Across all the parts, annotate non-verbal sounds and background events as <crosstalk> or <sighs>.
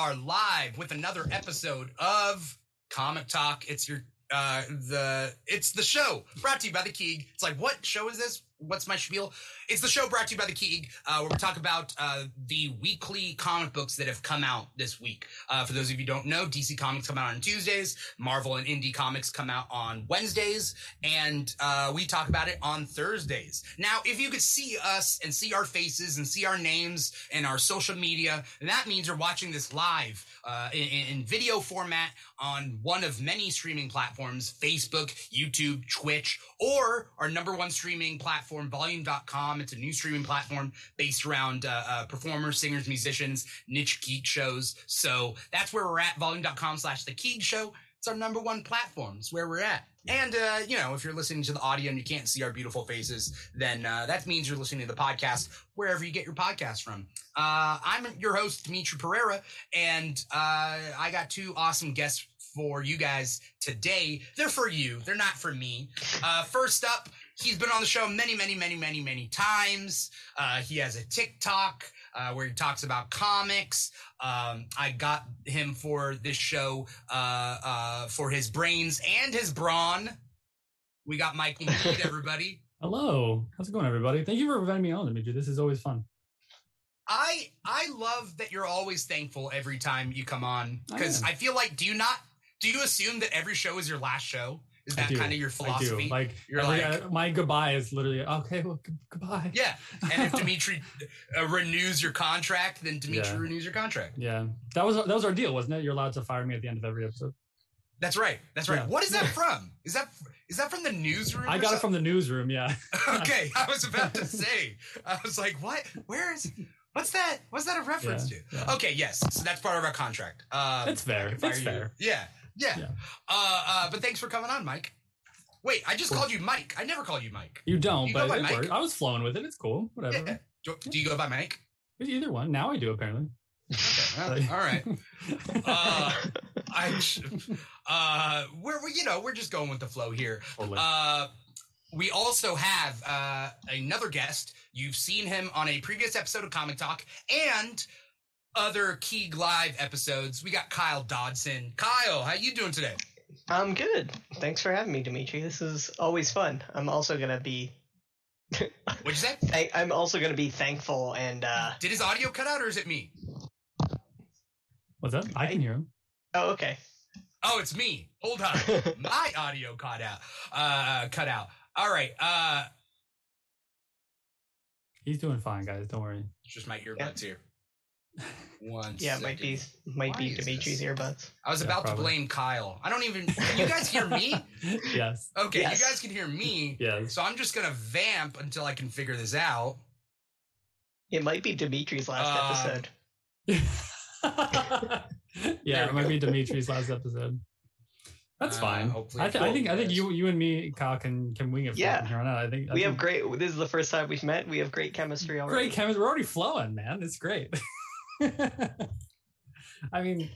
are live with another episode of Comic Talk. It's your uh the it's the show brought to you by the Keeg. It's like what show is this? What's my spiel? It's the show brought to you by the Keeg, uh, where we talk about uh, the weekly comic books that have come out this week. Uh, for those of you who don't know, DC Comics come out on Tuesdays, Marvel and Indie Comics come out on Wednesdays, and uh, we talk about it on Thursdays. Now, if you could see us and see our faces and see our names and our social media, that means you're watching this live uh, in, in video format on one of many streaming platforms Facebook, YouTube, Twitch, or our number one streaming platform, volume.com. It's a new streaming platform based around uh, uh, performers, singers, musicians, niche geek shows. So that's where we're at, volume.com slash the Keeg Show. It's our number one platform. It's where we're at. And, uh, you know, if you're listening to the audio and you can't see our beautiful faces, then uh, that means you're listening to the podcast wherever you get your podcast from. Uh, I'm your host, Dimithri Perera, and uh, I got two awesome guests for you guys today. They're for you. They're not for me. Uh, first up, he's been on the show many, many, many, many, many times. Uh, he has a TikTok uh, where he talks about comics. Um, I got him for this show uh, uh, for his brains and his brawn. We got Michael Meade, <laughs> everybody. Hello. How's it going, everybody? Thank you for inviting me on, Dimithri. This is always fun. I I love that you're always thankful every time you come on because I I, feel like do you not do you assume that every show is your last show? Is that kind of your I philosophy? do. Like, You're like- my goodbye is literally okay. Well, g- goodbye. yeah, and if <laughs> Dimithri uh, renews your contract, then Dimithri Yeah. renews your contract. Yeah. That was that was our deal, wasn't it? You're allowed to fire me at the end of every episode. That's right. That's right. Yeah. What is that from? Is that is that from the newsroom? I got it from the newsroom. Yeah. <laughs> okay, I was about to say. I was like, what? Where is? What's that? What's that a reference Yeah, to? yeah. Okay, yes. So that's part of our contract. Um, It's fair. I can fire It's you. fair. Yeah, yeah. Yeah. Uh, uh, but thanks for coming on, Mike. Wait, I just called you Mike. I never called you Mike. You don't, You go but it Mike? worked. I was flowing with it. It's cool. Whatever. Yeah. Do, do you go by Mike? Either one. Now I do apparently. Okay. All right. <laughs> Uh, I, uh, we're, we you know we're just going with the flow here. Uh, we also have uh, another guest. You've seen him on a previous episode of Comic Talk and other Keeg Live episodes. We got Kyle Dodson. Kyle, how you doing today? I'm good. Thanks for having me, Dimithri. This is always fun. I'm also gonna be. <laughs> What'd you say? Thank- I'm also gonna be thankful and. uh Did his audio cut out or is it me? What's up? I can hear him. Oh, okay. Oh, it's me. Hold on. <laughs> My audio cut out. Uh, cut out. All right. Uh, He's doing fine, guys. Don't worry. it's just my earbuds here. One. yeah, it might be might Why be Dimithri's earbuds. I was Yeah, about probably. to blame Kyle. I don't even. Can you guys hear me? <laughs> yes. Okay, Yes. you guys can hear me. Yes. So I'm just gonna vamp until I can figure this out. It might be Dimithri's last Uh, episode. <laughs> Yeah, it might be Dimithri's last episode. That's Uh, fine. hopefully I, th- I think I think you you and me, Kyle, can can wing it Yeah. from here on out. I think I We have great. This is the first time we've met. We have great chemistry already. great chemistry. We're already flowing, man. It's great. <laughs> <laughs> I mean,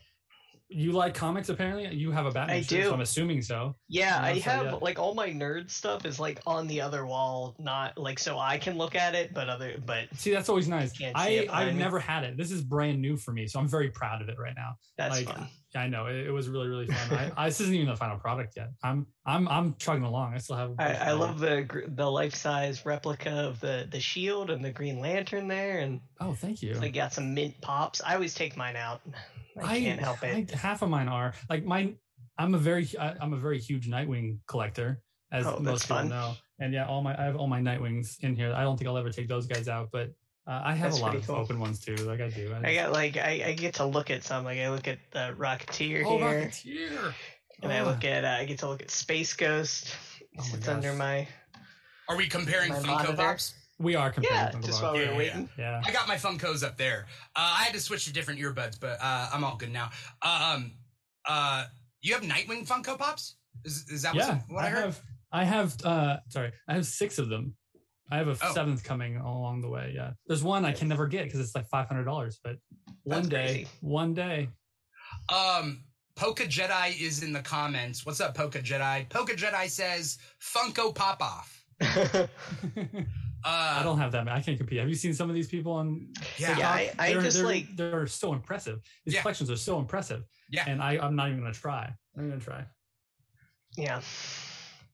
you like comics apparently. You have a Batman I shirt, do. so I'm assuming so. Yeah, I have yeah. like all my nerd stuff is like on the other wall, not like so I can look at it, but other but See, that's always nice. I I've me. never had it. This is brand new for me, so I'm very proud of it right now. that's like fun. I know it, it was really really fun. I, I this isn't even the final product yet. I'm I'm I'm chugging along. I still have. I, I love the gr- the life size replica of the the shield and the Green Lantern there, and Oh, thank you. they got some mint pops. I always take mine out. <sighs> I, can't help it. I- half of mine are like mine. I'm a very I, I'm a very huge Nightwing collector, as Oh, most people fun. know. And yeah, all my I have all my Nightwings in here. I don't think I'll ever take those guys out, but uh, I have That's a lot of cool. open ones too. Like I do. I got like I, I get to look at some. Like I look at the Rocketeer oh, here, Rocketeer. and I look at uh, I get to look at Space Ghost. Oh It's under my Are we comparing My Funko monitor? Pops? We are comparing. yeah. Funko Just Pops. while we Yeah, were yeah. waiting. yeah. I got my Funkos up there. Uh, I had to switch to different earbuds, but uh, I'm all good now. Um, uh, you have Nightwing Funko Pops? Is, is that yeah, what, what I, I heard? have. I have. uh Sorry, I have six of them. I have a Oh. seventh coming along the way. Yeah, there's one I can never get because it's like five hundred dollars. But one That's day, crazy. one day. Um, Polka Jedi is in the comments. What's up, Polka Jedi? Polka Jedi says Funko Pop Off. Uh, <laughs> <laughs> I don't have that. I can't compete. Have you seen some of these people on? Yeah. Yeah, I, I they're, just they're, like they're so impressive. These Yeah. collections are so impressive. Yeah. And I, I'm not even gonna try. I'm gonna try. yeah.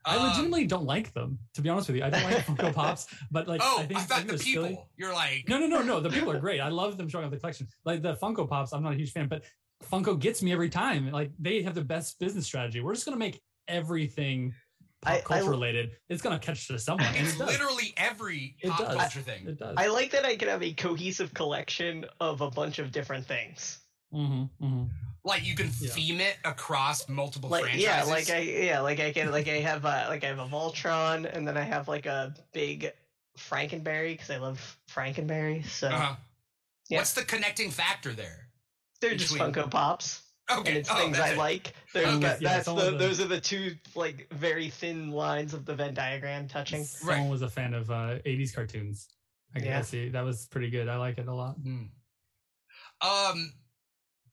I Um, legitimately don't like them. To be honest with you, I don't like Funko <laughs> Pops. But like, oh, I think, I thought think the people. silly. You're like, No, no, no, no. The <laughs> people are great. I love them showing off the collection. Like the Funko Pops, I'm not a huge fan, but Funko gets me every time. Like they have the best business strategy. We're just gonna make everything pop I- I- culture related. It's gonna catch to someone. It's it literally every It pop does. culture thing. It does. I like that I can have a cohesive collection of a bunch of different things. hmm hmm Like you can Yeah. theme it across multiple Like franchises. yeah, like I yeah, like I can like I have uh like I have a Voltron and then I have like a big Frankenberry because I love Frankenberry. So Uh-huh. Yeah. What's the connecting factor there? they're just between- Funko Pops. Okay, and it's oh, things that's I it. like. There's that, yeah, that's the, the- those are the two like very thin lines of the Venn diagram touching. Someone Right. was a fan of uh, 80s cartoons. I Yeah. guess see that was pretty good. I like it a lot. Hmm. Um,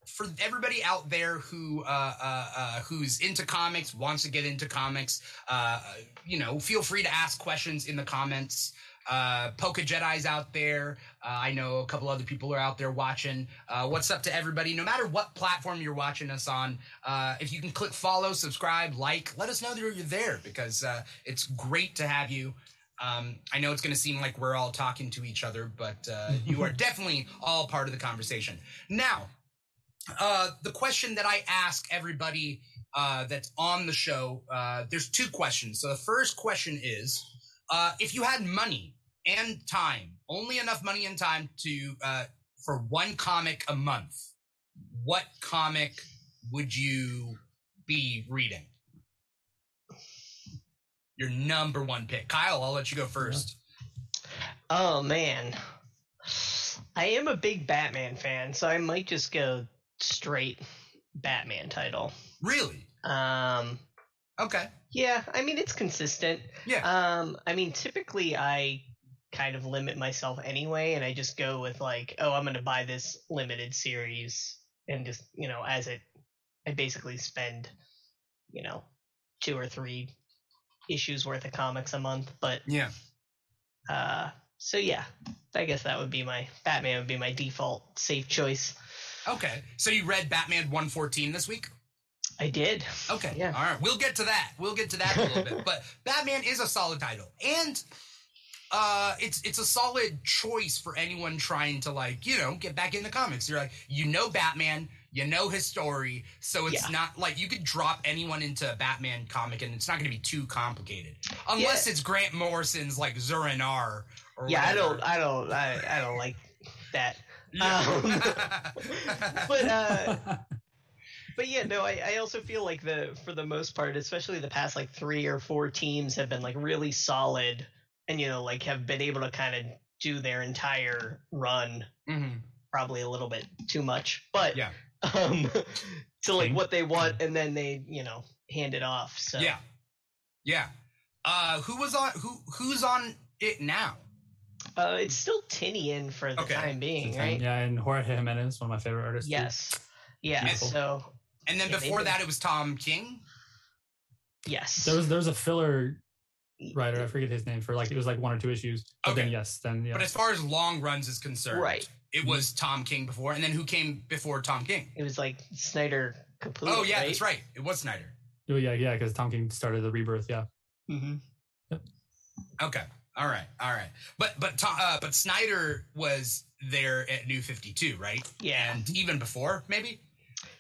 for everybody out there who uh, uh, uh, who's into comics, wants to get into comics, uh, you know, feel free to ask questions in the comments. Uh, Poke Jedi's out there. Uh, I know a couple other people are out there watching. Uh, what's up to everybody? No matter what platform you're watching us on, uh, if you can click follow, subscribe, like, let us know that you're there because uh, it's great to have you. Um, I know it's going to seem like we're all talking to each other, but uh, you are <laughs> definitely all part of the conversation. Now, uh, the question that I ask everybody uh, that's on the show, uh, there's two questions. So the first question is, uh, if you had money and time, only enough money and time to uh, for one comic a month, what comic would you be reading? Your number one pick, Kyle. I'll let you go first. Oh man, I am a big Batman fan, so I might just go straight Batman title. Really? Um, Okay. yeah, I mean it's consistent. Yeah. Um, I mean typically I kind of limit myself anyway, and I just go with like, oh, I'm gonna buy this limited series, and just you know, as it, I basically spend, you know, two or three issues worth of comics a month, but Yeah. uh, so yeah, I guess that would be my Batman would be my default safe choice. Okay. So you read Batman 114 this week? I did. Okay. Yeah. All right. We'll get to that. We'll get to that in a little bit. But <laughs> Batman is a solid title. And uh it's it's a solid choice for anyone trying to like, you know, get back into comics. You're like, you know Batman, you know his story, so it's Yeah. not like you could drop anyone into a Batman comic and it's not gonna be too complicated. Unless Yeah. it's Grant Morrison's like Zur-En-Arrh or Yeah, I don't, I don't, I, I don't like that. Yeah. <laughs> But uh, <laughs> but yeah, no, I, I also feel like the for the most part, especially the past like three or four teams have been like really solid, and you know like have been able to kind of do their entire run Mhm. probably a little bit too much, but Yeah. um, <laughs> to like what they want, and then they you know hand it off. So Yeah. Yeah. Uh who was on who who's on it now? Uh, it's still Tynion for the Okay. time being, right? Yeah, and Jorge Jimenez, one of my favorite artists. too. Yes. Yeah. Beautiful. So And then Yeah, before that it was Tom King. yes. There was there was a filler writer, I forget his name, for like it was like one or two issues. But then Okay. yes, then yeah. But as far as long runs is concerned, Right. it was Tom King before, and then who came before Tom King? It was like Snyder Capullo. oh yeah, right? that's right. It was Snyder. Oh, yeah, yeah, because Tom King started the rebirth. Yeah, Mm-hmm. Okay. All right. All right. But but Tom, uh, but Snyder was there at New Fifty Two, right? Yeah. And even before, maybe.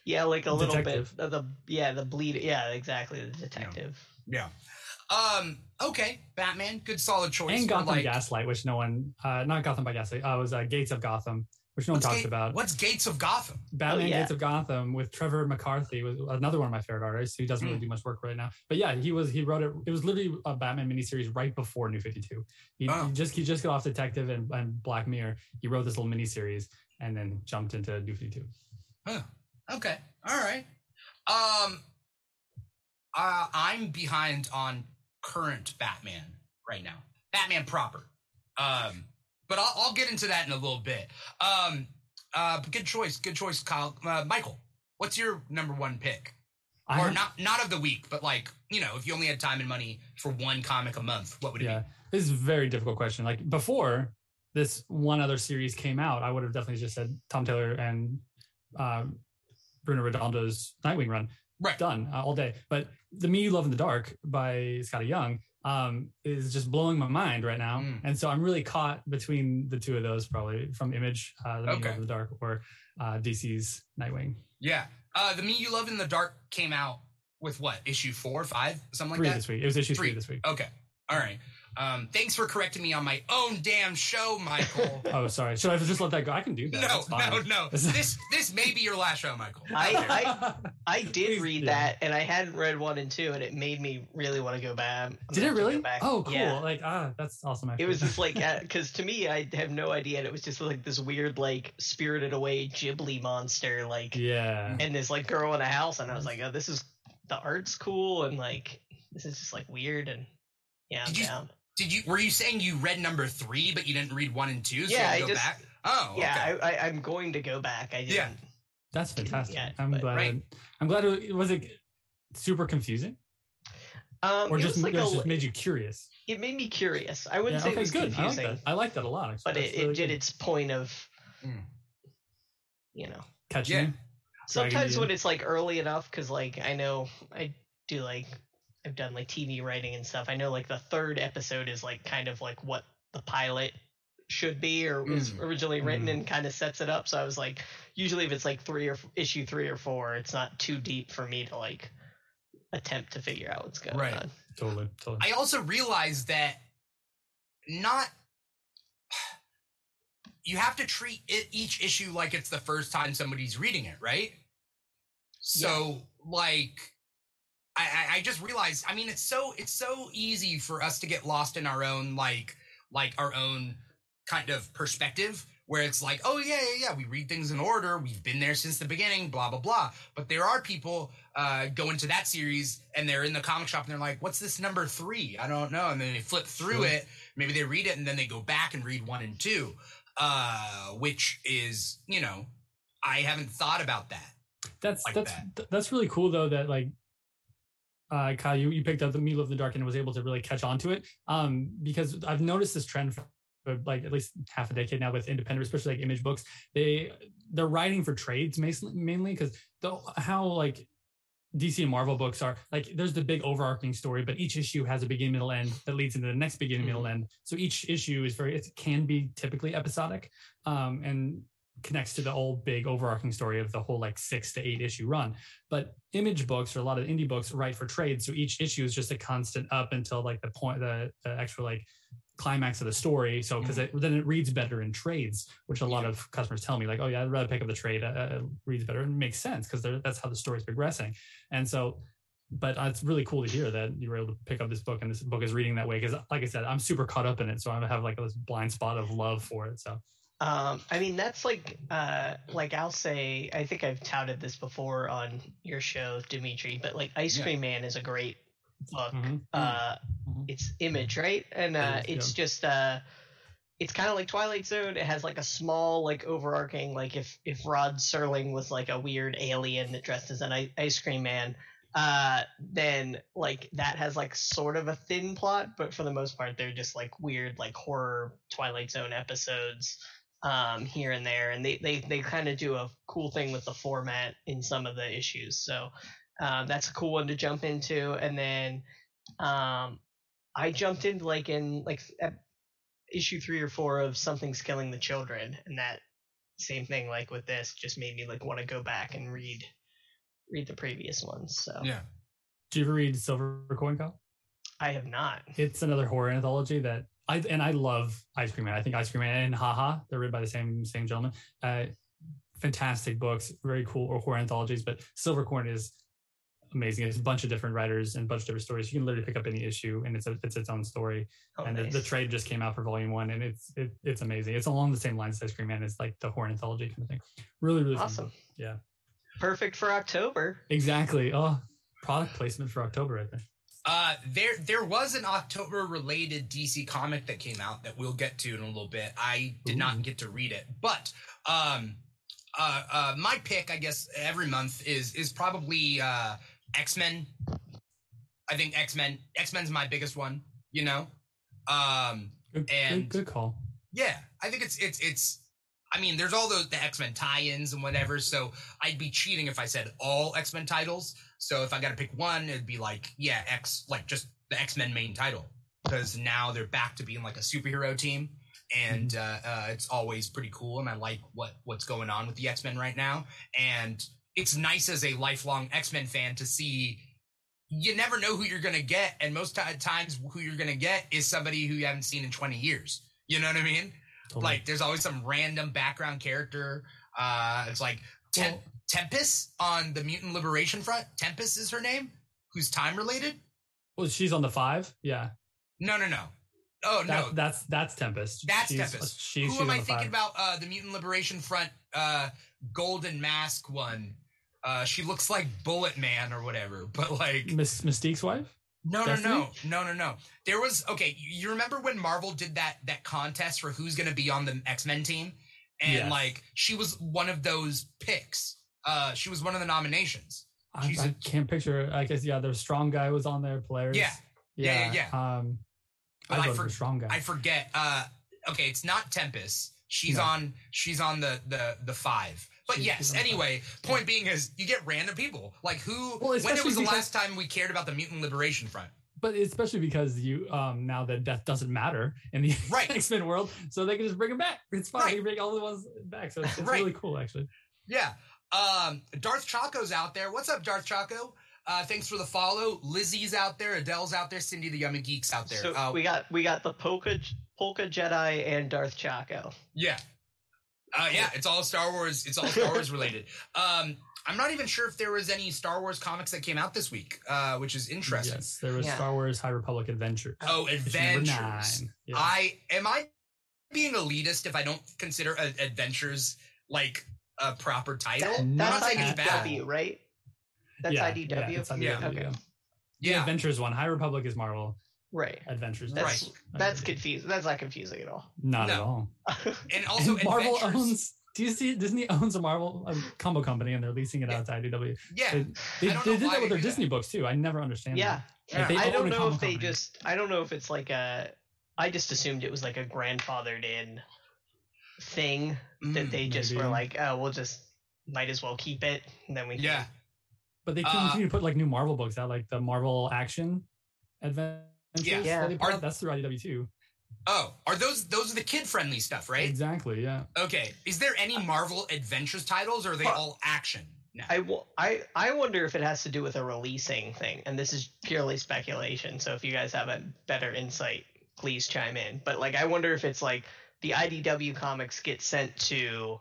Yeah, like a little Detective. bit of the yeah the bleed. Yeah, exactly. The detective. Yeah. Um. Okay. Batman. Good solid choice. and Gotham like, Gaslight, which no one, uh, not Gotham by Gaslight, uh, was uh, Gates of Gotham, which no one talks Gate- about. What's Gates of Gotham? Batman Oh, yeah. Gates of Gotham with Trevor McCarthy was another one of my favorite artists who doesn't Hmm. really do much work right now. But yeah, he was he wrote it. It was literally a Batman miniseries right before New Fifty Two. He, Oh. he just he just got off Detective and, and Black Mirror. He wrote this little miniseries and then jumped into New Fifty Two. Huh. Okay. All right. Um. Uh, I'm behind on current Batman right now. Batman proper. Um. But I'll, I'll get into that in a little bit. Um. Uh. Good choice. Good choice, Kyle. Uh, Michael, what's your number one pick? I or not not of the week, but like you know, if you only had time and money for one comic a month, what would it yeah, this is a very difficult question. Like before this one other series came out, I would have definitely just said Tom Taylor and um, Bruno Redondo's Nightwing run. Right. Done uh, all day. But The Me You Love in the Dark by Skottie Young um, is just blowing my mind right now. Mm. And so I'm really caught between the two of those, probably from Image, uh, The Me You Love in the Dark, or uh, DC's Nightwing. Yeah, uh, the Me You Love in the Dark came out with what issue four, five, something like three that. this week. It was issue three, Three. this week. Okay, all right. Um, thanks for correcting me on my own damn show, Michael. <laughs> Oh, sorry. Should I just let that go? I can do that. no, no, no. <laughs> This this may be your last show, Michael. I- <laughs> I did Please, read yeah. that, and I hadn't read one and two, and it made me really want to go back. I'm Did it have to go really? back. Oh, cool. Yeah. Like, ah, that's awesome. Actually. It was just like, because to me, I have no idea, and it was just like this weird, like spirited away Ghibli monster, like, yeah. and this like girl in a house, and I was like, oh, this is the art's cool, and like this is just like weird, and yeah, I'm Did you- down. Did you were you saying you read number three, but you didn't read one and two? So Yeah, you I go just- back. Oh, Yeah, okay. I, I, I'm going to go back. I didn't. Yeah. That's fantastic. yet, I'm but- glad. Right. I'm glad. It was it super confusing, Um, or it just, was like it a, just made you curious? it made me curious. I wouldn't Yeah, say okay, it was good. I like confusing, that. I like that a lot. Actually. but That's it, really it did its point of, Mm. you know. catching. Yeah. sometimes when it's like early enough because like i know i do like i've done like tv writing and stuff i know like the third episode is like kind of like what the pilot should be or was Mm. originally written Mm. and kind of sets it up so i was like usually if it's like three or issue three or four it's not too deep for me to like attempt to figure out what's going Right. on Totally. Totally. I also realized that not you have to treat it, each issue like it's the first time somebody's reading it, right? So, like, I, I, I just realized. I mean, it's so it's so easy for us to get lost in our own like like our own kind of perspective where it's like, oh yeah, yeah, yeah, we read things in order. We've been there since the beginning, blah blah blah. But there are people uh, go into that series and they're in the comic shop and they're like, what's this number three? I don't know. And then they flip through it. Maybe they read it and then they go back and read one and two, uh, which is you know, I haven't thought about that. that's like that's that. that's really cool though that like uh Kyle, you, you picked up the Me of the Dark and was able to really catch on to it. Um because I've noticed this trend for for, like at least half a decade now with independent, especially like image books. They they're writing for trades mainly because the how like DC and Marvel books are like there's the big overarching story, but each issue has a beginning, middle, end that leads into the next beginning, middle, end. So each issue is very it can be typically episodic, um, and connects to the old big overarching story of the whole like six to eight issue run. But image books or a lot of indie books write for trade, so each issue is just a constant up until like the point the, the actual like climax of the story. So because it, then it reads better in trades, which a lot Yeah. of customers tell me like, oh yeah, I'd rather pick up the trade. Uh, uh, it reads better and makes sense because that's how the story is progressing. And so. But uh, it's really cool to hear that you were able to pick up this book and this book is reading that way. Because, like I said, I'm super caught up in it, so I have like this blind spot of love for it. So, Um, I mean, that's like, uh, like I'll say, I think I've touted this before on your show, Dimithri, but like Ice Yeah. Cream Man is a great book. mhm. Uh, Mhm. it's Image, right? And uh, It is, it's just, uh, it's kind of like Twilight Zone. It has like a small, like overarching, like if if Rod Serling was like a weird alien that dressed as an i- ice cream man, uh, then like that has like sort of a thin plot, but for the most part, they're just like weird, like horror Twilight Zone episodes um here and there and they they, they kind of do a cool thing with the format in some of the issues so um that's a cool one to jump into and then um i jumped into like in like issue three or four of something's killing the children and that same thing like with this just made me like want to go back and read read the previous ones so Yeah. Did you ever read Silver Coin Cop? i have not It's another horror anthology that I and I love Ice Cream Man. I think Ice Cream Man and Haha, they're written by the same same gentleman. Uh, fantastic books, very cool or horror anthologies. But Silver Coin is amazing. It's a bunch of different writers and a bunch of different stories. You can literally pick up any issue, and it's a, it's its own story. oh, and the, the trade just came out for Volume One, and it's it, it's amazing. It's along the same lines as Ice Cream Man. It's like the horror anthology kind of thing. Really, really fun. awesome Yeah. perfect for october Exactly. Oh, product placement for October right there. Uh, there there was an October related DC comic that came out that we'll get to in a little bit. I did Ooh. not get to read it, but um, uh, uh, my pick, I guess, every month is is probably uh X Men. I think X Men. X Men's my biggest one. You know, um, Good, And- good, good call. yeah, I think it's it's it's. I mean, there's all those the X Men tie-ins and whatever. So I'd be cheating if I said all X Men titles. So if I got to pick one, it'd be like yeah, X like just the X Men main title because now they're back to being like a superhero team, and uh, uh, it's always pretty cool. And I like what what's going on with the X Men right now. And it's nice as a lifelong X Men fan to see. You never know who you're gonna get, and most ti- times who you're gonna get is somebody who you haven't seen in 20 years. You know what I mean? Totally. Like there's always some random background character. Uh, it's like Tem- Well- Tempest on the Mutant Liberation Front. Tempest is her name, who's time related. well, she's on the five. Yeah. No, no, no. Oh That, no, that's that's Tempest. That's she's, Tempest. She, who she's am I thinking five. about? Uh, the Mutant Liberation Front, uh, Golden Mask one. Uh, she looks like Bullet Man or whatever, <laughs> but like Miss Mystique's wife. No, Destiny? no, no, no, no, no. There was okay. You remember when Marvel did that that contest for who's going to be on the X Men team, and Yes. like she was one of those picks. Uh, she was one of the nominations. I, She's I a- can't picture. I guess yeah. There's strong guy was on there. Players. Yeah. Yeah, yeah, Um, But I I for- strong guy. I forget. Uh, okay, it's not Tempest. She's No. on. She's on the the the five. But She's- yes. she's the Anyway, point being is you get random people like who. Well, when it was the because- last time we cared about the Mutant Liberation Front? but especially because you um now that death doesn't matter in the <laughs> Right. X Men world, so they can just bring him back. It's fine. Right. Can bring all the ones back. So it's, it's Right. really cool, actually. Yeah. Um, Darth Chaco's out there. What's up, Darth Chaco? Uh, thanks for the follow. Lizzie's out there. Adele's out there. Cindy the Yummy Geeks out there. So uh, we got we got the Polka Polka Jedi and Darth Chaco. yeah. Uh, yeah, it's all Star Wars. It's all Star Wars related. <laughs> Um, I'm not even sure if there was any Star Wars comics that came out this week, uh, which is interesting. Yes, there was Yeah. Star Wars High Republic Adventures. Oh, issue number Adventures. nine. Yeah. I am I being elitist if I don't consider uh, Adventures like a proper title? That- Not that's saying it's bad. IDW, right? That's Yeah, IDW. Yeah, it's IDW, Yeah. Okay. yeah. The Yeah, Adventures one. High Republic is Marvel. Right. Adventures. That's is that's confusing. That's not confusing at all. Not at all. <laughs> and also And Marvel Adventures. owns. Do you see Disney owns a Marvel um, combo company and they're leasing it Yeah. out to IDW? Yeah, They, they, they did why that they with their do Disney books too. I never understand. yeah. that. Like, I don't know if they company. just I don't know if it's like a I just assumed it was like a grandfathered in thing that Mm, they just were like, oh, we'll just might as well keep it, and then we can- yeah. But they Uh, continue to put like new Marvel books out, like the Marvel Action Adventures. Yeah. Yeah. that Are- That's through IDW too. Oh, are those those are the kid friendly stuff, right? Exactly. Yeah. Okay. Is there any Marvel Adventures titles, or are they Well, all action? now? I, w- I, I wonder if it has to do with a releasing thing, and this is purely speculation. So if you guys have a better insight, please chime in. But like, I wonder if it's like the IDW comics get sent to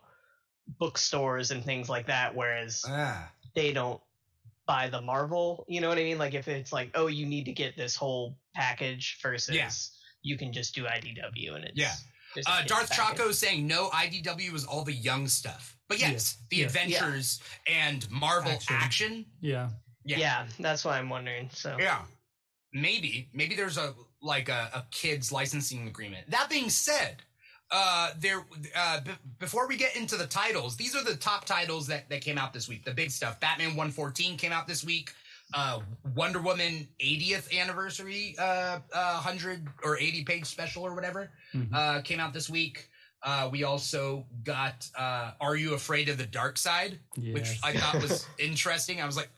bookstores and things like that, whereas Ah. they don't buy the Marvel. You know what I mean? Like if it's like, oh, you need to get this whole package versus Yeah. you can just do IDW and it's Yeah. Uh, Darth package. Chaco saying no. IDW is all the young stuff, but Yeah. yes, the Yeah. Adventures and Marvel Action. action. Yeah. Yeah. Yeah. that's what I'm wondering. So Yeah, maybe maybe there's a like a, a kids licensing agreement. That being said, uh, there uh, b- before we get into the titles, these are the top titles that that came out this week. The big stuff: Batman 114 came out this week. Uh, Wonder Woman 80th anniversary, uh, uh, 100 or 80 page special or whatever, Mhm. uh, came out this week. Uh, we also got uh, Are You Afraid of the Dark Side? which I thought was <laughs> interesting. I was like,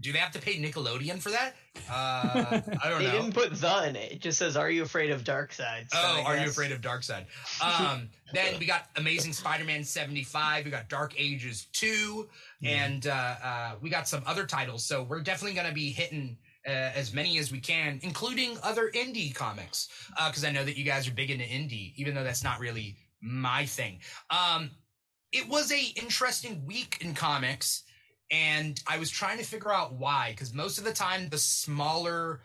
do they have to pay Nickelodeon for that? Uh, I don't <laughs> They know. They didn't put the in it. It just says, "Are you afraid of dark side?" So oh, are you afraid of Dark Side? Um, <laughs> then we got Amazing Spider-Man 75. We got Dark Ages 2, Yeah. and uh, uh, we got some other titles. So we're definitely going to be hitting uh, as many as we can, including other indie comics, because I know that you guys are big into indie, even though that's not really my thing. Um, it was a interesting week in comics, and I was trying to figure out why. Because most of the time, the smaller,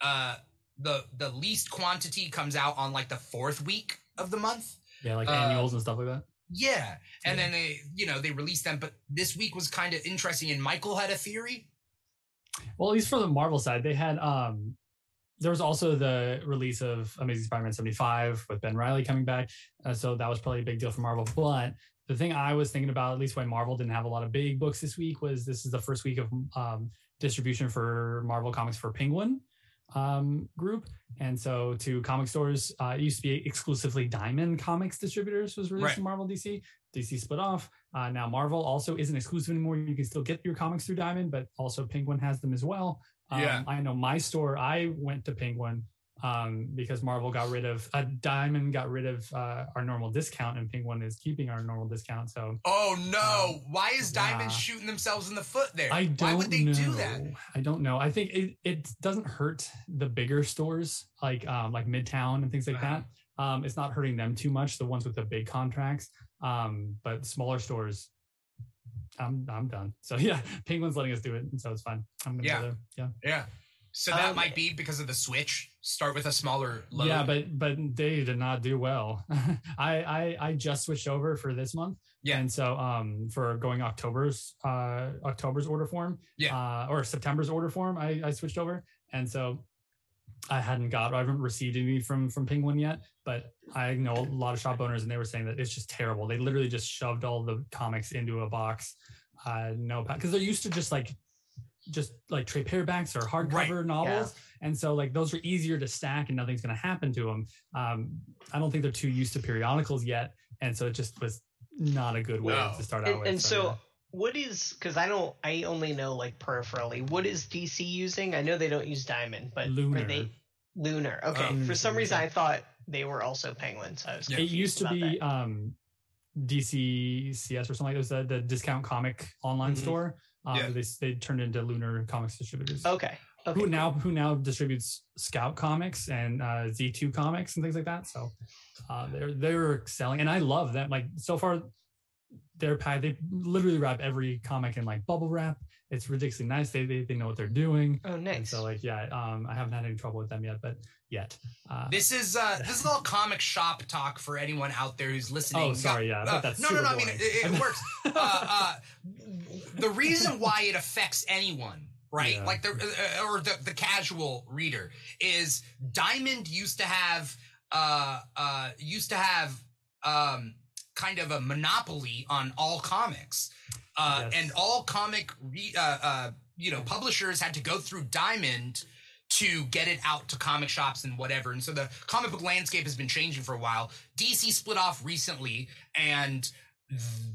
uh, the the least quantity comes out on like the fourth week of the month. yeah, like uh, annuals and stuff like that. Yeah, and Yeah. then they, you know, they released them. But this week was kind of interesting, and Michael had a theory. Well, at least for the Marvel side, they had um there was also the release of Amazing Spider-Man 75 with Ben Reilly coming back. Uh, so that was probably a big deal for Marvel. But the thing I was thinking about, at least why Marvel didn't have a lot of big books this week, was this is the first week of um, distribution for Marvel Comics for Penguin um, group. And so to comic stores, uh, it used to be exclusively Diamond Comics distributors was released Right. in Marvel DC. DC split off. Uh, now Marvel also isn't exclusive anymore. You can still get your comics through Diamond, but also Penguin has them as well. Um, Yeah. I know my store. I went to Penguin um, because Marvel got rid of uh, Diamond got rid of uh, our normal discount, and Penguin is keeping our normal discount. So Oh no! Why is Diamond yeah. shooting themselves in the foot there? I don't Why would they know. do that? I don't know. I think it, it doesn't hurt the bigger stores like um, like Midtown and things like Uh-huh. that. Um, it's not hurting them too much. The ones with the big contracts, um, but smaller stores. I'm I'm done. So <laughs> yeah, Penguin's letting us do it, and so it's fine. I'm gonna Yeah. go there. Yeah. Yeah. So that Um, might be because of the switch. Start with a smaller load. Yeah, but but they did not do well. <laughs> I, I I just switched over for this month. Yeah. And so um for going October's uh October's order form. Yeah. Uh or September's order form, I, I switched over. And so I hadn't got I haven't received any from from Penguin yet, but I know a lot of shop owners and they were saying that it's just terrible. They literally just shoved all the comics into a box. Uh no because they're used to just like just like trade paperbacks or hardcover novels and so like those are easier to stack and nothing's going to happen to them um i don't think they're too used to periodicals yet and so it just was not a good way No. to start out And, with and so, yeah. what is because I don't, I only know like peripherally. What is DC using? I know they don't use Diamond, but Lunar. are they Lunar? Okay. Oh. For some reason, yeah. I thought they were also Penguins. I was. Yeah. it used to be that. um DCBS or something like that. it was the, the discount comic online Mhm. store um, Yeah. they, they turned into lunar comics distributors Okay. Okay. who now who now distributes Scout Comics and uh, Z2 Comics and things like that. So uh, they're they're selling, and I love that. Like so far, they're packed. They literally wrap every comic in like bubble wrap. It's ridiculously nice. They they, they know what they're doing. Oh, And nice. so like yeah, um, I haven't had any trouble with them yet, but yet. Uh, This is uh this is all comic shop talk for anyone out there who's listening. oh sorry, yeah, Uh, but that's no, no, super no. I mean, it, it works. <laughs> Uh, uh, the reason why it affects anyone, right? Yeah. Like the uh, or the the casual reader is Diamond used to have uh uh used to have um kind of a monopoly on all comics, uh, Yes. and all comic re- uh, uh you know publishers had to go through Diamond to get it out to comic shops and whatever. And so the comic book landscape has been changing for a while. DC split off recently, and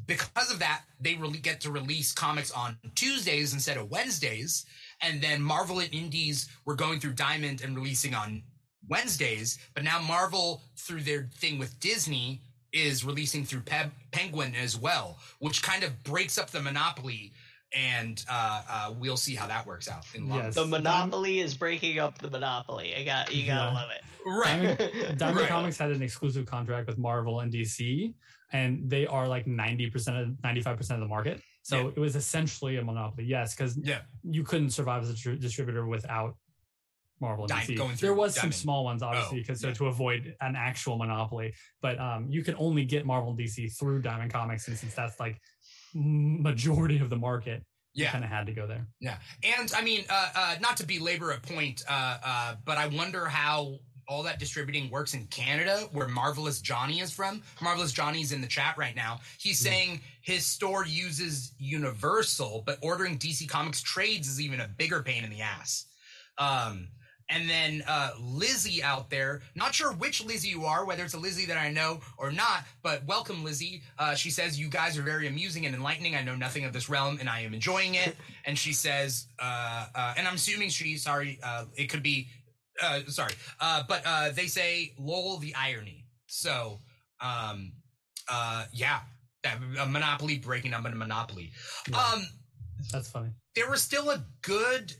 because of that, they really get to release comics on Tuesdays instead of Wednesdays. And then Marvel and Indies were going through Diamond and releasing on Wednesdays, but now Marvel, through their thing with Disney, is releasing through Pe- Penguin as well, which kind of breaks up the monopoly. And uh, uh, we'll see how that works out in Yes. the monopoly is breaking up the monopoly. I got you. Gotta Yeah. love it. Right. Diamond, <laughs> Diamond Right. Comics had an exclusive contract with Marvel and DC, and they are like 90% of 95% of the market. So Yeah. it was essentially a monopoly, yes, because Yeah. you couldn't survive as a tr- distributor without Marvel and DC. going through there was some small ones, obviously, Oh, because yeah. so to avoid an actual monopoly. But um, you can only get Marvel and DC through Diamond Comics, and since that's like majority of the market, you Yeah. kind of had to go there. Yeah, and I mean, uh, uh, not to belabor a point, uh, uh, but I wonder how all that distributing works in Canada, where Marvelous Johnny is from. Marvelous Johnny's in the chat right now. He's Yeah. saying his store uses Universal, but ordering DC Comics trades is even a bigger pain in the ass. Um, and then uh, Lizzie out there, not sure which Lizzie you are, whether it's a Lizzie that I know or not, but welcome, Lizzie. Uh, she says, You guys are very amusing and enlightening. I know nothing of this realm and I am enjoying it. <laughs> and she says, uh, uh, and I'm assuming she, sorry, uh, it could be, uh, sorry, uh, but uh, they say, lol, the irony. So, um, uh, yeah, that, a monopoly breaking up in a monopoly. Yeah. Um, That's funny. there was still a good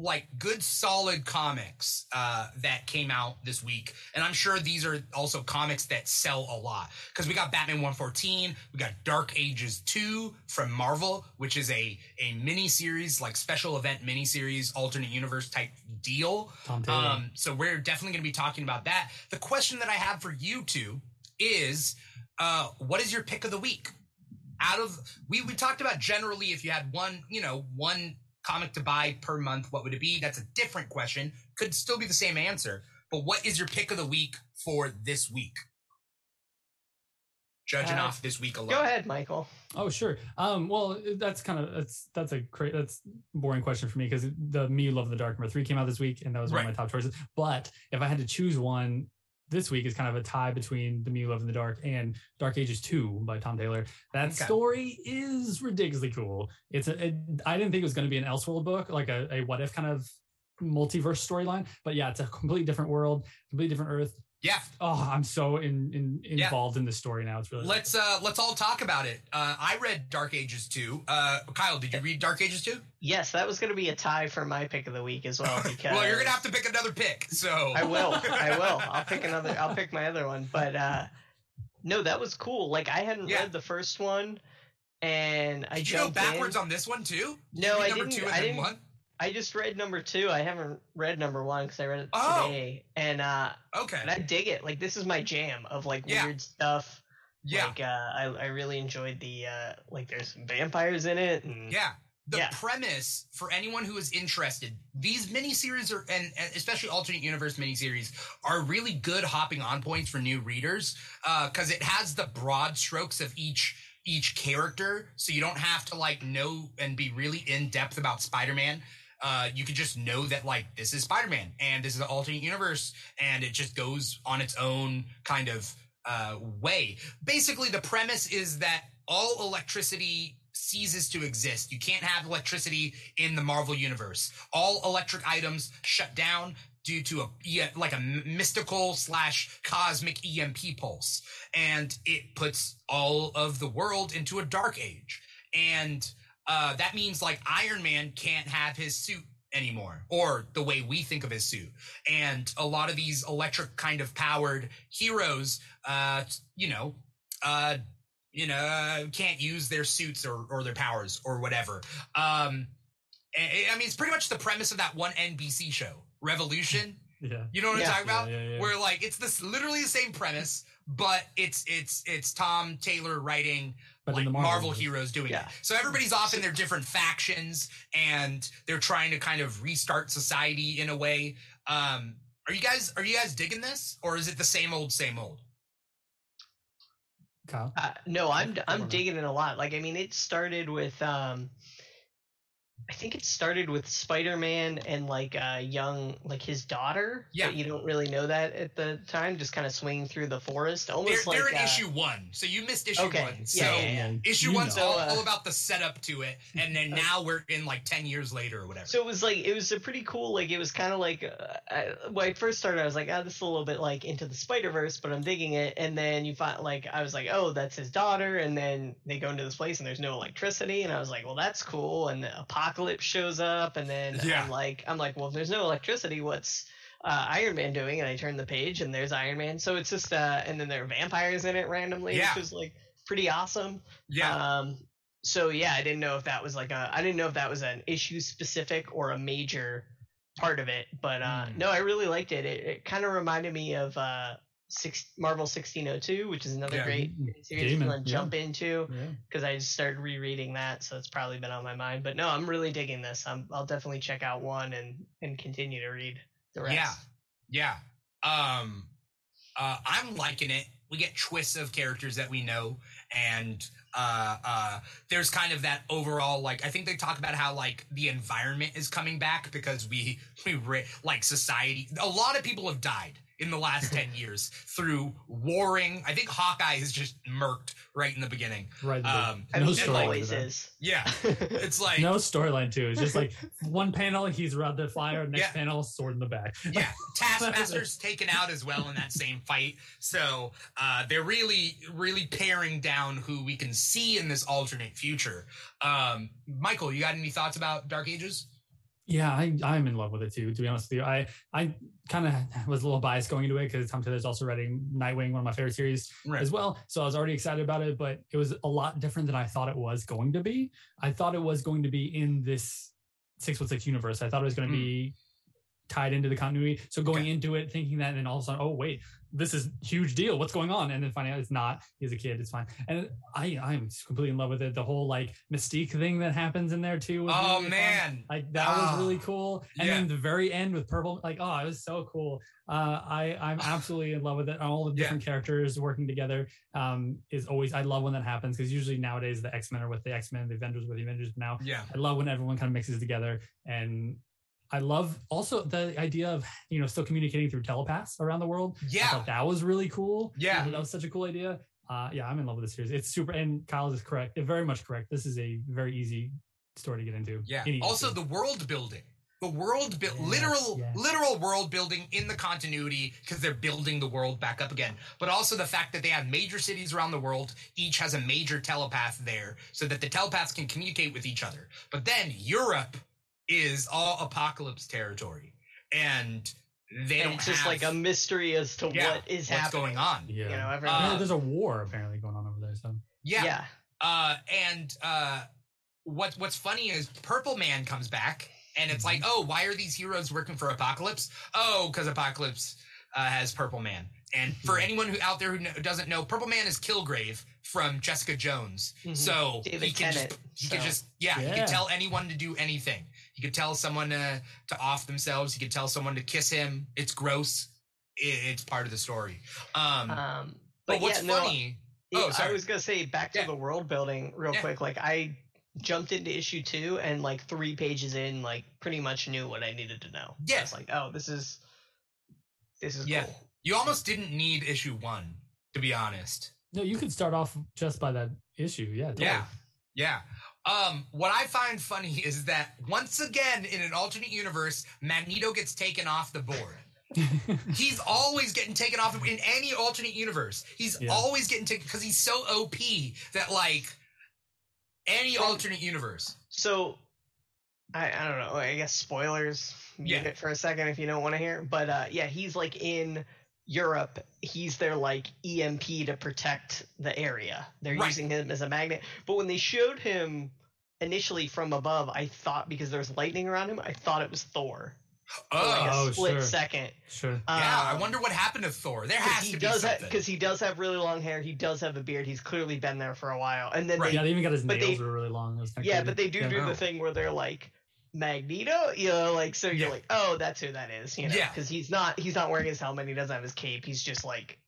like good solid comics uh that came out this week and i'm sure these are also comics that sell a lot because we got batman 114 we got dark ages 2 from marvel which is a a mini series like special event mini series alternate universe type deal um, so we're definitely going to be talking about that. The question that I have for you two is, uh, what is your pick of the week? Out of we we talked about generally if you had one, you know, one comic to buy per month, what would it be? That's a different question. Could still be the same answer. But what is your pick of the week for this week? judging Uh, off this week alone. Go ahead, Michael. Oh, sure. Um, well, that's kind of that's that's a great that's boring question for me because the Me Love in the Dark number three came out this week, and that was one Right. of my top choices. But if I had to choose one, this week is kind of a tie between The Me Love in the Dark and Dark Ages Two by Tom Taylor. That Okay. story is ridiculously cool. It's a it, I didn't think it was going to be an Elseworld book, like a, a what if kind of multiverse storyline. But yeah, it's a completely different world, completely different Earth. Yeah, Oh, I'm so in, in Yeah. involved in the story now. It's really let's uh let's all talk about it. Uh, I read Dark Ages 2. Uh, Kyle, did you read Dark Ages 2? Yes, that was going to be a tie for my pick of the week as well. <laughs> Because well, you're gonna have to pick another pick. So I will. I <laughs> will. I'll pick another. I'll pick my other one. But uh no, that was cool. Like I hadn't Yeah. read the first one, and I Did you go backwards in. on this one too? Did No, you read I number didn't- two and I didn't- one. I just read number two. I haven't read number one because I read it Oh. today, and uh, Okay. and I dig it. Like this is my jam of like Yeah. weird stuff. Yeah. Like uh, I I really enjoyed the uh, like there's vampires in it. And, Yeah. The Yeah. premise for anyone who is interested, these miniseries are, and, and especially alternate universe miniseries, are really good hopping on points for new readers because it has the broad strokes of each each character, so you don't have to like know and be really in depth about Spider-Man. Uh, you can just know that like this is Spider-Man and this is an alternate universe, and it just goes on its own kind of uh, way. Basically, the premise is that all electricity ceases to exist. You can't have electricity in the Marvel universe. All electric items shut down due to a like a mystical slash cosmic EMP pulse, and it puts all of the world into a dark age. And uh, that means like Iron Man can't have his suit anymore or the way we think of his suit and a lot of these electric kind of powered heroes uh you know uh you know uh, can't use their suits or or their powers or whatever um I I mean, it's pretty much the premise of that one NBC show, Revolution. <laughs> yeah. You know what Yeah. I'm talking about? Yeah, yeah, yeah. Where like it's this literally the same premise, but it's it's it's Tom Taylor writing But like in the Marvel, Marvel, heroes doing Yeah. it. So everybody's off in their different factions and they're trying to kind of restart society in a way. Um are you guys are you guys digging this or is it the same old same old? Kyle. Uh, no, I'm I'm digging it a lot. Like I mean, it started with um, I think it started with Spider Man and like a young like his daughter. Yeah. but you don't really know that at the time. Just kind of swinging through the forest, They're, almost like they're in uh, issue one, so you missed issue okay, one. yeah, So yeah, yeah. issue You one's all, uh, all about the setup to it, and then <laughs> now we're in like ten years later or whatever. So it was like it was a pretty cool. Like it was kind of like uh, I, when I first started, I was like, "Ah, this is a little bit like into the Spider Verse," but I'm digging it. And then you find like I was like, "Oh, that's his daughter." And then they go into this place and there's no electricity, and I was like, "Well, that's cool." And the apocalypse shows up, and then Yeah. I'm like, "I'm like, well, if there's no electricity, what's uh, Iron Man doing?" And I turn the page, and there's Iron Man. So it's just uh, and then there are vampires in it randomly, Yeah. which was like pretty awesome. yeah, Um, so yeah, I didn't know if that was like a I didn't know if that was an issue specific or a major part of it, but uh, Hmm. no, I really liked it. It, it kind of reminded me of uh, six, Marvel 1602, which is another Yeah. great series Damon, to yeah. jump into Yeah. because I just started rereading that, so it's probably been on my mind. But no, I'm really digging this. I'm, I'll definitely check out one and and continue to read the rest. Yeah. Yeah. Um uh I'm liking it. We get twists of characters that we know and uh uh there's kind of that overall like I think they talk about how like the environment is coming back because we <laughs> we re- like society a lot of people have died in the last 10 <laughs> years through warring I think Hawkeye is just murked right in the beginning. Right. Um I no mean, and, it like, always storyline. is. yeah. <laughs> It's like no storyline too. It's just like <laughs> one panel he's around the fire, next Yeah. panel sword in the back. yeah, Taskmaster's taken out as well in that same fight. So uh, they're really, really paring down who we can see in this alternate future. Um, Michael, you got any thoughts about Dark Ages? Yeah, I, I'm in love with it too. To be honest with you, I I kind of was a little biased going into it because Tom Taylor's also writing Nightwing, one of my favorite series Right. as well. So I was already excited about it, but it was a lot different than I thought it was going to be. I thought it was going to be in this six one six universe. I thought it was going to Hmm. be tied into the continuity. So going Okay. into it thinking that, and then all of a sudden, oh wait, this is huge deal. What's going on? And then finding out it's not. He's a kid. It's fine. And I I'm completely in love with it. The whole like mystique thing that happens in there too. Oh really fun. man. Like that Ah. was really cool. And Yeah. then the very end with purple, like oh, it was so cool. Uh, I I'm <sighs> absolutely in love with it. All the Yeah. different characters working together um, is always I love when that happens because usually nowadays the X Men are with the X Men, the Avengers with the Avengers. Now Yeah. I love when everyone kind of mixes together and. I love also the idea of you know still communicating through telepaths around the world. I Yeah. thought that was really cool. Yeah. that was such a cool idea. Uh, yeah, I'm in love with the series. It's super, and Kyle is correct, very much correct. This is a very easy story to get into. Yeah. Also, the world building. The world build, Yes, literal, yes. literal world building in the continuity because they're building the world back up again. But also the fact that they have major cities around the world, each has a major telepath there, so that the telepaths can communicate with each other. But then Europe is all apocalypse territory, and they And don't it's just have like a mystery as to yeah, what is what's happening. going on. yeah. You know, Yeah, everyone. there's a war apparently going on over there. So Yeah. yeah. Uh, and uh, what what's funny is Purple Man comes back, and it's Mm-hmm. like, oh, why are these heroes working for Apocalypse? Oh, because Apocalypse uh, has Purple Man. And for Yeah. anyone who out there who kn- doesn't know, Purple Man is Kilgrave from Jessica Jones. Mhm. So David he can Tennant, just he can just yeah, he can tell anyone to do anything. He could tell someone to to off themselves. He could tell someone to kiss him. It's gross. It, it's part of the story. Um, Um, but, but, what's yeah, no, funny? oh, I was gonna say back to Yeah. the world building real Yeah. quick. Like I jumped into issue two and like three pages in, like pretty much knew what I needed to know. Yeah. I was like, oh, this is this is Yeah. cool. You almost didn't need issue one, to be honest. no, you could start off just by that issue. Yeah, totally. Yeah. Yeah. Um, what I find funny is that once again, in an alternate universe, Magneto gets taken off the board. <laughs> He's always getting taken off in any alternate universe. He's Yeah. always getting taken because he's so OP that like any From- alternate universe. So I I don't know. I guess spoilers. Mute Yeah. it for a second if you don't want to hear. But uh, yeah, he's like in Europe. He's their like EMP to protect the area. They're Right. using him as a magnet. But when they showed him initially from above, I thought because there was lightning around him, I thought it was Thor. For like a Oh, Oh, split sure. second. sure. yeah. I Um, wonder what happened to Thor. There has he to be does something. because he does have really long hair. He does have a beard. He's clearly been there for a while. And then Right. they yeah, they even got his but nails they- were really long. It was kinda Yeah, crazy. but they do Yeah. do Oh. the thing where they're like Magneto, you know, like so you're Yeah. like, oh, that's who that is, you know, Yeah. because he's not he's not wearing his helmet, he doesn't have his cape, he's just like,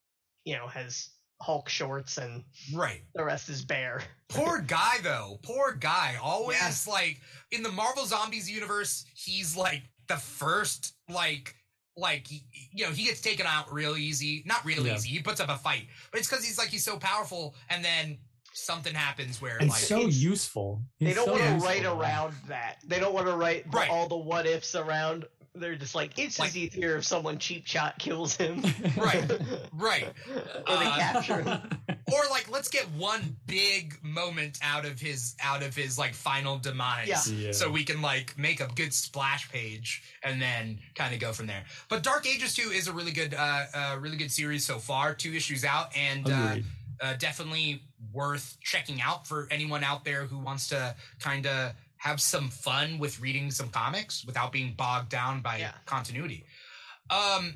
you know, has Hulk shorts and right. the rest is bare. Poor <laughs> guy though. Poor guy. Always like in the Marvel Zombies universe, he's like the first like like you know he gets taken out real easy. Not real Yeah. easy. He puts up a fight, but it's because he's like he's so powerful, and then something happens where it's like so it's- useful. They don't so want to write around that. They don't want to write the, Right. all the what ifs around. They're just like it's Like- just easier if someone cheap shot kills him. <laughs> Right. right. <laughs> or they Uh, capture him. <laughs> or like let's get one big moment out of his out of his like final demise Yeah. Yeah. so we can like make a good splash page and then kind of go from there but dark ages 2 is a really good uh, uh really good series so far two issues out and uh, Agreed. uh definitely worth checking out for anyone out there who wants to kind of have some fun with reading some comics without being bogged down by Yeah. continuity um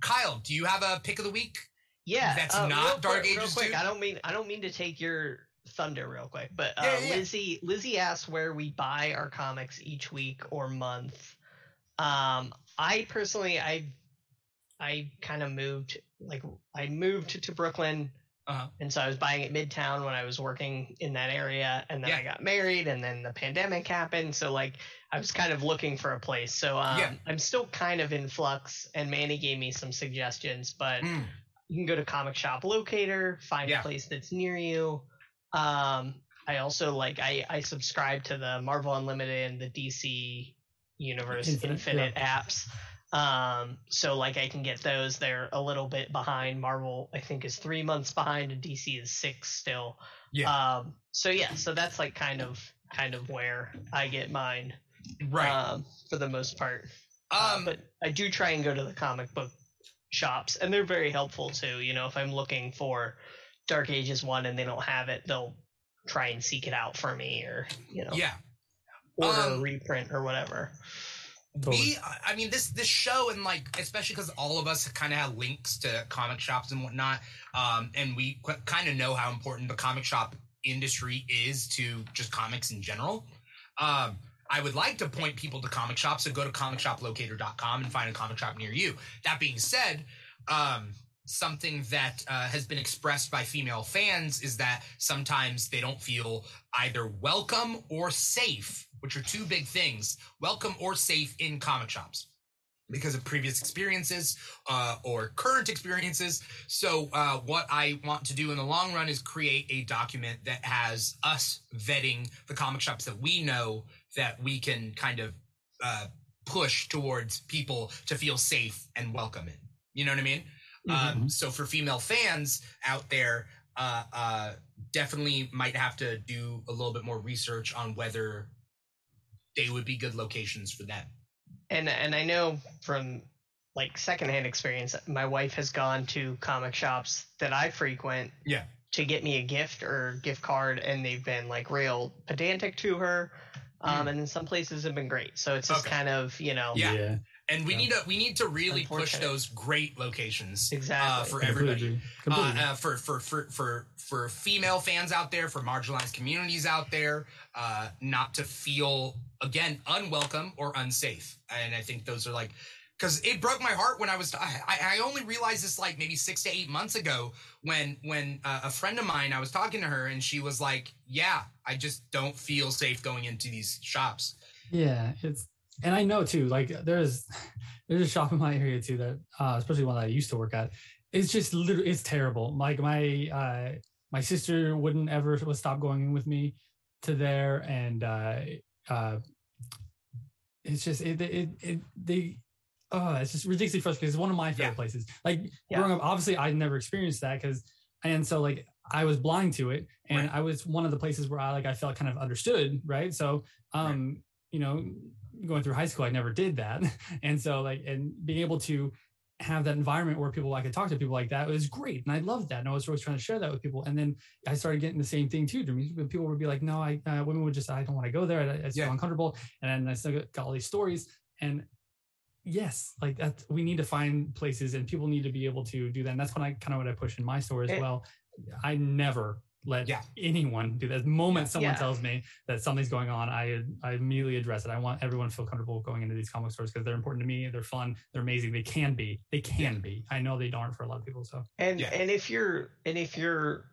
kyle do you have a pick of the week Yeah, That's uh, not real Dark quick, real Ages quick, I don't mean I don't mean to take your thunder real quick, but uh, Yeah, yeah. Lizzie Lizzie asked where we buy our comics each week or month. Um, I personally I I kind of moved like I moved to Brooklyn. Uh-huh. And so I was buying at Midtown when I was working in that area, and then Yeah. I got married, and then the pandemic happened. So like I was kind of looking for a place. So um, Yeah. I'm still kind of in flux, and Manny gave me some suggestions, but Mm. you can go to comic shop locator find Yeah. a place that's near you um i also like i i subscribe to the marvel unlimited and the dc universe Infinite, infinite, apps um so like i can get those they're a little bit behind marvel i think is three months behind and dc is six still Yeah. um so yeah so that's like kind of kind of where i get mine right um for the most part uh, um but I do try and go to the comic book shops, and they're very helpful too. You know, if I'm looking for Dark Ages one and they don't have it, they'll try and seek it out for me, or you know, yeah order Um, a reprint or whatever. Totally. we i mean this this show and like especially because all of us kind of have links to comic shops and whatnot um and we qu- kind of know how important the comic shop industry is to just comics in general um i would like to point people to comic shops so go to comicshoplocator.com and find a comic shop near you that being said um something that uh, has been expressed by female fans is that sometimes they don't feel either welcome or safe, which are two big things welcome or safe in comic shops because of previous experiences uh, or current experiences. So, uh, what I want to do in the long run is create a document that has us vetting the comic shops that we know that we can kind of uh, push towards people to feel safe and welcome in. You know what I mean? Um, so for female fans out there, uh, uh, definitely might have to do a little bit more research on whether they would be good locations for them. and and I know from like secondhand experience, my wife has gone to comic shops that I frequent Yeah. to get me a gift or gift card, and they've been like real pedantic to her. Um, and then some places have been great. So it's just. Okay. kind of you know Yeah. And we Yeah. need to we need to really push those great locations uh, Exactly. for everybody. agree. Completely. Uh, uh, for, for for for for female fans out there, for marginalized communities out there, uh, not to feel again unwelcome or unsafe. And I think those are like because it broke my heart when I was I, I only realized this like maybe six to eight months ago when when uh, a friend of mine I was talking to her and she was like, "Yeah, I just don't feel safe going into these shops." Yeah, it's and I know too. Like there's <laughs> there's a shop in my area too that, uh, especially one that I used to work at. It's just literally it's terrible. Like my uh, my sister wouldn't ever would stop going in with me to there, and uh, uh, it's just it it, it they. Oh, it's just ridiculously frustrating. It's one of my favorite Yeah. places. Like Yeah. growing up, obviously I never experienced that because, and so like I was blind to it, and Right. I was one of the places where I like I felt kind of understood, right? So, um, you know, going through high school, I never did that. <laughs> And so like, and being able to have that environment where people, I could talk to people like that was great. And I loved that. And I was always trying to share that with people. And then I started getting the same thing too. People would be like, no, I, uh, women would just, I don't want to go there. I, I Yeah. feel uncomfortable. And then I still got all these stories and yes, like that, we need to find places and people need to be able to do that. And that's when I kind of what I push in my store as And- well. I never let Yeah. anyone do that. The moment someone Yeah. tells me that something's going on, I I immediately address it. I want everyone to feel comfortable going into these comic stores because they're important to me. They're fun. They're amazing. They can be. They can be. I know they aren't for a lot of people. So And Yeah. and if you're and if you're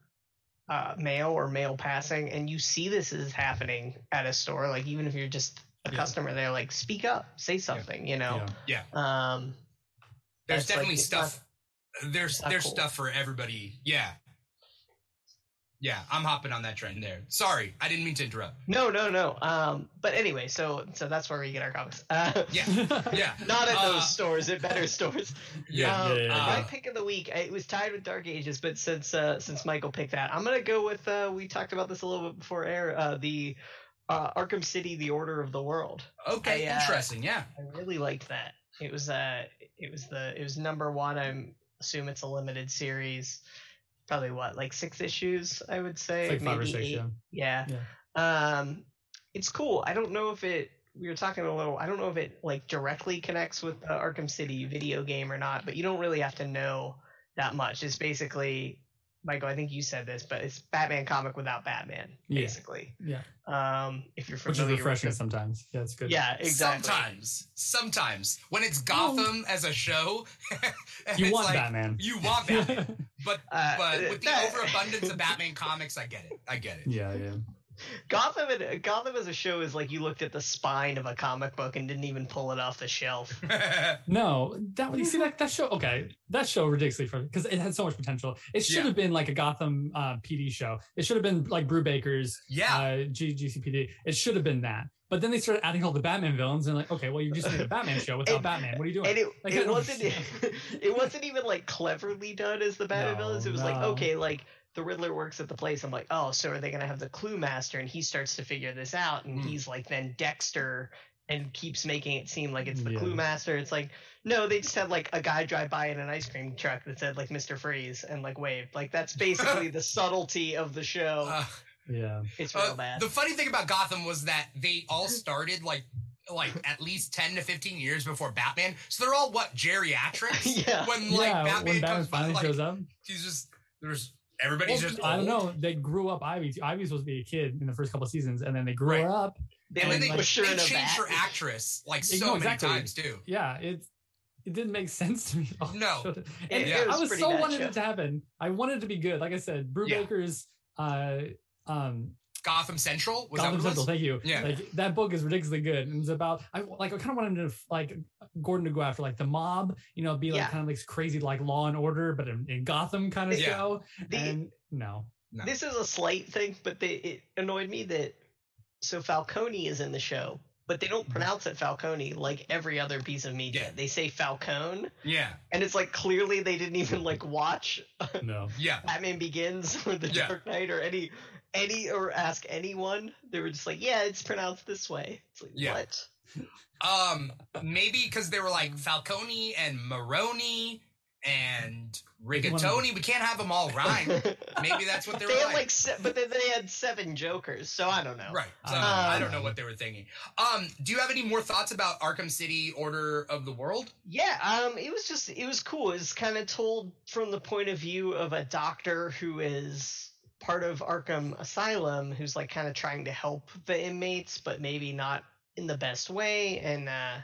uh, male or male passing and you see this is happening at a store, like even if you're just a Yeah. customer there, like speak up, say something, you know. yeah, Um, There's That's like- definitely not- stuff. there's there's cool. stuff for everybody. Yeah. Yeah, I'm hopping on that trend there. Sorry, I didn't mean to interrupt. no, no, no. Um, but anyway, so so that's where we get our comics. Uh, Yeah. <laughs> Yeah. Not at Uh, those stores, at better stores. Yeah. Um, yeah, yeah, my yeah. pick of the week, it was tied with Dark Ages, but since uh, since Michael picked that, I'm gonna go with. Uh, we talked about this a little bit before air. Uh, the uh, Arkham City: The Order of the World. Okay, I, uh, interesting. Yeah. I really liked that. It was uh, it was the it was number one. I'm assume it's a limited series. Probably what like six issues, I would say, it's like five or maybe six. eight. Yeah. Yeah. Um, it's cool. I don't know if it. We were talking a little. I don't know if it like directly connects with the Arkham City video game or not, but you don't really have to know that much. It's basically, Michael. I think you said this, but it's Batman comic without Batman, Yeah. basically. Yeah. Um, if you're familiar, Which is refreshing with the- sometimes. Yeah, it's good. Yeah, exactly. Sometimes, sometimes when it's Gotham as a show, <laughs> You want like, Batman. You want Batman, <laughs> but Uh, but with the overabundance of Batman comics, I get it. I get it. yeah, yeah. Gotham, and, Gotham as a show is like you looked at the spine of a comic book and didn't even pull it off the shelf. <laughs> No, that you see that that show. Okay, that show ridiculously for because it had so much potential. It should Yeah. have been like a Gotham uh, PD show. It should have been like Brubaker's yeah, uh, G- GCPD. It should have been that. But then they started adding all the Batman villains and like, okay, well, you just made a Batman show without <laughs> And- Batman. What are you doing? and it, Like, it wasn't <laughs> it wasn't even like cleverly done as the Batman No, villains. It was like okay, like the Riddler works at the place. I'm like, oh, so are they gonna have the Clue Master? And he starts to figure this out, and Hmm. he's like then Dexter, and keeps making it seem like it's the Yeah. Clue Master. It's like no, they just had like a guy drive by in an ice cream truck that said like Mister Freeze and like waved. Like that's <laughs> basically the subtlety of the show. Uh, yeah, it's real uh, bad. the funny thing about Gotham was that they all started like like at least 10 to 15 years before Batman. So they're all what geriatrics <laughs> yeah. when like yeah, Batman, when Batman comes by. finally Like, shows up. he's just there's everybody's Well, just I don't know. They grew up Ivy. Ivy's supposed to be a kid in the first couple of seasons, and then they grew Right. up. They And they, push her they in a changed her actress like so no, many exactly. times too. Yeah, it it didn't make <laughs> sense to me. at all. No. and It- it I was was so wanted show. it to happen. I wanted it to be good. Like I said, Yeah. Brubaker's uh um Gotham Central was Gotham that Central. was? Thank you. Yeah. Like that book is ridiculously good. And it's about I like I kind of wanted to like Gordon to go after like the mob, you know, be like Yeah. kind of like crazy like Law and Order, but in, in Gotham kind of Yeah. show. The- and no, No. This is a slight thing, but they, it annoyed me that so Falcone is in the show, but they don't Mhm. pronounce it Falcone like every other piece of media. Yeah. They say Falcone, Yeah, and it's like clearly they didn't even like watch no. yeah, Batman Begins or The Yeah. Dark Knight or any any or ask anyone. They were just like, yeah, it's pronounced this way. It's like Yeah. what? <laughs> Um, maybe because they were like Falcone and Maroni and Rigatoni. We can't have them all rhyme. <laughs> Maybe that's what they were they had like. like, se- but then they had seven Jokers, so I don't know. Right. So Um, I don't know what they were thinking. Um, do you have any more thoughts about Arkham City Order of the World? Yeah, um, it was just it was cool. It's kind of told from the point of view of a doctor who is part of Arkham Asylum, who's like kind of trying to help the inmates, but maybe not in the best way. And uh,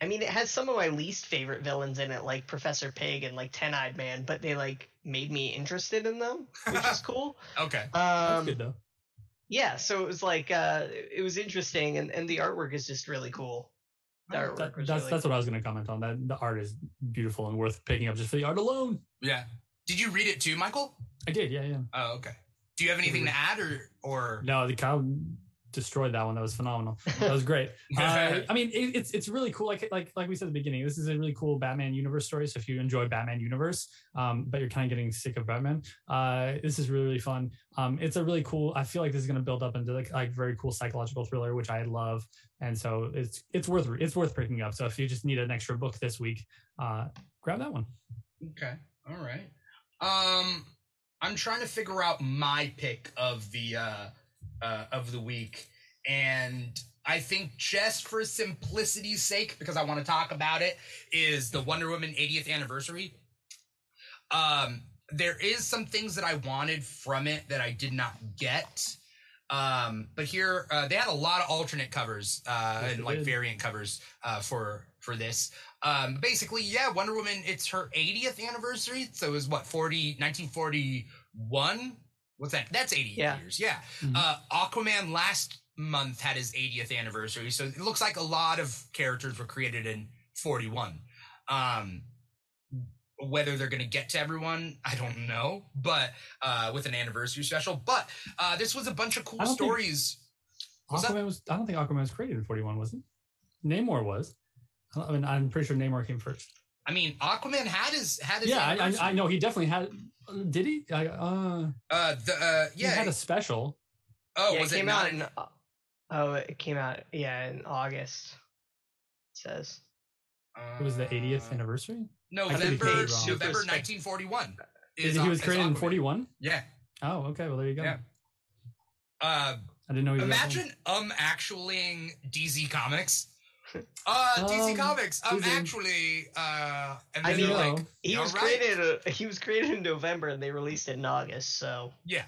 I mean, it has some of my least favorite villains in it, like Professor Pig and like Ten Eyed Man, but they like made me interested in them, which is <laughs> cool. Okay. That's Um, good though. yeah, so it was like uh, it was interesting, and and the artwork is just really cool. Artwork That- that's really that's what I was going to comment on. That the art is beautiful and worth picking up just for the art alone. Yeah. Did you read it too, Michael? I did, yeah, yeah. Oh, okay. Do you have anything to add or or No, the cow destroyed that one. That was phenomenal. That was great. <laughs> uh, I mean, it, it's it's really cool. Like like like we said at the beginning, this is a really cool Batman universe story. So if you enjoy Batman universe, um, but you're kind of getting sick of Batman, uh, this is really really fun. Um, it's a really cool. I feel like this is going to build up into like like very cool psychological thriller, which I love, and so it's it's worth it's worth picking up. So if you just need an extra book this week, uh, grab that one. Okay. All right. Um I'm trying to figure out my pick of the uh uh of the week and I think just for simplicity's sake because I want to talk about it is the Wonder Woman 80th anniversary. Um there is some things that I wanted from it that I did not get. Um, but here uh, they had a lot of alternate covers uh, Yes, and like did. variant covers uh, for for this. Um, basically, yeah, Wonder Woman. It's her 80th anniversary, so it was what 40 1941. What's that? That's 80 Yeah. years. Yeah. Mhm. Uh, Aquaman last month had his 80th anniversary, so it looks like a lot of characters were created in 41. Um, whether they're going to get to everyone, I don't know, but uh, with an anniversary special. But uh, this was a bunch of cool I don't think- stories. What's that? Aquaman was. I don't think Aquaman was created in 41, was it? Namor was. I don't- I mean, I'm pretty sure Namor came first. I mean, Aquaman had his had his Yeah, I. I, I know he definitely had. Did he? I, uh, Uh, the uh, yeah, he had a special. oh, yeah, was it it came not? out in. Oh, it came out. Yeah, in August. It says. It was the 80th Uh, anniversary. No, I could be November. November 1941. Is is he was created in 41? Yeah. Oh, okay. Well, there you go. Yeah. Uh, I didn't know he was. imagine um actuallying DC Comics. Uh, DC Um, Comics. Um, Susan. actually, uh, and I then mean, like, He was right." created. Uh, he was created in November, and they released it in August. So Yeah.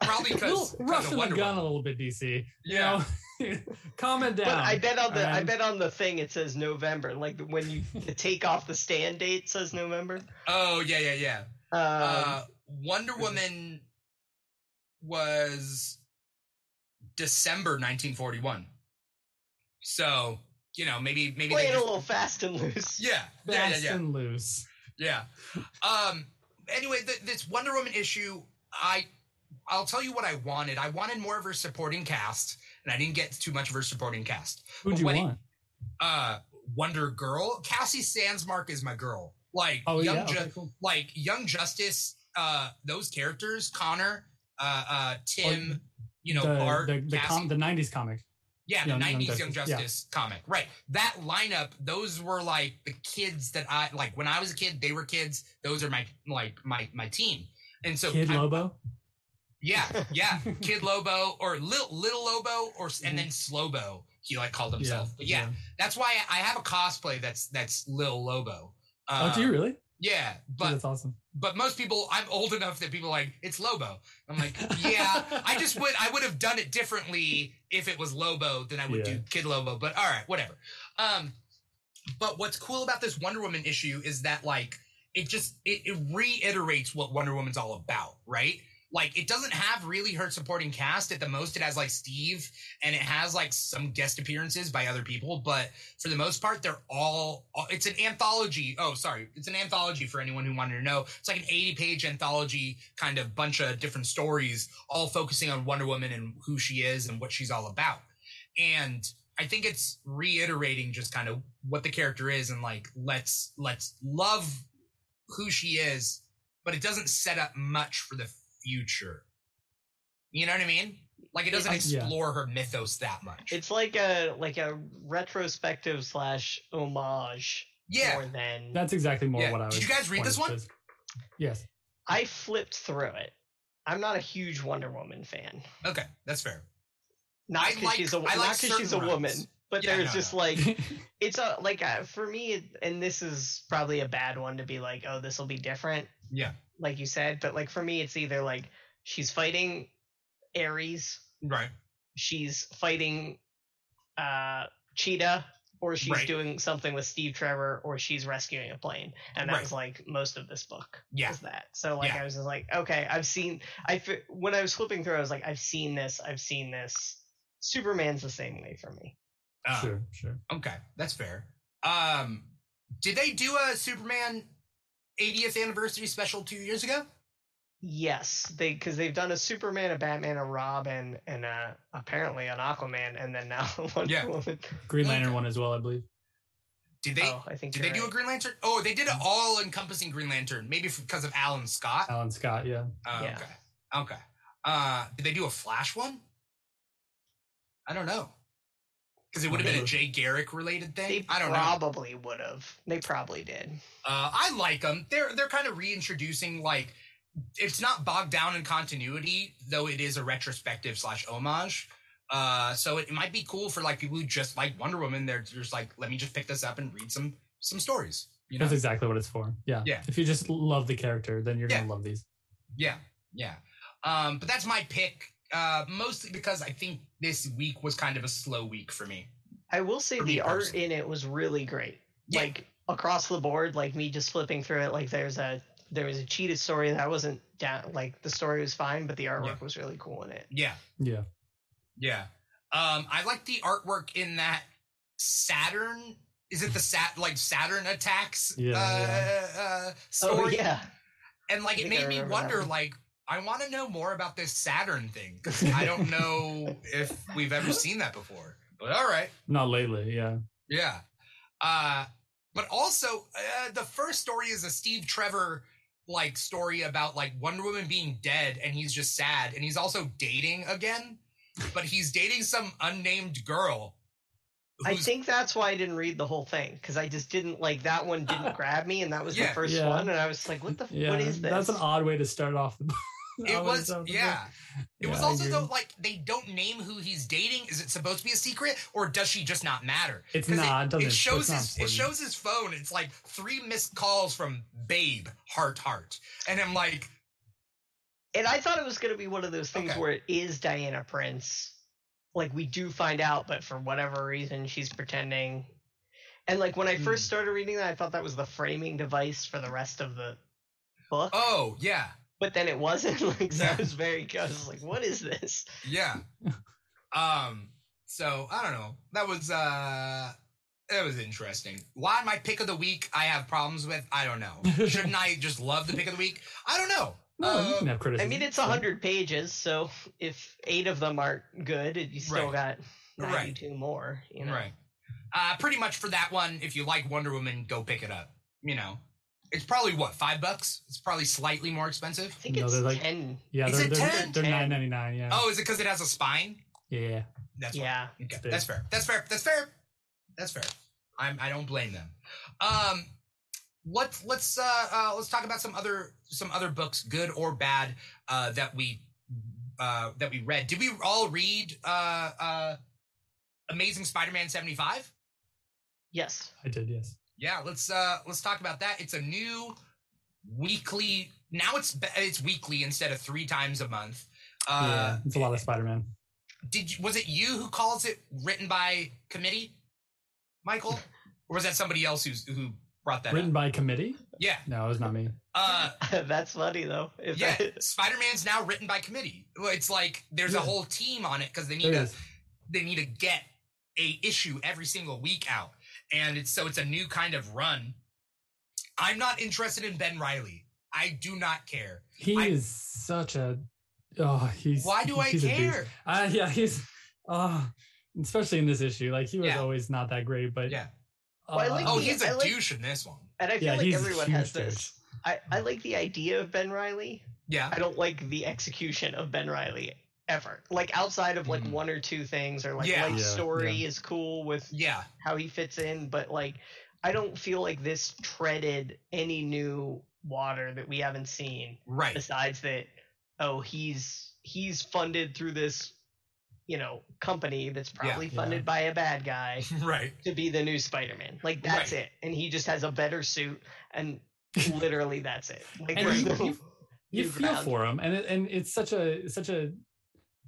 Probably <laughs> because rushing the Wonder gun a little bit, DC. Yeah. You know? <laughs> Calm it down. But I bet on the I Um, bet on the thing it says November. Like when you take off the stand date says November. Oh yeah, yeah, yeah. Um, uh, Wonder Woman was December 1941. So you know, maybe maybe they playing a little fast and loose. <laughs> yeah, yeah, yeah, Fast yeah. and loose. Yeah. Um. Anyway, th- this Wonder Woman issue, I, I'll tell you what I wanted. I wanted more of her supporting cast, and I didn't get too much of her supporting cast. Who do you when it- want? Uh, Wonder Girl, Cassie Sandsmark is my girl. Like Oh young, yeah. Ju- Okay, cool. like Young Justice. Uh, those characters, Connor, uh, uh, Tim. you know, the, Bart, the, the, com- the 90s comic. Yeah, the Young- Young '90s Young Justice, yeah. Comic, right? That lineup, those were like the kids that I like when I was a kid. They were kids. Those are my like my my team. And so, Kid I- Lobo. yeah, yeah, <laughs> Kid Lobo or Little Little Lobo or and Mm-hmm. then Slowbo. he like called himself. But yeah, that's why I have a cosplay that's that's Lil Lobo. oh, do you Uh, really? Yeah, Dude, but that's awesome. But most people i'm old enough that people are like it's lobo. I'm like yeah i just would i would have done it differently if it was lobo than i would do kid lobo but all right whatever. Um but what's cool about this wonder woman issue is that like it just it, it reiterates what wonder woman's all about right like it doesn't have really her supporting cast at the most. It has like steve and it has like some guest appearances by other people but for the most part they're all it's an anthology. Oh sorry. It's an anthology for anyone who wanted to know. It's like an 80 page anthology kind of bunch of different stories all focusing on wonder woman and who she is and what she's all about. And i think it's reiterating just kind of what the character is and like let's let's love who she is but it doesn't set up much for the future you know what i mean like it doesn't It's- Yeah. explore her mythos that much It's like a like a retrospective slash homage yeah more than That's exactly more Yeah. what I was. Did you guys read this one? to- Yes. I flipped through it. I'm not a huge Wonder Woman fan. okay that's fair Not because like- she's a I like not because she's a woman, runs. but Yeah, there's no, just no. like <laughs> it's a like uh, for me, and this is probably a bad one to be like, oh, this will be different, yeah like you said. But like for me, it's either like she's fighting Ares, right she's fighting uh Cheetah, or she's Right. doing something with Steve Trevor, or she's rescuing a plane, and that Right. was like most of this book. Yeah. is that. So like Yeah. I was just like, okay, I've seen. I when I was flipping through, I was like, I've seen this. I've seen this. Superman's the same way for me. Oh, Sure, sure. okay that's fair um did they do a superman 80th anniversary special two years ago Yes, they because they've done a Superman, a Batman, a Robin, and uh apparently an Aquaman, and then now <laughs> Wonder Yeah. Woman. Green Lantern one as well, I believe. did they oh, I think did you're they do a green lantern oh they did an all-encompassing green lantern maybe because of alan scott Alan Scott, yeah. Oh, Yeah. okay okay uh did they do a flash one i don't know because it would have been a jay garrick related thing They i don't know probably would have. They probably did. Uh, I like them. They're they're kind of reintroducing like it's not bogged down in continuity, though it is a retrospective slash homage. Uh, so it, might be cool for like people who just like Wonder Woman. They're just like, let me just pick this up and read some some stories. You know? That's exactly what it's for. Yeah. Yeah. If you just love the character, then you're Yeah. gonna love these. Yeah, yeah. Um, but that's my pick. Uh, mostly because I think this week was kind of a slow week for me. I will say the art personally. in it was really great. Yeah. Like across the board, like me just flipping through it, like there's a there was a Cheetah story that wasn't down like the story was fine, but the artwork Yeah. was really cool in it. Yeah, Yeah. yeah. Um, I like the artwork in that Saturn. Is it the sat like Saturn attacks? Yeah, uh, yeah. Uh, Oh story? yeah. and like it made me remember that wonder like i want to know more about this saturn thing 'cause i don't <laughs> know if we've ever seen that before but all right Not lately, yeah. yeah uh but also uh, the first story is a steve trevor like story about like wonder woman being dead and he's just sad and he's also dating again but he's dating some unnamed girl I think that's why I didn't read the whole thing because I just didn't like that one didn't <laughs> grab me, and that was Yeah. the first Yeah. one, and I was like, "What the? Yeah. what is this?" That's an odd way to start off the <laughs> it odd way to was start off the yeah. It was Yeah, I also though like they don't name who he's dating. Is it supposed to be a secret, or does she just not matter? It's 'Cause not, it It, doesn't- shows it's not his it shows his phone. It's like three missed calls from Babe Heart Heart, and I'm like, and I thought it was going to be one of those things Okay. where it is Diana Prince. Like we do find out, but for whatever reason, she's pretending. And like when I first Hmm. started reading that, I thought that was the framing device for the rest of the book. oh yeah, But then it wasn't. <laughs> Like so Yeah. I was very. I was like, "What is this?" yeah. um. So I don't know. That was uh. It was interesting. Why my pick of the week I have problems with? I don't know. <laughs> Shouldn't I just love the pick of the week? I don't know. No, you Uh, can have criticism. I mean, it's a hundred pages, so if eight of them aren't good, you still Right. got Right. ninety-two more. You know, Right. Uh, pretty much for that one, if you like Wonder Woman, go pick it up. You know, it's probably what five bucks. It's probably slightly more expensive. I think No, it's they're like- ten. Yeah, Is they're it they're, 10? they're 10. nine ninety nine. Yeah. Oh, is it because it has a spine? Yeah. That's. Yeah. Okay, that's fair. That's fair. That's fair. That's fair. I'm. I don't blame them. Um, let's let's uh, uh let's talk about some other some other books, good or bad, uh, that we uh that we read. Did we all read uh uh Amazing Spider-Man 75? Yes. I did, yes. Yeah, let's uh let's talk about that. It's a new weekly. Now it's it's weekly instead of three times a month. Uh, yeah, it's a lot of Spider-Man. Did you, was it you who calls it written by committee, Michael, or was that somebody else who's who brought that Written up? by committee? Yeah, No, it was not me. uh, <laughs> That's funny though. If yeah. that- Spider-Man's now written by committee. It's like there's a whole team on it because they need to they need to get a issue every single week out, and it's so it's a new kind of run. I'm not interested in Ben Reilly. I do not care. He I- is such a. Oh, he's. Why do I he's a douche. care? Uh, yeah, he's. Oh, especially in this issue, like he was Yeah. always not that great, but Yeah. Well, like Oh, the- he's a I like- douche in this one. and I feel Yeah, like everyone huge has this. I, I like the idea of Ben Reilly. Yeah. I don't like the execution of Ben Reilly ever. Like outside of like Mhm. one or two things, or like Yeah. life Yeah, story is cool with Yeah. how he fits in, but like I don't feel like this treaded any new water that we haven't seen Right. besides that oh he's he's funded through this you know company that's probably Yeah. funded by a bad guy <laughs> Right. to be the new Spider-Man. Like that's Right. it. And he just has a better suit and <laughs> literally that's it. Like And you- no you- <laughs> you feel for him, and it, and it's such a such a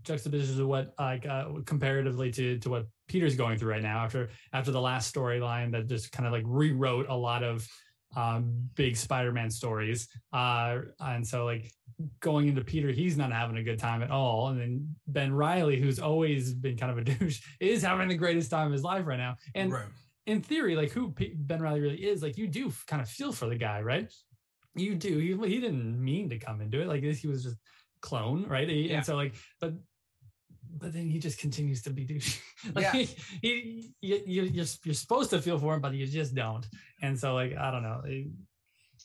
juxtaposition of what like uh, comparatively to to what Peter's going through right now after after the last storyline that just kind of like rewrote a lot of um big Spider-Man stories, uh, and so like going into Peter, he's not having a good time at all, and then Ben Reilly, who's always been kind of a <laughs> douche, is having the greatest time of his life right now, and right. in theory, like who P- Ben Reilly really is, like you do kind of feel for the guy, right? You do. He, he didn't mean to come into it. Like this, he was just clone, right? He- Yeah. And so like, but but then he just continues to be douche. <laughs> like Yeah. he, <laughs> he you, you, you're you're supposed to feel for him, but you just don't. And so like I don't know. I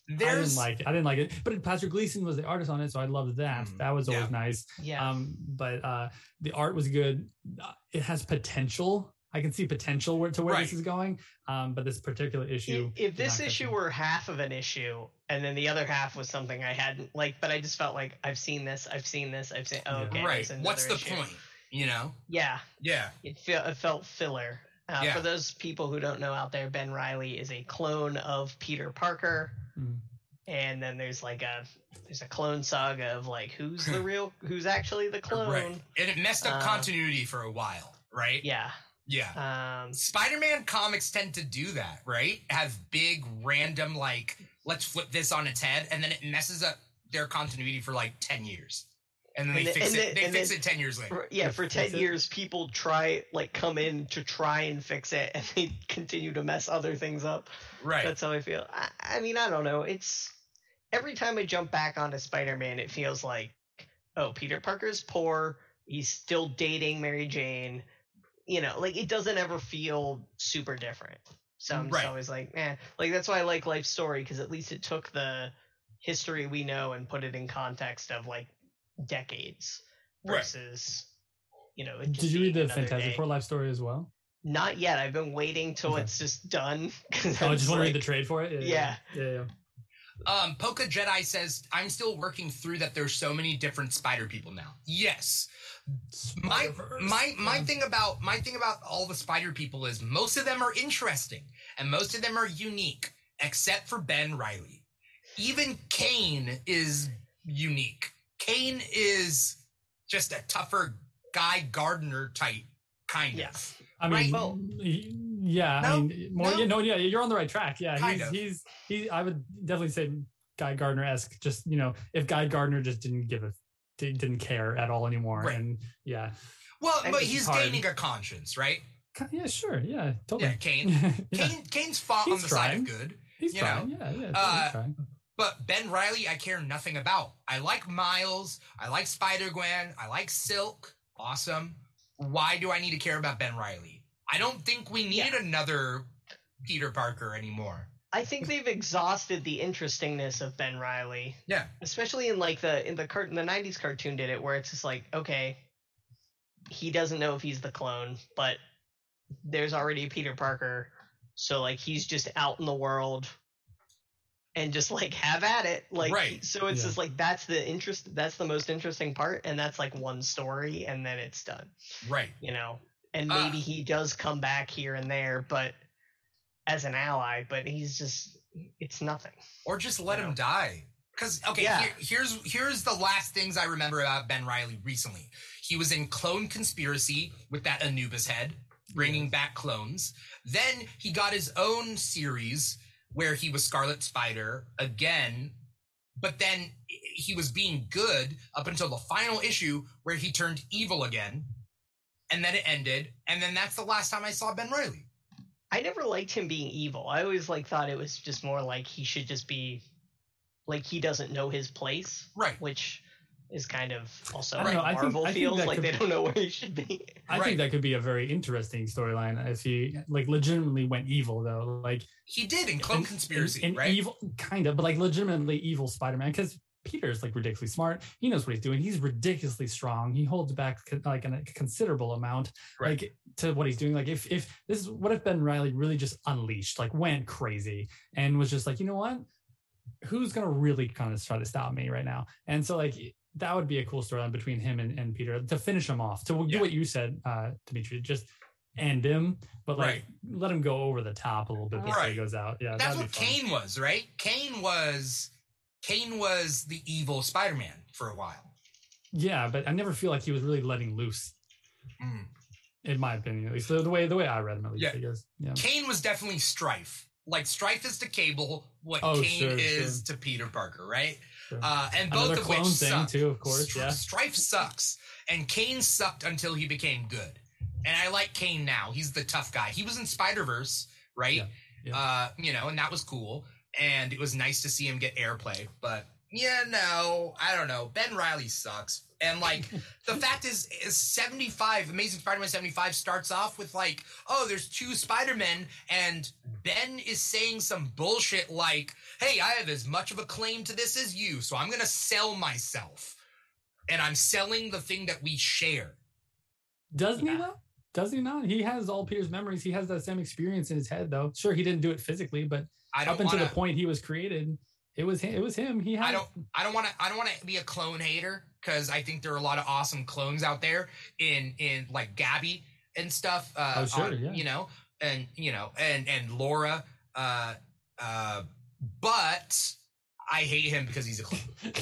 I didn't like it. I didn't like it. But Patrick Gleason was the artist on it, so I loved that. Mm, that was always yeah. nice. Yeah. Um, but uh, the art was good. Uh, It has potential. I can see potential where, to where this is going. Um, but this particular issue, if, if this issue were half of an issue and then the other half was something I hadn't like, but I just felt like I've seen this, I've seen this, I've seen. Oh, okay. right. there's What's the issue. point? You know? Yeah, Yeah. it, fe- it felt filler. Uh, Yeah. For those people who don't know out there, Ben Reilly is a clone of Peter Parker, Mhm. and then there's like a there's a clone saga of like who's the <laughs> real, who's actually the clone. Right. And it messed up Uh, continuity for a while, right? Yeah. Yeah. Um, Spider-Man comics tend to do that, right? Have big random like let's flip this on its head and then it messes up their continuity for like 10 years. And then they And fix and it then- they fix then- it 10 years later. for, yeah, for ten it. years, people try like come in to try and fix it, and they continue to mess other things up. Right. That's how I feel. I, I mean, I don't know. It's every time I jump back onto Spider-Man, it feels like, oh, Peter Parker's poor. He's still dating Mary Jane. You know, like it doesn't ever feel super different. So I'm just Right. always like, eh. Like that's why I like Life Story because at least it took the history we know and put it in context of like decades Right. versus. You know, it just Did you read the Fantastic day. Four life story as well? Not yet. I've been waiting till Okay. it's just done Oh, I I'm just want to read the trade for it. Yeah. yeah, yeah. Um, Polka Jedi says, I'm still working through that there's so many different spider people now. Yes. My my my Yeah. thing about my thing about all the spider people is most of them are interesting and most of them are unique, except for Ben Reilly. Even Kane is unique. Kane is just a tougher Guy Gardner type, kind Yeah. of. I mean, Right. Well- y- yeah, No, I mean, more, no. you know, yeah, you're on the right track. Yeah, Kind he's, of. he's, he, I would definitely say Guy Gardner esque. Just you know, if Guy Gardner just didn't give a, didn't care at all anymore, Right. and yeah, Well, And but he's hard. gaining a conscience, right? Yeah, sure, yeah, totally. Yeah, Kane. <laughs> yeah, Kane Kane's fought He's on the side of good. he's you trying. Yeah, yeah, totally Uh, trying. But Ben Reilly, I care nothing about. I like Miles. I like Spider Gwen. I like Silk. Awesome. Why do I need to care about Ben Reilly? I don't think we need Yeah. another Peter Parker anymore. I think they've exhausted the interestingness of Ben Reilly, Yeah. especially in like the in the cart the '90s cartoon did it, where it's just like, okay, he doesn't know if he's the clone, but there's already Peter Parker, so like he's just out in the world and just like have at it, like Right. so it's Yeah. just like that's the interest, that's the most interesting part, and that's like one story, and then it's done. Right. you know and Uh. maybe he does come back here and there, but as an ally. But he's just it's nothing. or just let him know? die. Because okay, Yeah. here, here's here's the last things I remember about Ben Reilly recently. He was in Clone Conspiracy with that Anubis head, bringing back clones. Then he got his own series where he was Scarlet Spider again, but then he was being good up until the final issue where he turned evil again, and then it ended, and then that's the last time I saw Ben Reilly. I never liked him being evil. I always like thought it was just more like he should just be like he doesn't know his place, Right. which is kind of also I don't how know, I think- Marvel I think feels that like could- they don't know where he should be. <laughs> I Right. think that could be a very interesting storyline if he like legitimately went evil though, like He did in Clone an- Conspiracy, an, an right? evil kind of, but like legitimately evil Spider-Man because Peter's like ridiculously smart. He knows what he's doing. He's ridiculously strong. He holds back co- like a considerable amount, Right. like to what he's doing. Like if if this is what if Ben Reilly really just unleashed, like went crazy and was just like, you know what, who's gonna really kind of try to stop me right now? And so like that would be a cool storyline between him and, and Peter to finish him off. To Yeah. do what you said, uh, Dimithri, just end him, but like Right. let him go over the top a little bit before Right. he goes out. Yeah, That's what. Kane was, right? Kane was Kane was the evil Spider-Man for a while. Yeah, but I never feel like he was really letting loose, Mm. in my opinion. At least the, the way the way I read him, at least. Yeah. I guess. Yeah. Kane was definitely Strife. Like Strife is to Cable what Oh, Kane sure, is to Peter Parker, right? Sure. Uh, and both Another of clone which thing suck. too, of course. Str- Yeah. Strife sucks, and Kane sucked until he became good. And I like Kane now. He's the tough guy. He was in Spider Verse, right? Yeah, yeah. Uh, you know, and that was cool. And it was nice to see him get airplay. But yeah, no, I don't know. Ben Reilly sucks. And like <laughs> the fact is, is 75, Amazing Spider-Man 75 starts off with like, oh, there's two Spider-Men, and Ben is saying some bullshit like, hey, I have as much of a claim to this as you, so I'm gonna sell myself. And I'm selling the thing that we share. Doesn't he Yeah. though? Does he not? He has all Peter's memories. He has that same experience in his head, though. Sure, he didn't do it physically, but I up don't until the point he was created, it was him. It was him. He had. I don't I don't want to I don't want to be a clone hater because I think there are a lot of awesome clones out there in in like Gabby and stuff. Uh, Oh, sure, on- yeah. You know, and you know, and and Laura. Uh, uh, but I hate him because he's a clone. <laughs>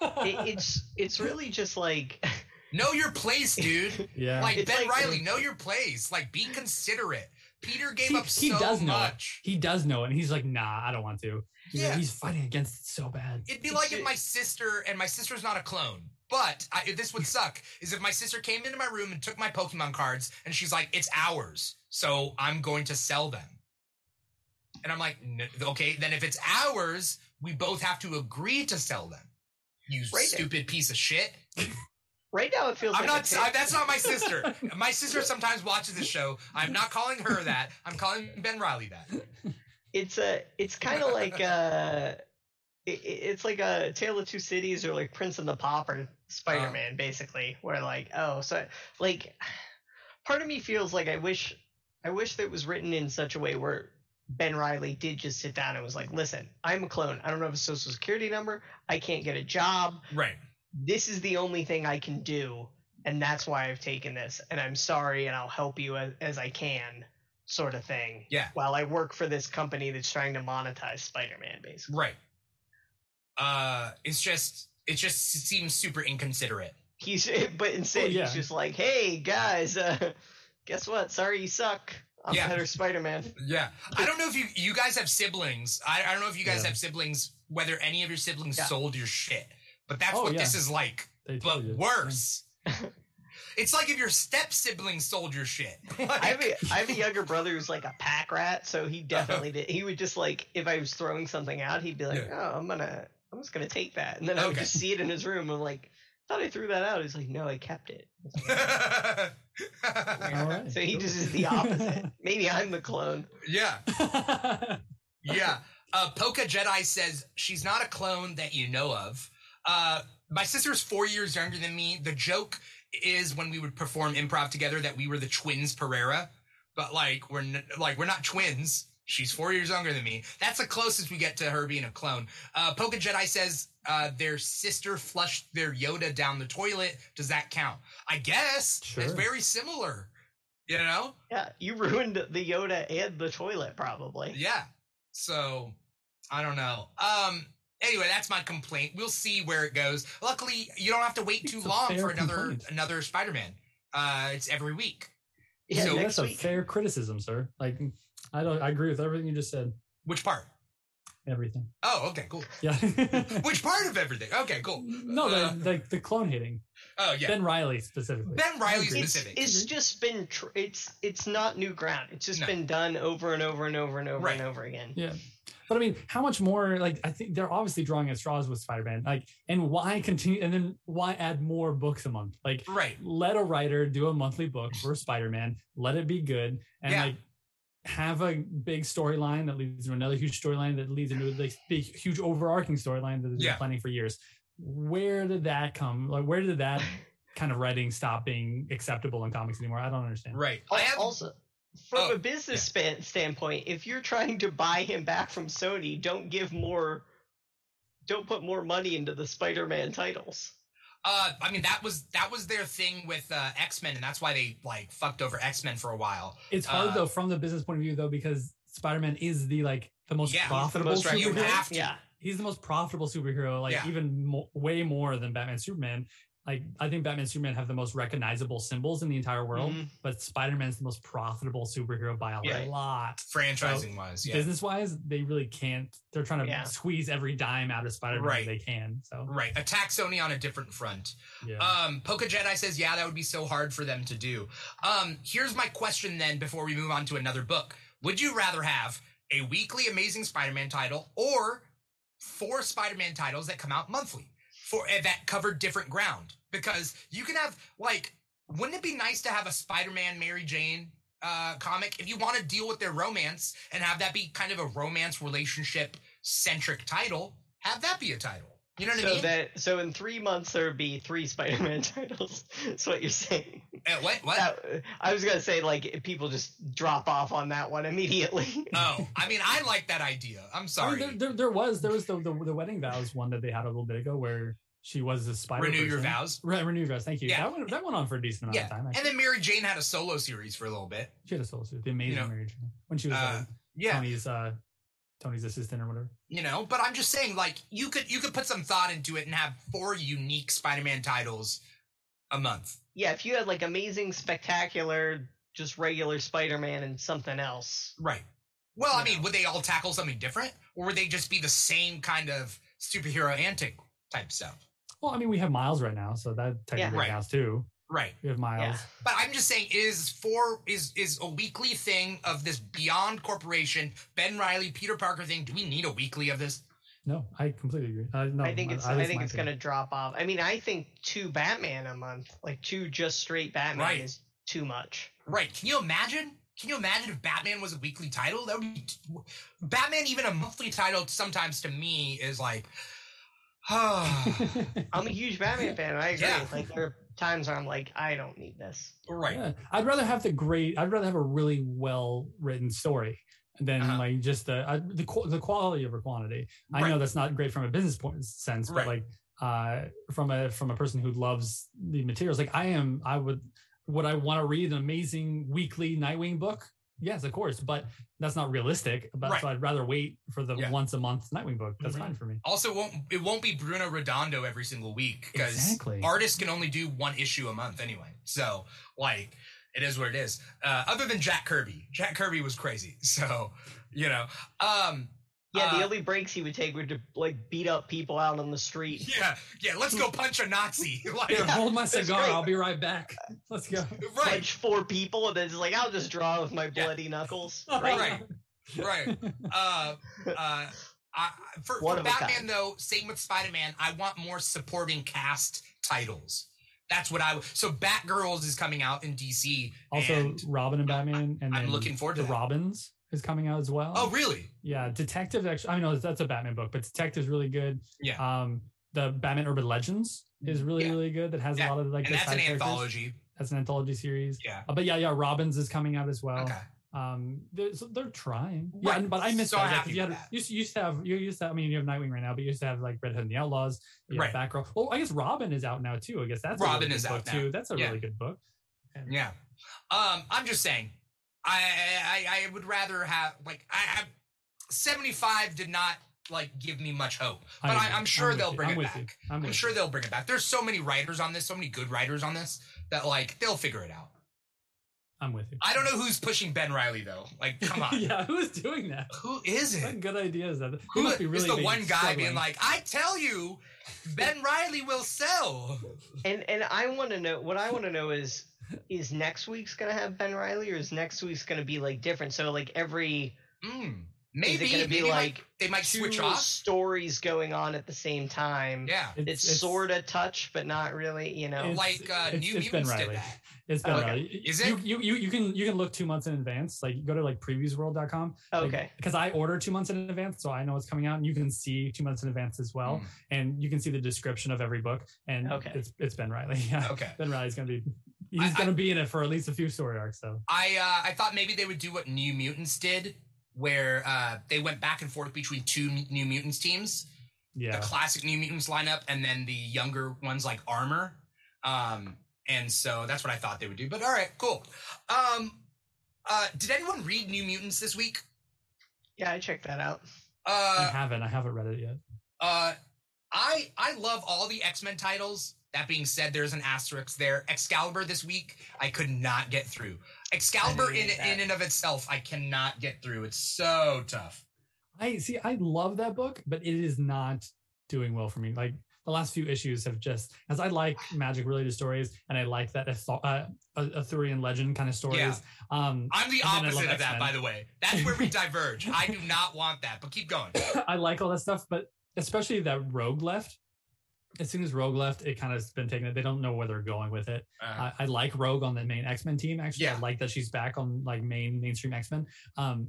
It, it's it's really just like <laughs> know your place, dude. <laughs> yeah. Like It's Ben like- Riley, know your place. Like be considerate. Peter gave He- up he so does know it. much. he does know it, and he's like, "Nah, I don't want to." He's, like- Yeah. he's fighting against it so bad. It'd be like if my sister and my sister's not a clone. But I, this would <laughs> suck is if my sister came into my room and took my Pokemon cards and she's like, "It's ours, so I'm going to sell them." And I'm like, "N- "Okay, then if it's ours, we both have to agree to sell them." You Right. stupid piece of shit! <laughs> right now it feels I'm like not. I, that's not my sister. <laughs> My sister sometimes watches this show. I'm not calling her that. I'm calling Ben Reilly that. it's a it's kind of like uh, a. it, it's like a tale of two cities or like prince and the pauper spider-man uh. basically where like oh so like part of me feels like i wish i wish that it was written in such a way where ben reilly did just sit down and was like listen i'm a clone i don't have a social security number i can't get a job Right. This is the only thing i can do and that's why i've taken this and i'm sorry and i'll help you as, as i can sort of thing Yeah. while i work for this company that's trying to monetize spider-man basically Right. Uh, it's just. It just seems super inconsiderate. he's <laughs> but instead Oh, yeah. he's just like hey guys uh guess what sorry you suck i'm Yeah. better spider-man Yeah. I don't know if you you guys have siblings. I, I don't know if you guys Yeah. have siblings, whether any of your siblings Yeah. sold your shit. But that's Oh, what yeah. this is like, They but worse. <laughs> it's like if your step sibling sold your shit. Like, <laughs> I have a I have a younger brother who's like a pack rat, so he definitely did. He would just like if I was throwing something out, he'd be like, Yeah. "Oh, I'm gonna, I'm just gonna take that," and then I would Okay. just see it in his room. I'm like, "Thought I threw that out." He's like, "No, I kept it." <laughs> All right. So he just is the opposite. Maybe I'm the clone. yeah. Yeah. Uh, Polka Jedi says she's not a clone that you know of. Uh, my sister's four years younger than me. The joke is when we would perform improv together that we were the twins Perera, but like we're n- like we're not twins. She's four years younger than me. That's the closest we get to her being a clone. Uh, Polka Jedi says uh, their sister flushed their Yoda down the toilet. Does that count? I guess. It's very similar. You know? Yeah, you ruined the Yoda and the toilet probably. Yeah. So I don't know. Um. Anyway, that's my complaint. We'll see where it goes. Luckily, you don't have to wait too It's a long for another complaint. another Spider-Man. Uh, it's every week. Yeah, So- that's a week. fair criticism, sir. Like, I don't. I agree with everything you just said. Which part? Everything. Oh, okay, cool. Yeah. <laughs> Which part of everything? Okay, cool. no, Uh, the, the the clone hitting. oh yeah, Ben Reilly specifically. Ben Reilly specifically. it's, it's just been tr- it's it's not new ground. It's just No. been done over and over and over and over Right. and over again. Yeah. But I mean, how much more? Like, I think they're obviously drawing at straws with Spider-Man. Like, and why continue? And then why add more books a month? Like, right. let a writer do a monthly book for <laughs> Spider-Man. Let it be good, and Yeah. like have a big storyline that leads to another huge storyline that leads into a like, big, huge overarching storyline that they've been planning for years. Where did that come? Like, where did that <laughs> kind of writing stop being acceptable in comics anymore? I don't understand. Right. I have also, from Oh, a business span, standpoint, if you're trying to buy him back from Sony, don't give more, don't put more money into the Spider-Man titles. Uh, I mean that was that was their thing with uh, X Men, and that's why they like fucked over X Men for a while. It's hard Uh, though from the business point of view though because Spider-Man is the like the most Yeah, he's the profitable most right- you superhero. have to. Yeah, he's the most profitable superhero, like Yeah. even mo- way more than Batman, Superman. Like I think Batman, and Superman have the most recognizable symbols in the entire world, Mhm. but Spider Man is the most profitable superhero by a Yeah. lot. Franchising wise, yeah. Business wise, they really can't. They're trying to Yeah. squeeze every dime out of Spider-Man Right. they can. So Right. Attack Sony on a different front. yeah, Um, Poke Jedi says, yeah, that would be so hard for them to do. Um, here's my question then before we move on to another book. Would you rather have a weekly Amazing Spider-Man title or four Spider-Man titles that come out monthly for uh, that cover different ground? Because you can have like, wouldn't it be nice to have a Spider-Man Mary Jane uh, comic if you want to deal with their romance and have that be kind of a romance relationship centric title? Have that be a title. You know what I so mean? that so in three months there would be three Spider-Man <laughs> titles. That's what you're saying. Uh, what? What? That- I was gonna say like people just drop off on that one immediately. <laughs> Oh, I mean, I like that idea. I'm I sorry. mean, there, there, there was there was the, the the wedding vows one that they had a little bit ago where she was a spider. Man. Renew your vows. Right, renew your vows. Thank you. Yeah. That went that went on for a decent amount Yeah, of time. and then Mary Jane had a solo series for a little bit. she had a solo series. the amazing know, Mary Jane, when she was uh, uh, Yeah, Tony's uh, Tony's assistant or whatever. you know, but I'm just saying, like, you could you could put some thought into it and have four unique Spider-Man titles a month. yeah, if you had like amazing, spectacular, just regular Spider-Man and something else. Right. Well, I You mean, would they all tackle something different, or would they just be the same kind of superhero antic type stuff? Well, I mean, we have Miles right now, so that technically Right. counts too. Right. We have Miles. Yeah. But I'm just saying, is four is is a weekly thing of this Beyond Corporation, Ben Reilly, Peter Parker thing? Do we need a weekly of this? No, I completely agree. Uh, no, I think it's at I think it's gonna drop off. I mean, I think two Batman a month, like two just straight Batman, Right. is too much. Right. Can you imagine? Can you imagine if Batman was a weekly title? That would be Batman. Even a monthly title, sometimes to me is like, <sighs> <laughs> I'm a huge Batman fan. and I agree. Yeah. Like there are times where I'm like, I don't need this. right. Yeah. I'd rather have the great. I'd rather have a really well written story than Uh-huh. like just the uh, the qu- the quality over quantity. I Right. know that's not great from a business point sense, but Right. like uh from a from a person who loves the materials, like I am, I would would I want to read an amazing weekly Nightwing book? Yes, of course, but that's not realistic. But Right. so I'd rather wait for the Yeah. once a month Nightwing book. That's Mhm. fine for me. Also, won't it won't be Bruno Redondo every single week because Exactly. artists can only do one issue a month anyway. So like, it is what it is. Uh, other than Jack Kirby, Jack Kirby was crazy. <laughs> So you know, um, Yeah, the Uh, only breaks he would take were to like beat up people out on the street. yeah, yeah. Let's go punch a Nazi. <laughs> like, Here, hold my cigar. I'll be right back. Let's go. right, Punch four people and then just like I'll just draw with my Yeah. bloody knuckles. <laughs> right, right. Uh, uh, I, for, for Batman though, same with Spider Man. I want more supporting cast titles. That's what I. So Batgirls is coming out in DC. Also, and, Robin and Batman, and I'm looking forward to the that. Robins is coming out as well. oh really? yeah, Detective. Actually, I know that's a Batman book, but Detective's really good. Yeah. Um, the Batman Urban Legends is really Yeah. really good. That has Yeah, a lot of like and the that's an characters. anthology. That's an anthology series. Yeah. Uh, but yeah, yeah, Robins is coming out as well. Okay. Um, they're, so they're trying. Right. Yeah, but I miss So that. yeah, 'cause happy you, had, you used- to have you used to. Have, I mean, you have Nightwing right now, but you used to have like Red Hood and the Outlaws. Have Batgirl. Well, I guess Robin is out now too. I guess that's a Robin really is out now. too. That's a Yeah. really good book. And- Yeah. Um, I'm just saying, I I, I would rather have like I, I 75 did not like give me much hope, but I, I'm sure with they'll bring I'm it back. I'm, I'm sure you. they'll bring it back. There's so many writers on this, so many good writers on this that like they'll figure it out. I'm with you. I don't know who's pushing Ben Reilly though. Like, come on, <laughs> yeah, who is doing that? who is What it? good idea is that? He Who must be is the big one guy being struggling. like, I tell you, Ben Reilly will sell. And and I want to know what I want to know is is next week's gonna have Ben Reilly or is next week's gonna be like different? So like every Mm, is maybe it gonna maybe be like like they might two switch off. stories going on at the same time? Yeah, It's, sort of touch, but not really. You know. It's- like uh, it's- New it's Ben Mutants did that. It's Ben Okay. Riley. Is it? you you you can you can look two months in advance. Like go to like previewsworld.com. okay. Because I order two months in advance, so I know it's coming out, and you can see two months in advance as well, Mm, and you can see the description of every book. And Okay. it's it's Ben Reilly. <laughs> Yeah, okay. Ben Reilly's gonna be he's I- gonna be in it for at least a few story arcs. So I uh, I thought maybe they would do what New Mutants did, where uh, they went back and forth between two New Mutants teams, yeah, the classic New Mutants lineup, and then the younger ones like Armor. Um, and so that's what I thought they would do. But all right, cool. Um, uh, did anyone read New Mutants this week? Yeah, I checked that out. I Uh, haven't I haven't read it yet. uh, I I love all the X Men titles. That being said, there's an asterisk there. Excalibur this week, I could not get through. Excalibur in that. in and of itself, I cannot get through. It's so tough. I see. I love that book, but it is not doing well for me. Like the last few issues have just, as I like <sighs> magic related stories, and I like that uh, Arthurian legend kind of stories. Yeah. Um, I'm the And then I love opposite of that, by the way. That's where we <laughs> diverge. I do not want that, but keep going. I like all that stuff, but especially that Rogue left. As soon as Rogue left, it kind of has been taken. They don't know where they're going with it. Uh, I, I like Rogue on the main X Men team. Actually, Yeah. I like that she's back on like main mainstream X Men. Um,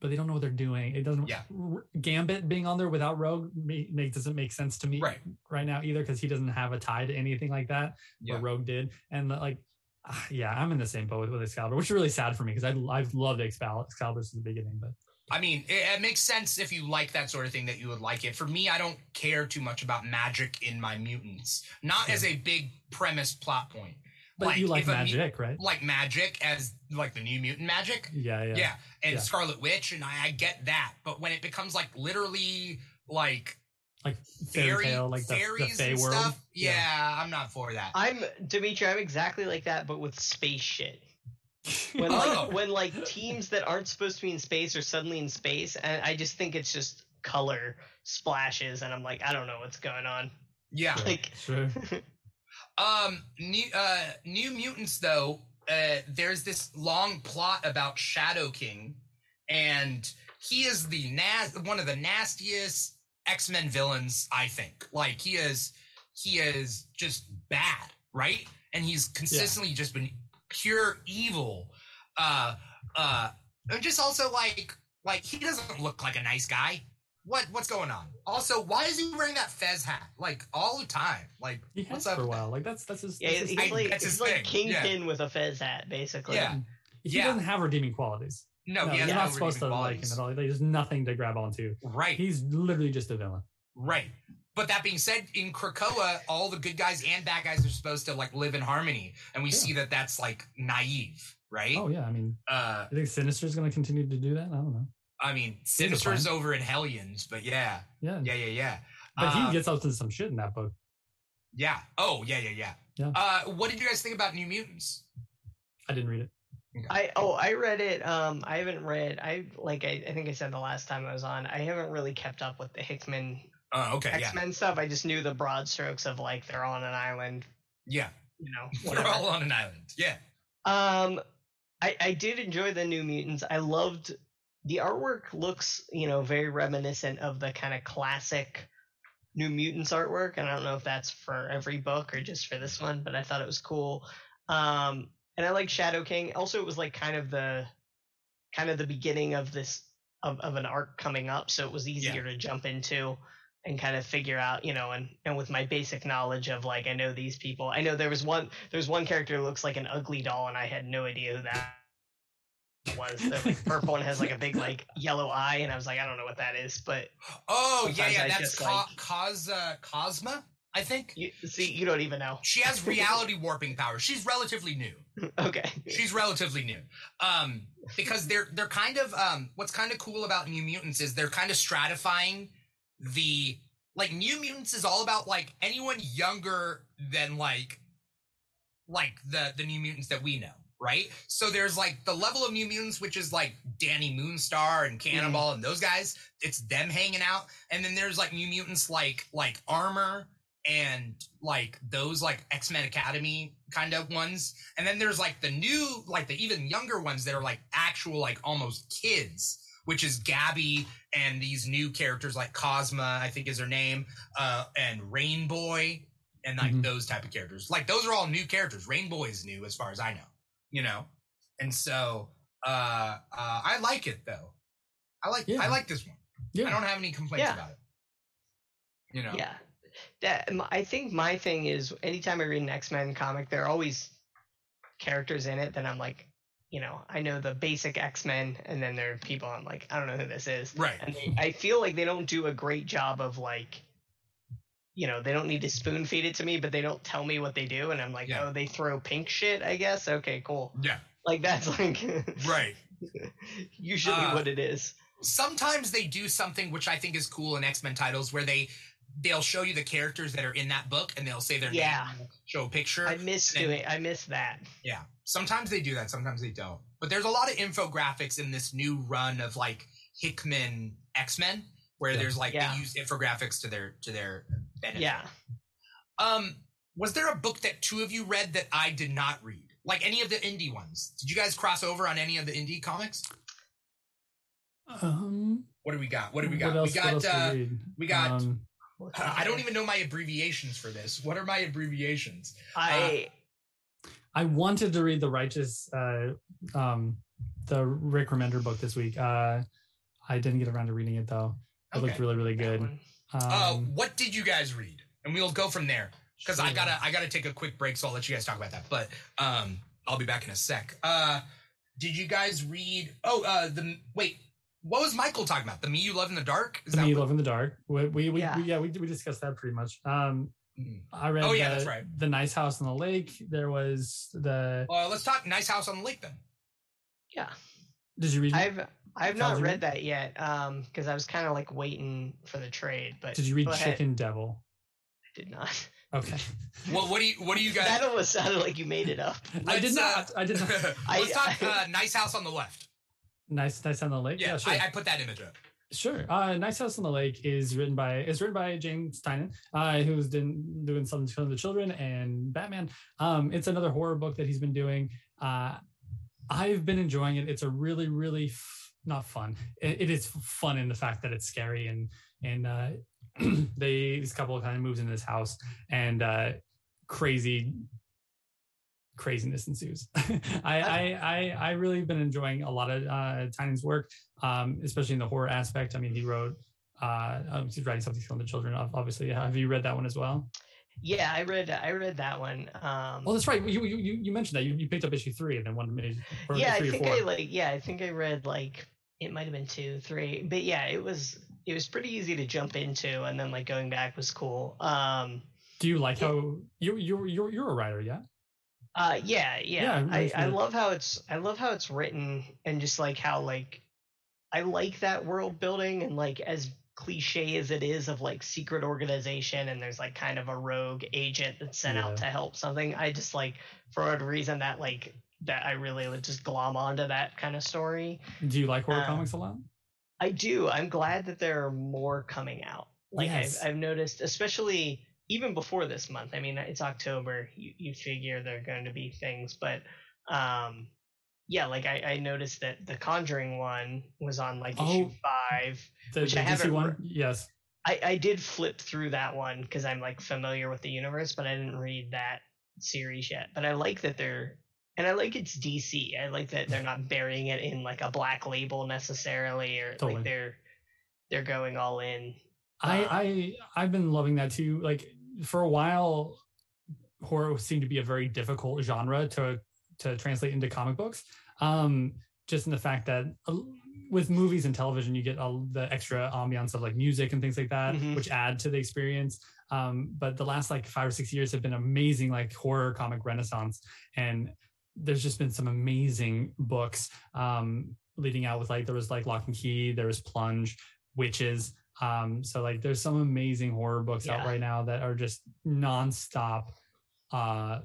but they don't know what they're doing. It doesn't. Yeah. R- Gambit being on there without Rogue make, doesn't make sense to me right. right now either because he doesn't have a tie to anything like that. Yeah. Where Rogue did, and like, ah, yeah, I'm in the same boat with, with Excalibur, which is really sad for me because I I've loved Excalibur, Excalibur since the beginning, but I mean, it, it makes sense if you like that sort of thing that you would like it. For me, I don't care too much about magic in my mutants. Not Sure. as a big premise plot point. But you like if a magic, right? like magic as like the new mutant magic. Yeah, yeah, Yeah. And Yeah. Scarlet Witch, and I, I get that. But when it becomes like literally like Like fairy fairy, tale, like the, the fairies Fey and world. stuff, yeah, I'm not for that. I'm Dimithri. I'm exactly like that, but with space shit. <laughs> When Oh. like when like teams that aren't supposed to be in space are suddenly in space, and I just think it's just color splashes, and I'm like, I don't know what's going on. yeah. Like, Sure. <laughs> Um, new uh, New Mutants though. Uh, there's this long plot about Shadow King, and he is the nas- one of the nastiest X Men villains. I think. Like he is, he is just bad, right? And he's consistently just been pure evil. Uh, uh, and just also like, like he doesn't look like a nice guy. What what's going on? Also, why is he wearing that fez hat like all the time? Like, He has what's up? for a while. Like that's that's his. yeah, that's his he's thing. I- like that's he's his like thing, yeah. Kingpin with a fez hat, basically. Yeah. he yeah. doesn't have redeeming qualities. No, no, he has you're no not supposed to redeeming like him qualities. at all. There's nothing to grab onto. Right, He's literally just a villain. right. But that being said, in Krakoa, all the good guys and bad guys are supposed to like live in harmony, and we Yeah. see that that's like naive, right? Oh yeah, I mean, Uh, I think Sinister's going to continue to do that. I don't know. I mean, a Sinister's over in Hellions, but yeah, Yeah, yeah, yeah, yeah. but Uh, he gets up to some shit in that book. yeah. Oh, yeah, yeah, yeah. Yeah. Uh, what did you guys think about New Mutants? I didn't read it. I oh I read it. Um, I haven't read. I like I, I think I said the last time I was on. I haven't really kept up with the Hickman Oh, okay, X yeah, Men stuff. I just knew the broad strokes of like they're on an island. yeah. You know, <laughs> They're all on an island. Yeah, Um, I I did enjoy the New Mutants. I loved the artwork. Looks you know very reminiscent of the kind of classic New Mutants artwork. And I don't know if that's for every book or just for this one, but I thought it was cool. Um, and I like Shadow King. Also, it was like kind of the kind of the beginning of this of, of an arc coming up, so it was easier to jump into and kind of figure out, you know, and and with my basic knowledge of like I know these people. I know there was one there's one character who looks like an ugly doll and I had no idea who that was. The like, purple one has like a big like <laughs> yellow eye and I was like I don't know what that is, but Oh, yeah, yeah. I That's just, Co- like- Cos uh, Cosma, I think. You, see, you don't even know. She has reality warping powers. She's relatively new. <laughs> okay. She's relatively new. Um, because they're they're kind of um what's kind of cool about New Mutants is they're kind of stratifying the like New Mutants is all about like anyone younger than like like the the New Mutants that we know, right? So there's like the level of New Mutants, which is like Dani Moonstar and Cannonball and those guys. It's them hanging out, and then there's like New Mutants like like Armor and like those like X-Men Academy kind of ones. And then there's like the new, like the even younger ones that are like actual, like almost kids, which is Gabby and these new characters like Cosma, I think is her name, uh, and Rainboy and like Mhm. those type of characters. Like those are all new characters. Rainboy is new as far as I know, you know? And so, uh, uh, I like it though. I like, Yeah. I like this one. I don't have any complaints Yeah. about it. You know? Yeah. That m- I think my thing is anytime I read an X Men comic, there are always characters in it that I'm like, you know, I know the basic X Men, and then there are people I'm like, I don't know who this is. Right. And they, I feel like they don't do a great job of like, you know, they don't need to spoon feed it to me, but they don't tell me what they do, and I'm like, Yeah. oh, they throw pink shit, I guess. Okay, cool. Yeah. Like that's <laughs> like Right. usually Uh, what it is. sometimes they do something which I think is cool in X Men titles where they they'll show you the characters that are in that book and they'll say their Yeah. name, show a picture. I miss then- doing. I miss that. yeah, sometimes they do that, sometimes they don't. But there's a lot of infographics in this new run of like Hickman X Men where Yeah. there's like Yeah. they use infographics to their to their benefit. Yeah. Um, was there a book that two of you read that I did not read? Like any of the indie ones? Did you guys cross over on any of the indie comics? Um, What do we got? What do we got? Else, we got uh, we got Um, Uh, I don't even know my abbreviations for this. What are my abbreviations? I I wanted to read the Righteous, uh, um, the Rick Remender book this week. Uh, I didn't get around to reading it though. It looked really, really that good. One. Uh, Um, what did you guys read? And we'll go from there because I gotta I gotta take a quick break, so I'll let you guys talk about that. But um, I'll be back in a sec. Uh, did you guys read? Oh, uh, the wait. What was Michael talking about? The Me You Love in the Dark? Is The Me what- Love in the Dark. We, we, we Yeah. yeah, we, yeah, we, we discussed that pretty much. Um, Mhm. I read. Oh, yeah, the, that's right. The Nice House on the Lake. There was the. Uh, let's talk Nice House on the Lake then. Yeah. Did you read? I've I've not read read? that yet. Um, because I was kind of like waiting for the trade. But did you read go ahead. Chicken Devil? I did not. Okay. <laughs> What what do you what do you guys? that almost sounded like you made it up. I did uh, not. I did not. <laughs> I- let's talk uh, Nice House on the Left. nice, nice on the lake. Yeah, Yeah, sure. I, I put that image up. Sure. Uh, nice House on the Lake is written by is written by James Tynion, uh, who's been doing something to the children and Batman. Um, it's another horror book that he's been doing. Uh, I've been enjoying it. It's a really, really f- not fun. It, it is fun in the fact that it's scary and and uh, <clears throat> they this couple kind of moves into this house and uh, crazy craziness ensues. <laughs> I, I I I really been enjoying a lot of uh, Tynion's work um, especially in the horror aspect. I mean, he wrote, uh, um, he's writing something from the children. ob- Obviously, have you read that one as well? Yeah, I read I read that one. Um, Well, that's right. You you, you mentioned that you, you picked up issue three and then one or yeah, I think. I like yeah, I think I read like it might have been two, three, but yeah, it was it was pretty easy to jump into, and then like going back was cool. Um, Do you like how you you you're you're a writer? Yeah. Uh, yeah, yeah. Yeah, I, I love how it's I love how it's written and just like how like I like that world building and like as cliche as it is of like secret organization and there's like kind of a rogue agent that's sent out to help something. I just like for a reason that like that I really would just glom onto that kind of story. Do you like horror Um, comics a lot? I do. I'm glad that there are more coming out. Like Yes. I've, I've noticed, especially even before this month. I mean, it's October. You, you figure there are going to be things, but um, yeah, like I, I noticed that the Conjuring one was on like issue Oh. five. The, which the I DC haven't one? yes. I, I did flip through that one because I'm like familiar with the universe, but I didn't read that series yet. But I like that they're and I like it's DC. I like that they're not burying it in like a black label necessarily, or Totally. like they're they're going all in. I Uh, I I've been loving that too. Like for a while, horror seemed to be a very difficult genre to to translate into comic books. Um, just in the fact that uh, with movies and television, you get all the extra ambiance of like music and things like that, Mhm. which add to the experience. Um, but the last like five or six years have been amazing, like horror comic renaissance, and there's just been some amazing books um, leading out with like there was like Locke and Key, there was Plunge, Witches. Um, so like there's some amazing horror books out right now that are just nonstop, uh,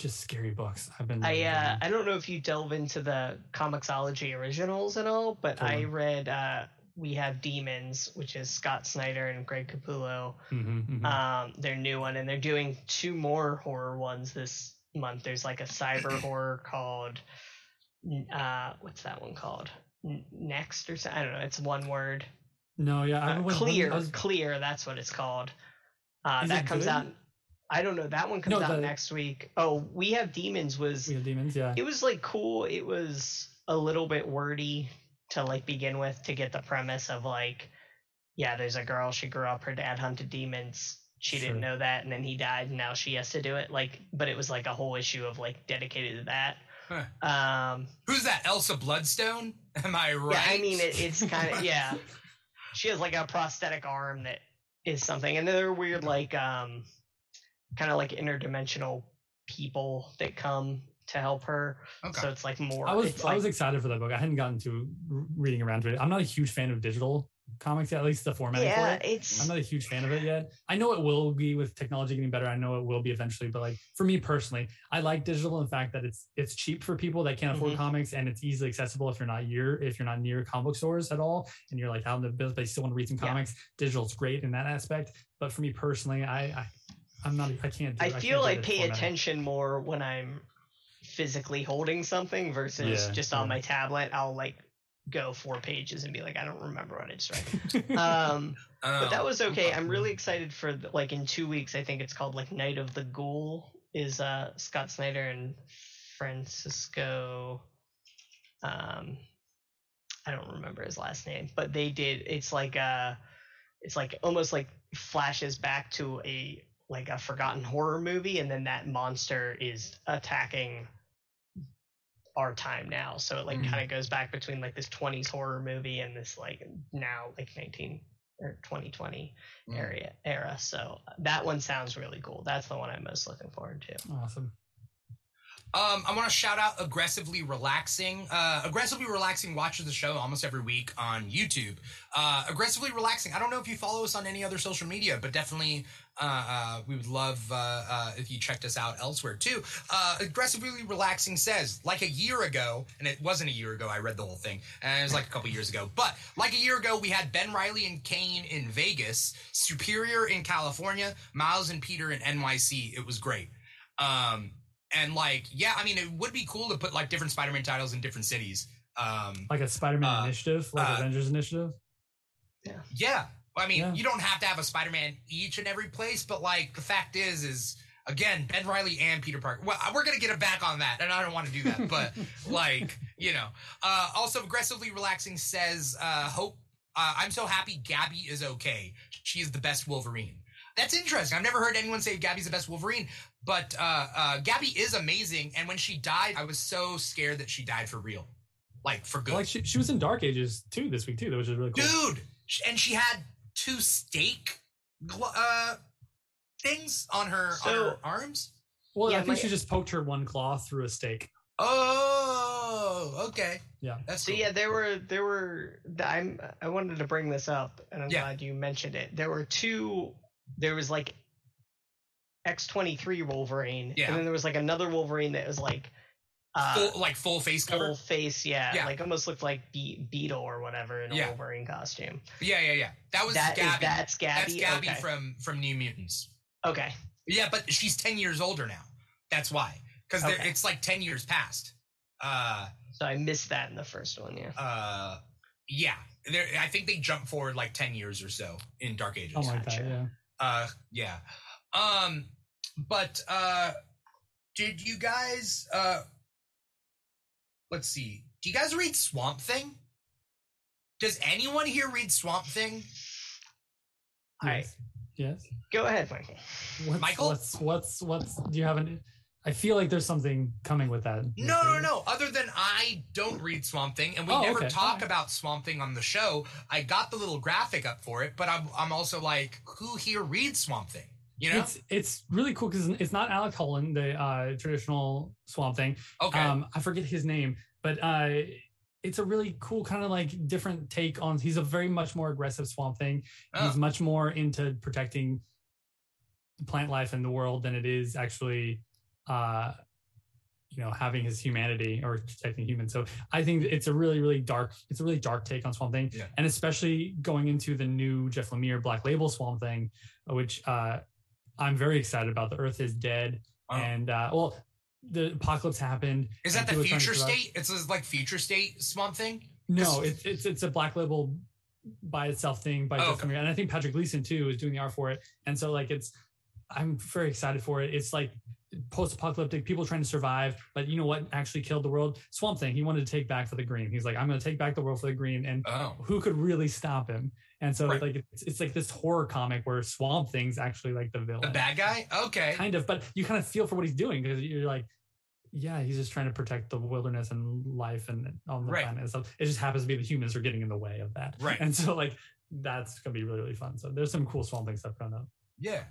just scary books. I've been. I uh. I don't know if you delve into the Comixology originals and all, but I read uh, We Have Demons, which is Scott Snyder and Greg Capullo. Mhm, mhm. Um, their new one, and they're doing two more horror ones this month. There's like a cyber <clears throat> horror called, uh, what's that one called? N- Next or something? I don't know. It's one word. no, yeah, I Uh, clear, I was- clear. That's what it's called. Uh, that it comes good? out. I don't know. That one comes No, out the- next week. Oh, we have demons. Was we have demons, yeah. it was like cool. It was a little bit wordy to like begin with to get the premise of like, yeah, there's a girl. She grew up. Her dad hunted demons. She Sure. didn't know that, and then he died, and now she has to do it. Like, but it was like a whole issue of like dedicated to that. Huh. Um, Who's that? Elsa Bloodstone? <laughs> Am I right? yeah, I mean, it, it's kind of <laughs> yeah. She has like a prosthetic arm that is something, and they're weird like um, kind of like interdimensional people that come to help her. Okay. So it's like more. I was I like, was excited for that book. I hadn't gotten to reading around to it. I'm not a huge fan of digital comics yet, at least the format yeah, for it. it's I'm not a huge fan of it yet. I know it will be with technology getting better. I know it will be eventually, but like for me personally, I like digital in the fact that it's it's cheap for people that can't afford Mhm. comics and it's easily accessible if you're not near if you're not near comic book stores at all and you're like out in the business but you still want to read some Yeah. comics. Digital's great in that aspect. But for me personally, I, I I'm not I can't do I can't feel do I pay formatting. attention more when I'm physically holding something versus Yeah, just on my tablet. I'll like go four pages and be like, I don't remember what I just read. <laughs> um, Oh, but that was okay. I'm really excited for the, like in two weeks. I think it's called like Night of the Ghoul. Is uh Scott Snyder and Francisco. Um, I don't remember his last name, but they did. It's like uh, it's like almost like flashes back to a like a forgotten horror movie, and then that monster is attacking our time now. So it like Mhm. kind of goes back between like this 20s horror movie and this like now like 19 or 2020 Mm. area era. So that one sounds really cool. That's the one I'm most looking forward to. Awesome. Um, I want to shout out aggressively relaxing. Uh, aggressively relaxing watches the show almost every week on YouTube. Uh, aggressively relaxing. I don't know if you follow us on any other social media, but definitely uh, uh, we would love uh, uh, if you checked us out elsewhere too. Uh, aggressively relaxing says like a year ago, and it wasn't a year ago. I read the whole thing, and it was like a couple years ago. But like a year ago, we had Ben Reilly and Kaine in Vegas, Superior in California, Miles and Peter in NYC. It was great. Um, and like, yeah, I mean, it would be cool to put like different Spider-Man titles in different cities. Um, Like a Spider-Man Uh, initiative, like uh, Avengers initiative. Yeah. Yeah, I mean, Yeah. you don't have to have a Spider-Man each and every place, but like the fact is, is again, Ben Reilly and Peter Parker. Well, we're gonna get it back on that, and I don't want to do that, but <laughs> like, you know, uh, also aggressively relaxing says, uh, hope. Uh, I'm so happy Gabby is okay. She is the best Wolverine. That's interesting. I've never heard anyone say Gabby's the best Wolverine, but uh, uh, Gabby is amazing. And when she died, I was so scared that she died for real, like for good. Like she, she was in Dark Ages too this week too, which is really cool. dude and she had two stake gl- uh things on her on her arms Well, Yeah, I think my- she just poked her one claw through a stake. oh okay Yeah. that's So cool. yeah, there were there were I'm I wanted to bring this up, and I'm Yeah. glad you mentioned it. There were two. There was like X23 Wolverine, Yeah. and then there was like another Wolverine that was like uh, full, like full face cover full face, yeah, Yeah. like almost looked like Be- Beetle or whatever in a Yeah. Wolverine costume. yeah yeah yeah that was That is gabby that's Gabby. that's gabby okay. from from new mutants okay. yeah but she's 10 years older now that's why because Okay. it's like 10 years past uh So I missed that in the first one. Yeah. uh yeah there i think they jump forward like 10 years or so in dark ages Something like that. Gotcha. Yeah. Uh, yeah. Um, but uh, did you guys? Uh, let's see. Do you guys read Swamp Thing? Does anyone here read Swamp Thing? I- Yes. Yes. Go ahead, Michael. What's, Michael? What's what's what's? Do you have an? I feel like there's something coming with that. No, no, no. Other than I don't read Swamp Thing, and we Oh, never okay. talk Alright. about Swamp Thing on the show. I got the little graphic up for it, but I'm, I'm also like, who here reads Swamp Thing? You know? It's it's really cool because it's not Alec Holland, the uh, traditional Swamp Thing. okay. Um, I forget his name, but uh, it's a really cool kind of like different take on. He's a very much more aggressive Swamp Thing. Oh. He's much more into protecting plant life in the world than it is actually, uh, you know, having his humanity or protecting humans. So I think it's a really, really dark. It's a really dark take on Swamp Thing, Yeah. and especially going into the new Jeff Lemire Black Label Swamp Thing, which uh, I'm very excited about. The Earth is dead, Oh. and uh, well, the apocalypse happened. Is that the people are trying to future state? It's like future state Swamp Thing? No, it's it's it's a black label by itself thing by Oh, okay. And I think Patrick Gleason too is doing the art for it. And so like it's, I'm very excited for it. It's like post-apocalyptic people trying to survive, but you know what actually killed the world? Swamp Thing. He wanted to take back for the green. He's like, I'm going to take back the world for the green, and Oh. who could really stop him? And so Right. like it's, it's like this horror comic where Swamp Thing's actually like the villain, The bad guy? Okay. kind of, but you kind of feel for what he's doing because you're like. Yeah, he's just trying to protect the wilderness and life and on the Right. planet and stuff. It just happens to be the humans are getting in the way of that. Right. And so like that's gonna be really, really fun. So there's some cool Swamp Thing stuff coming up. Yeah.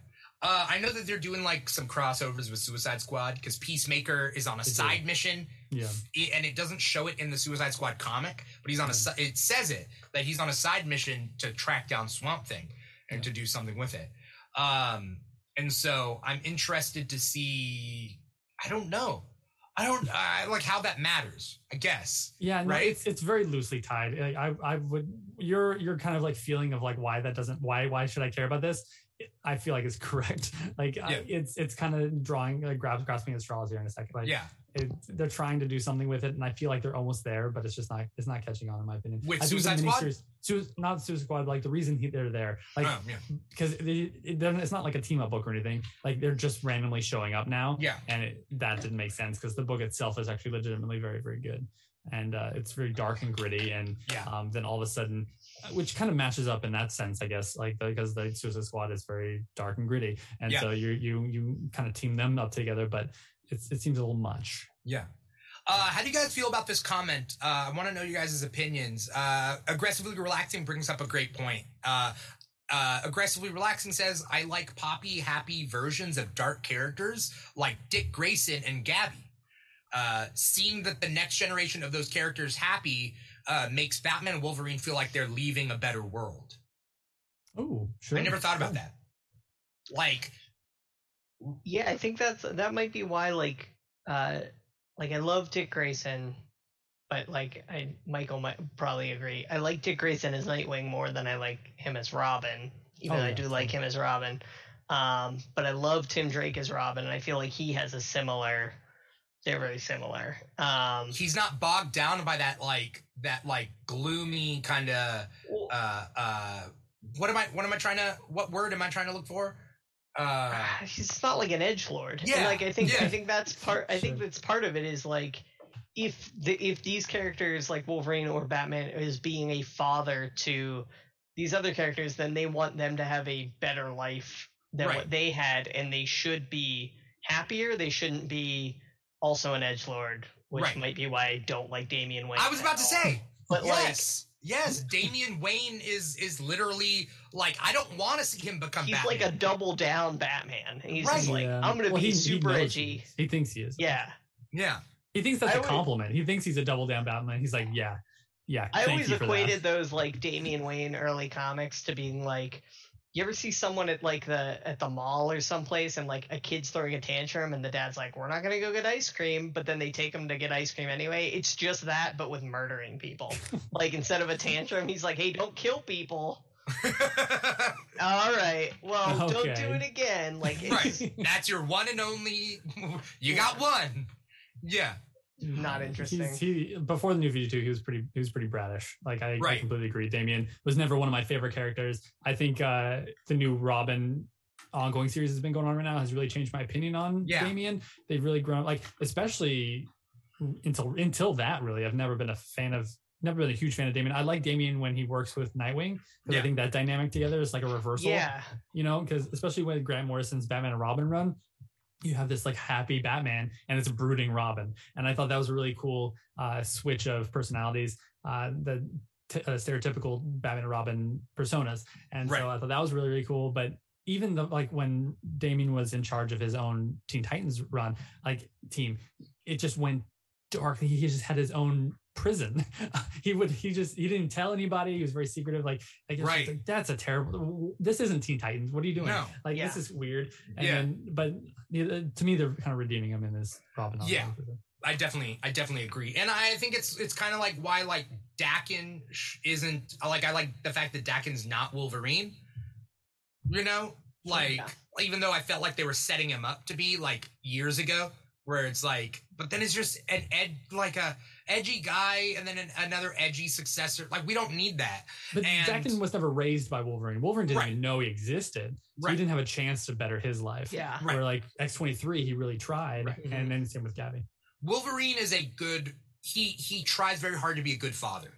Uh, I know that they're doing like some crossovers with Suicide Squad because Peacemaker is on a side mission Yeah. and it doesn't show it in the Suicide Squad comic, but he's on a. si- It says it that he's on a side mission to track down Swamp Thing and Yeah. to do something with it. Um, and so I'm interested to see. I don't know. I don't I like how that matters. I guess. Yeah, no, Right? it's it's very loosely tied. Like, I I would your your kind of like feeling of like why that doesn't why why should I care about this? I feel like is correct. <laughs> Like I- it's it's kind of drawing like grab, grasping at straws here in a second. Like yeah. it, they're trying to do something with it, and I feel like they're almost there, but it's just not it's not catching on in my opinion. With I think the Suicide Squad? miniseries- Su- not Suicide Squad. Like the reason he, they're there, like oh, yeah. because it, it, it's not like a team up book or anything. Like they're just randomly showing up now. Yeah. and it, that didn't make sense because the book itself is actually legitimately very very good and uh, it's very dark and gritty and Yeah. um, then all of a sudden which kind of matches up in that sense i guess like because the suicide squad is very dark and gritty and Yeah. so you you you kind of team them up together but it's, it seems a little much Yeah. Uh, how do you guys feel about this comment? Uh, I want to know you guys' opinions. Uh, aggressively relaxing brings up a great point. Uh, uh, aggressively relaxing says, "I like poppy, happy versions of dark characters like Dick Grayson and Gabby. Uh, seeing that the next generation of those characters happy uh, makes Batman and Wolverine feel like they're leaving a better world. oh sure I never thought about that. Like, Yeah, I think that's that might be why like uh like I love Dick Grayson, but like I Michael might probably agree. I like Dick Grayson as Nightwing more than I like him as Robin. Even Oh, though I do like him as Robin. Um but I love Tim Drake as Robin and I feel like he has a similar they're very similar. Um he's not bogged down by that like that like gloomy kind of uh uh what am i what am i trying to what word am i trying to look for uh <sighs> he's not like an edge lord. Yeah, And like I think yeah. I think that's part I think that's part of it is like if the if these characters like Wolverine or Batman is being a father to these other characters, then they want them to have a better life than Right. what they had, and they should be happier. They shouldn't be also an edge lord, which Right. might be why I don't like Damian Wayne. i was about to all. say but yes yes damian wayne is is literally like i don't want to see him become he's Batman. like a double down Batman. He's just Right. like Yeah. I'm gonna Well, be he- he super knows he edgy. is. he thinks he is Yeah. yeah he thinks that's I a always- compliment he thinks he's a double down batman he's like yeah yeah I thank always you for that. equated those like Damian Wayne early comics to being like you ever see someone at like the at the mall or someplace and like a kid's throwing a tantrum and the dad's like we're not gonna go get ice cream but then they take him to get ice cream anyway? It's just that but with murdering people. Like instead of a tantrum he's like hey don't kill people. <laughs> All right. Well don't do it again. Like it's right. That's your one and only you got one. Yeah not interesting he before the new 52, he was pretty he was pretty bratish. Like I, I completely agree. Damian was never one of my favorite characters. I think uh the new Robin ongoing series has been going on right now has really changed my opinion on Yeah. Damian. They've really grown like especially until until that really. I've never been a fan of never been a huge fan of Damian. I like Damian when he works with Nightwing because Yeah. I think that dynamic together is like a reversal. yeah You know, because especially with Grant Morrison's Batman and Robin run, you have this like happy Batman and it's a brooding Robin. And I thought that was a really cool uh, switch of personalities, uh, the t- uh, stereotypical Batman and Robin personas. And Right. so I thought that was really, really cool. But even the like when Damian was in charge of his own Teen Titans run, like team, it just went dark. He just had his own prison. <laughs> he would he just he didn't tell anybody. He was very secretive. Like I guess Right. like, that's a terrible. This isn't Teen Titans. What are you doing? No. Like Yeah. this is weird. And Yeah. then, but yeah, to me, they're kind of redeeming him in this Robin. Yeah. I definitely, I definitely agree, and I think it's it's kind of like why like Daken isn't like I like the fact that Daken's not Wolverine. You know, like Yeah. even though I felt like they were setting him up to be like years ago, where it's like, but then it's just an ed like a edgy guy, and then an, another edgy successor. Like we don't need that. But And- Daken was never raised by Wolverine. Wolverine didn't Right. even know he existed. So Right. he didn't have a chance to better his life. Yeah. Right. Where like X23, he really tried. Right. And then same with Gabby. Wolverine is a good he he tries very hard to be a good father.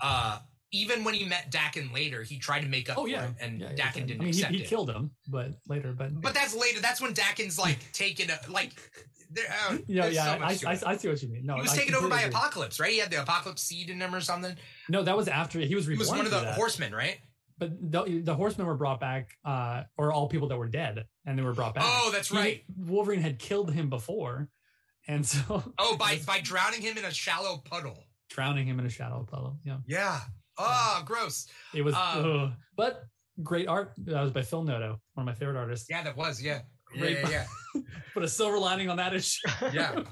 Uh even when he met Daken later, he tried to make up Oh, for yeah. and Yeah, yeah, Daken yeah. didn't I mean, he, accept he it. killed him, but later, but. But that's later. That's when Daken's like taken a, like. There, uh, <laughs> yeah, yeah, so I. I, I see what you mean. No, he was I taken over by agree. Apocalypse, right? He had the Apocalypse seed in him or something. No, that was after he was He reborn. was one of the that. horsemen, right? But the, the horsemen were brought back, uh, or all people that were dead, and they were brought back. Oh, that's He- right. Wolverine had killed him before, and so <laughs> Oh, by <laughs> by drowning him in a shallow puddle. drowning him in a shallow puddle. Yeah, Yeah. Oh, gross. it was. Um, but great art. That was by Phil Noto, one of my favorite artists. Yeah, that was. Yeah. Yeah. Great. Yeah. <laughs> Put a silver lining on that issue. yeah.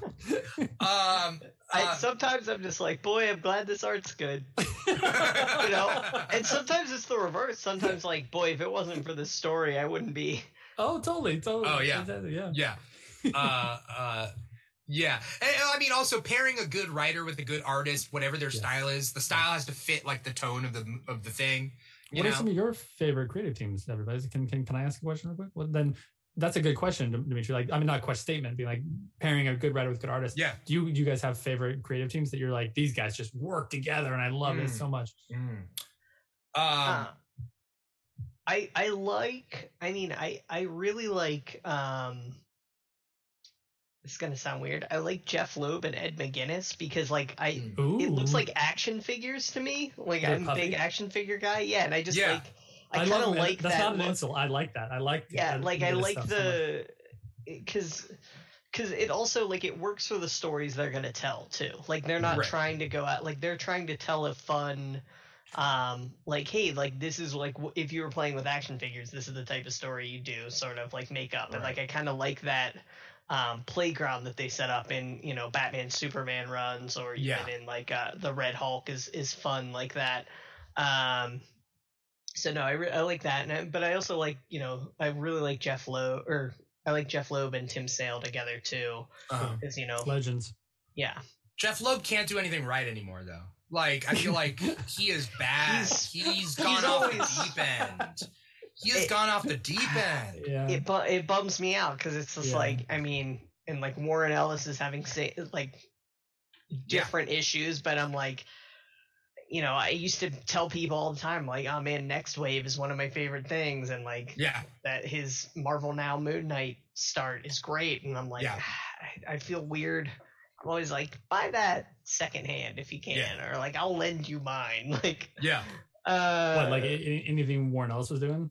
yeah. <laughs> Um. I, uh, sometimes I'm just like, boy, I'm glad this art's good. <laughs> you know, and sometimes it's the reverse. Sometimes like, boy, if it wasn't for this story, I wouldn't be. oh, totally, totally. Oh, yeah. Exactly, yeah. Yeah. Uh, uh, yeah. And, and I mean, also pairing a good writer with a good artist, whatever their Yeah. style is, the style has to fit like the tone of the of the thing. You What know? are some of your favorite creative teams, everybody? Can can can I ask a question real quick? Well, then that's a good question, Dimithri. Like, I mean, not a question statement, being like pairing a good writer with good artist. yeah. Do you do you guys have favorite creative teams that you're like these guys just work together and I love it Mm. so much? Um. Uh, I I like. I mean, I I really like. um This is gonna sound weird. I like Jeph Loeb and Ed McGuinness because like I. mm. Ooh, It looks like action figures to me. Like They're I'm a big action figure guy. Yeah, and I just Yeah. like. I, love kind of like that's that. not insult. I like that. I like yeah like i like stuff so much. the because because it also like it works for the stories they're gonna tell too like they're not Right. trying to go out like they're trying to tell a fun um like hey like this is like w- if you were playing with action figures this is the type of story you do sort of like make up and like i kind of like that um playground that they set up in you know batman superman runs or even Yeah. in like uh the red hulk is is fun like that um so no, I, re- I like that, and I, but I also like you know I really like Jeph Loeb or I like Jeph Loeb and Tim Sale together too, uh, because you know legends. yeah Jeph Loeb can't do anything right anymore, though. Like I feel like <laughs> he is bad. He's- he's <laughs> gone he's off always- the deep end. He has It- gone off the deep <sighs> end. Yeah. it bu- it bums me out because it's just Yeah. like I mean and like Warren Ellis is having say like different issues, but I'm like. You know, I used to tell people all the time, like, "Oh man, Next Wave is one of my favorite things," and like Yeah. that his Marvel Now Moon Knight start is great, and I'm like, Yeah. I, I feel weird. I'm always like, buy that secondhand if you can, Yeah. or like I'll lend you mine. <laughs> Like, Yeah. uh, what, like a- a- anything Warren Ellis was doing?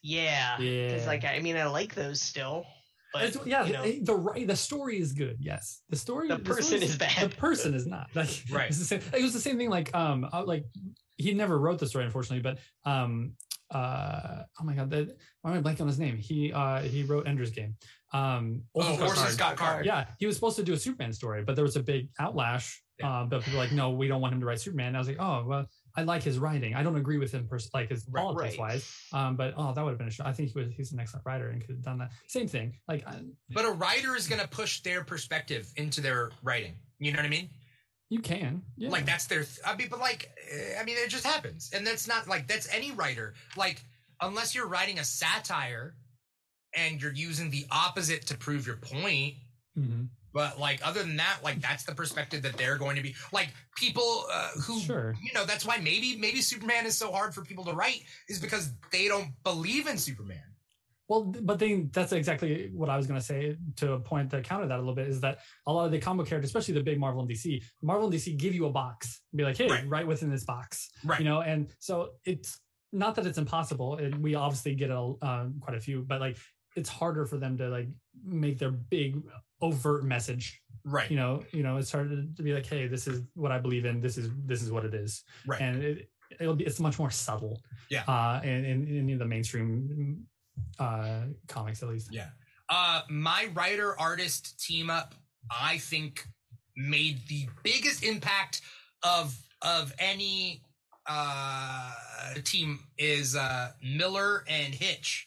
yeah, Yeah. because like I mean, I like those still, but It's- yeah, you know, it- the right, the story is good. Yes, the story. The story person is bad. The person is not. <laughs> Like, Right. It's the same. It was the same thing. Like, um, uh, like he never wrote the story, unfortunately. But, um, uh, oh my god, that why am I blanking on his name? He, uh, he wrote Ender's Game. Um, Oh, Orson Scott Card. got card. Yeah, he was supposed to do a Superman story, but there was a big outlash. Yeah. Um, but people were like, no, we don't want him to write Superman. And I was like, oh well, I like his writing. I don't agree with him, pers- like his Right, politics right. wise. Um, but oh, that would have been a show. I think he was he's an excellent writer and could have done that. Same thing. Like, I, But a writer is gonna push their perspective into their writing. You know what I mean? you can. Yeah. Like that's their. Th- I mean, but like, eh, I mean, it just happens, and that's not like that's any writer. Like, unless you're writing a satire, and you're using the opposite to prove your point. Mhm. But like, other than that, like that's the perspective that they're going to be. Like people uh, who, Sure. you know, that's why maybe maybe Superman is so hard for people to write is because they don't believe in Superman. Well, but then that's exactly what I was going to say to a point to counter that a little bit is that a lot of the comic characters, especially the big Marvel and DC, Marvel and DC give you a box, be like, hey, Right. right, within this box, Right. you know, and so it's not that it's impossible, and we obviously get a um, quite a few, but like it's harder for them to like make their big overt message. right. You know, you know, it's hard to be like, hey, this is what I believe in. This is this is what it is, Right. and it, it'll be it's much more subtle. Yeah. Uh, in, in, in the mainstream uh comics at least. Yeah. Uh, my writer artist team up, I think, made the biggest impact of of any uh team is uh Millar and Hitch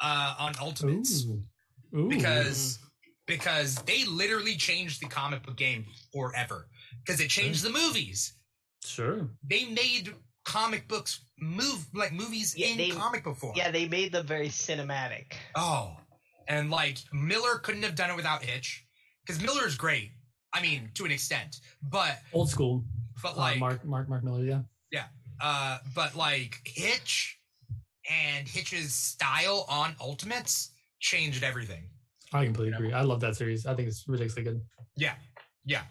uh on Ultimates Ooh. Ooh. because because they literally changed the comic book game forever because it changed the movies. sure. They made comic books move like movies Yeah, in they- comic book form. Yeah, they made them very cinematic. Oh, and like Millar couldn't have done it without Hitch because Millar is great. I mean, to an extent, but Old school. but Uh, like Mark Mark Mark Millar, yeah. uh, but like Hitch and Hitch's style on Ultimates changed everything. I completely agree. I love that series. I think it's ridiculously good. Yeah, yeah,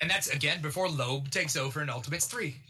and that's again before Loeb takes over in Ultimates three. <sighs>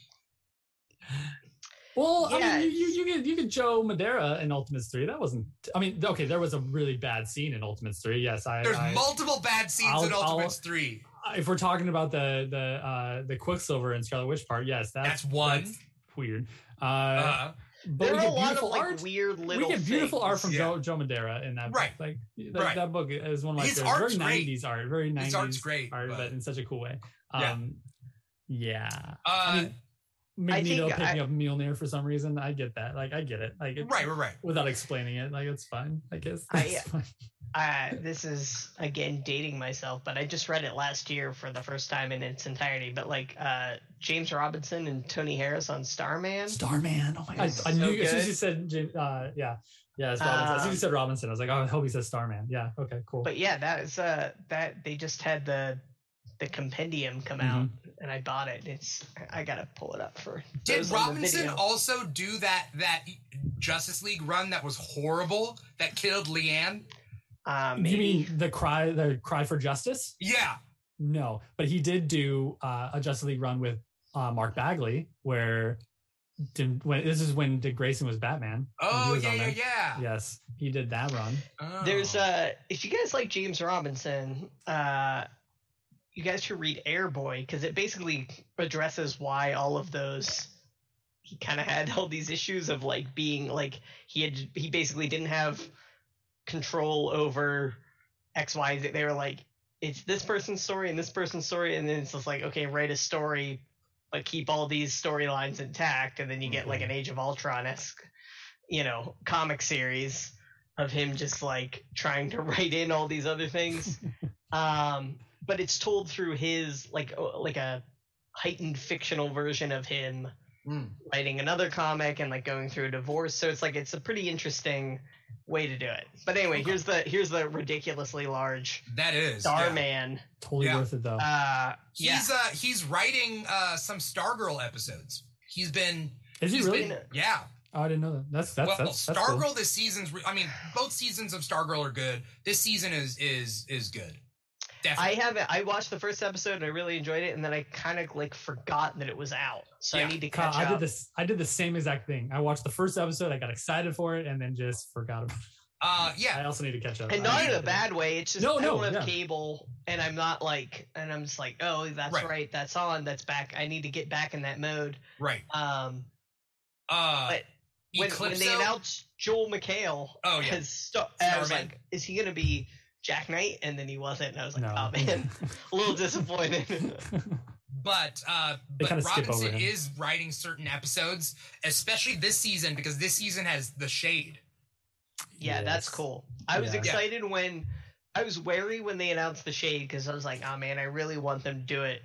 Well, I mean, you, you, you get you get Joe Madureira in Ultimates three. That wasn't. I mean, okay, there was a really bad scene in Ultimates three. Yes, I. There's I- multiple bad scenes in I'll- I'll- Ultimates three. if we're talking about the the uh the Quicksilver and Scarlet Witch part, yes, that's, That's one. that's weird. Uh, Uh, but there we are a lot of like art. weird We get beautiful art from. Yeah. Joe Joe Madureira in that Right. book. Like that, Right. that book is one of my His favorites. very nineties art, very nineties art's great, art, but- but in such a cool way. Yeah. Um, yeah. uh, I mean, Magneto think picking I- up Mjolnir for some reason. I get that. Like I get it. Like right, right, right. without explaining it. Like it's fine. I guess. I- <laughs> fine. Uh, this is again dating myself, but I just read it last year for the first time in its entirety. But like uh, James Robinson and Tony Harris on Starman. Starman. Oh my god! I, I so knew as soon as you said, uh, yeah, yeah, it's Robinson. as soon as you Um, said Robinson, I was like, oh, I hope he says Starman. Yeah. Okay. Cool. But yeah, that is uh that they just had the the compendium come Mm-hmm. out, and I bought it. It's I gotta pull it up for. Did those on the Robinson also do that that Justice League run that was horrible that killed Lian? Uh, you maybe. mean the cry, the cry for justice? Yeah. No, but he did do uh, a Justice League run with uh, Mark Bagley, where Tim, when this is when Dick Grayson was Batman. when he Oh was yeah, on yeah, there. yeah. Yes, he did that run. Oh. There's uh if you guys like James Robinson, uh you guys should read Airboy because it basically addresses why all of those he kind of had all these issues of like being like he had he basically didn't have control over X Y Z. They were like it's this person's story and this person's story, and then it's just like okay, write a story, but keep all these storylines intact, and then you get like an Age of Ultron esque, you know, comic series of him just like trying to <laughs> write in all these other things. <laughs> um, but it's told through his like like a heightened fictional version of him Mm. writing another comic and like going through a divorce. So it's like it's a pretty interesting way to do it. But anyway, Okay. here's the here's the ridiculously large that is Starman. Totally Yeah. worth it though. Uh, yeah. He's uh he's writing uh some Stargirl episodes. He's been is he he's really? been yeah. oh, I didn't know that. That's that's well, that's, that's cool. This season's re- I mean both seasons of Stargirl are good. This season is is is good. I haven't. I watched the first episode and I really enjoyed it, and then I kind of like forgot that it was out. So Yeah. I need to Kyle, catch I up. I did this. I did the same exact thing. I watched the first episode. I got excited for it, and then just forgot about it. uh I also need to catch up. And not need in a do bad way. It's just No, I no, don't have yeah. cable, and I'm not like, and I'm just like, oh, that's Right. right. that's on, that's back. I need to get back in that mode. Right. Um, Uh But when, when they announced Joel McHale Oh, yeah. as Star, I was like, is he gonna be Jack Knight? And then he wasn't. And I was like, No. oh man, <laughs> a little disappointed. <laughs> But uh but kinda skip over Robinson is writing certain episodes, especially this season because this season has the shade. Yeah, that's cool. I was Yeah. excited when I was wary when they announced the shade because I was like, oh man, I really want them to do it.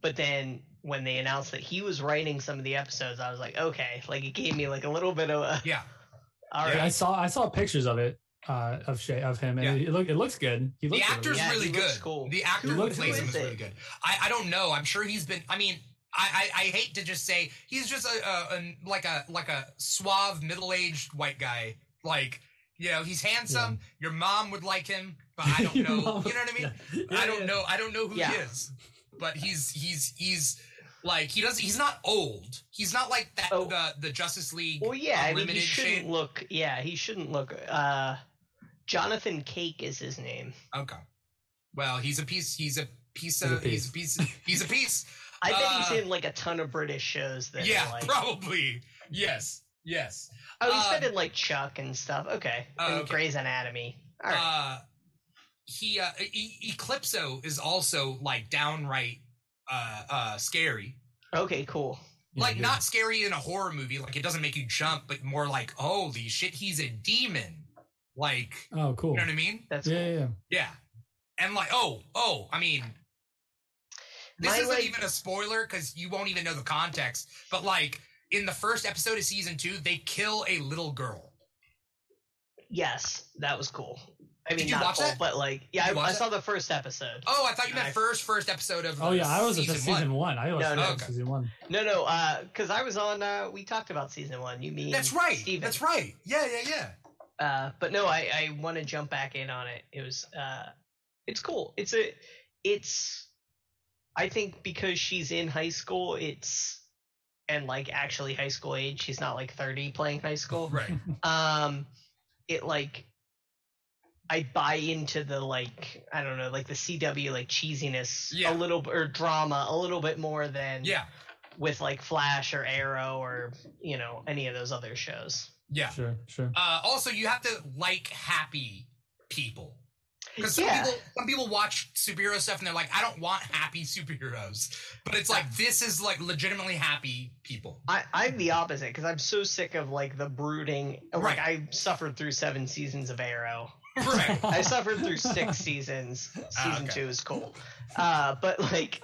But then when they announced that he was writing some of the episodes, I was like, okay, like it gave me like a little bit of a Yeah. <laughs> all Yeah, right. I saw I saw pictures of it uh, of Shay of him, and Yeah. it, look it looks good. He The looks actor's Yeah, he really looks good. cool. The actor who looks plays him is Who is really good. I, I don't know. I'm sure he's been. I mean, I I, I hate to just say he's just a, a, a like a like a suave middle aged white guy. Like You know, he's handsome. Your mom would like him, but I <laughs> don't know. you know what I mean? Yeah. I don't yeah. know. I don't know who Yeah. he is, but he's he's he's like he doesn't. He's not old. He's not like that. Oh. The the Justice League. Well, yeah, I mean, he shouldn't shade. look. Yeah, he shouldn't look. Uh, Jonathan Cake is his name. Okay. Well, he's a piece. He's a piece He's a of. He's a piece. He's a piece. <laughs> I bet Uh, he's in like a ton of British shows that. yeah, like, probably. Yes. Yes. Oh, he's uh, been in like Chuck and stuff. Okay, and okay. Grey's Anatomy. All right. Uh, he uh, e- Eclipso is also like downright uh uh scary. okay, cool. Yeah, like good. not scary in a horror movie, like it doesn't make you jump, but more like holy shit, he's a demon. Like Oh, cool. you know what I mean? That's Yeah, cool. yeah, yeah. Yeah. And like oh oh, I mean. This My, isn't like- even a spoiler because you won't even know the context. But like in the first episode of season two, they kill a little girl. Yes, that was cool. I mean, Did you not watch cool, that? but like, yeah, Did I, watch I that? saw the first episode. Oh, I thought you meant I- first first episode of. Oh uh, yeah, I was at season season one. I was No, no. Okay. season one. No, no, uh, because I was on. Uh, we talked about season one. You mean That's right. Steven. That's right. Yeah, yeah, yeah. Uh, but no, I, I want to jump back in on it. It was, uh, it's cool. It's a, it's, I think because she's in high school, it's, and like actually high school age, she's not like 30 playing high school. Right. <laughs> Um, it like, I buy into the like, I don't know, like the CW like cheesiness Yeah. a little, or drama a little bit more than Yeah. with like Flash or Arrow or, you know, any of those other shows. Yeah. Sure, sure. Uh, also, you have to like happy people. Because some Yeah. people, some people watch superhero stuff and they're like, I don't want happy superheroes. But it's like this is like legitimately happy people. I, I'm the opposite because I'm so sick of like the brooding. Like Right. I suffered through seven seasons of Arrow. Right. <laughs> I suffered through six seasons. Season Ah, okay. two is cool, uh, but like,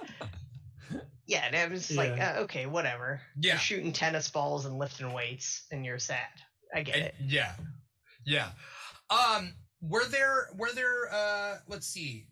yeah, and it was like uh, okay, whatever. Yeah. You're shooting tennis balls and lifting weights, and you're sad. I get And- it. yeah. Yeah. Um, were there were there uh let's see.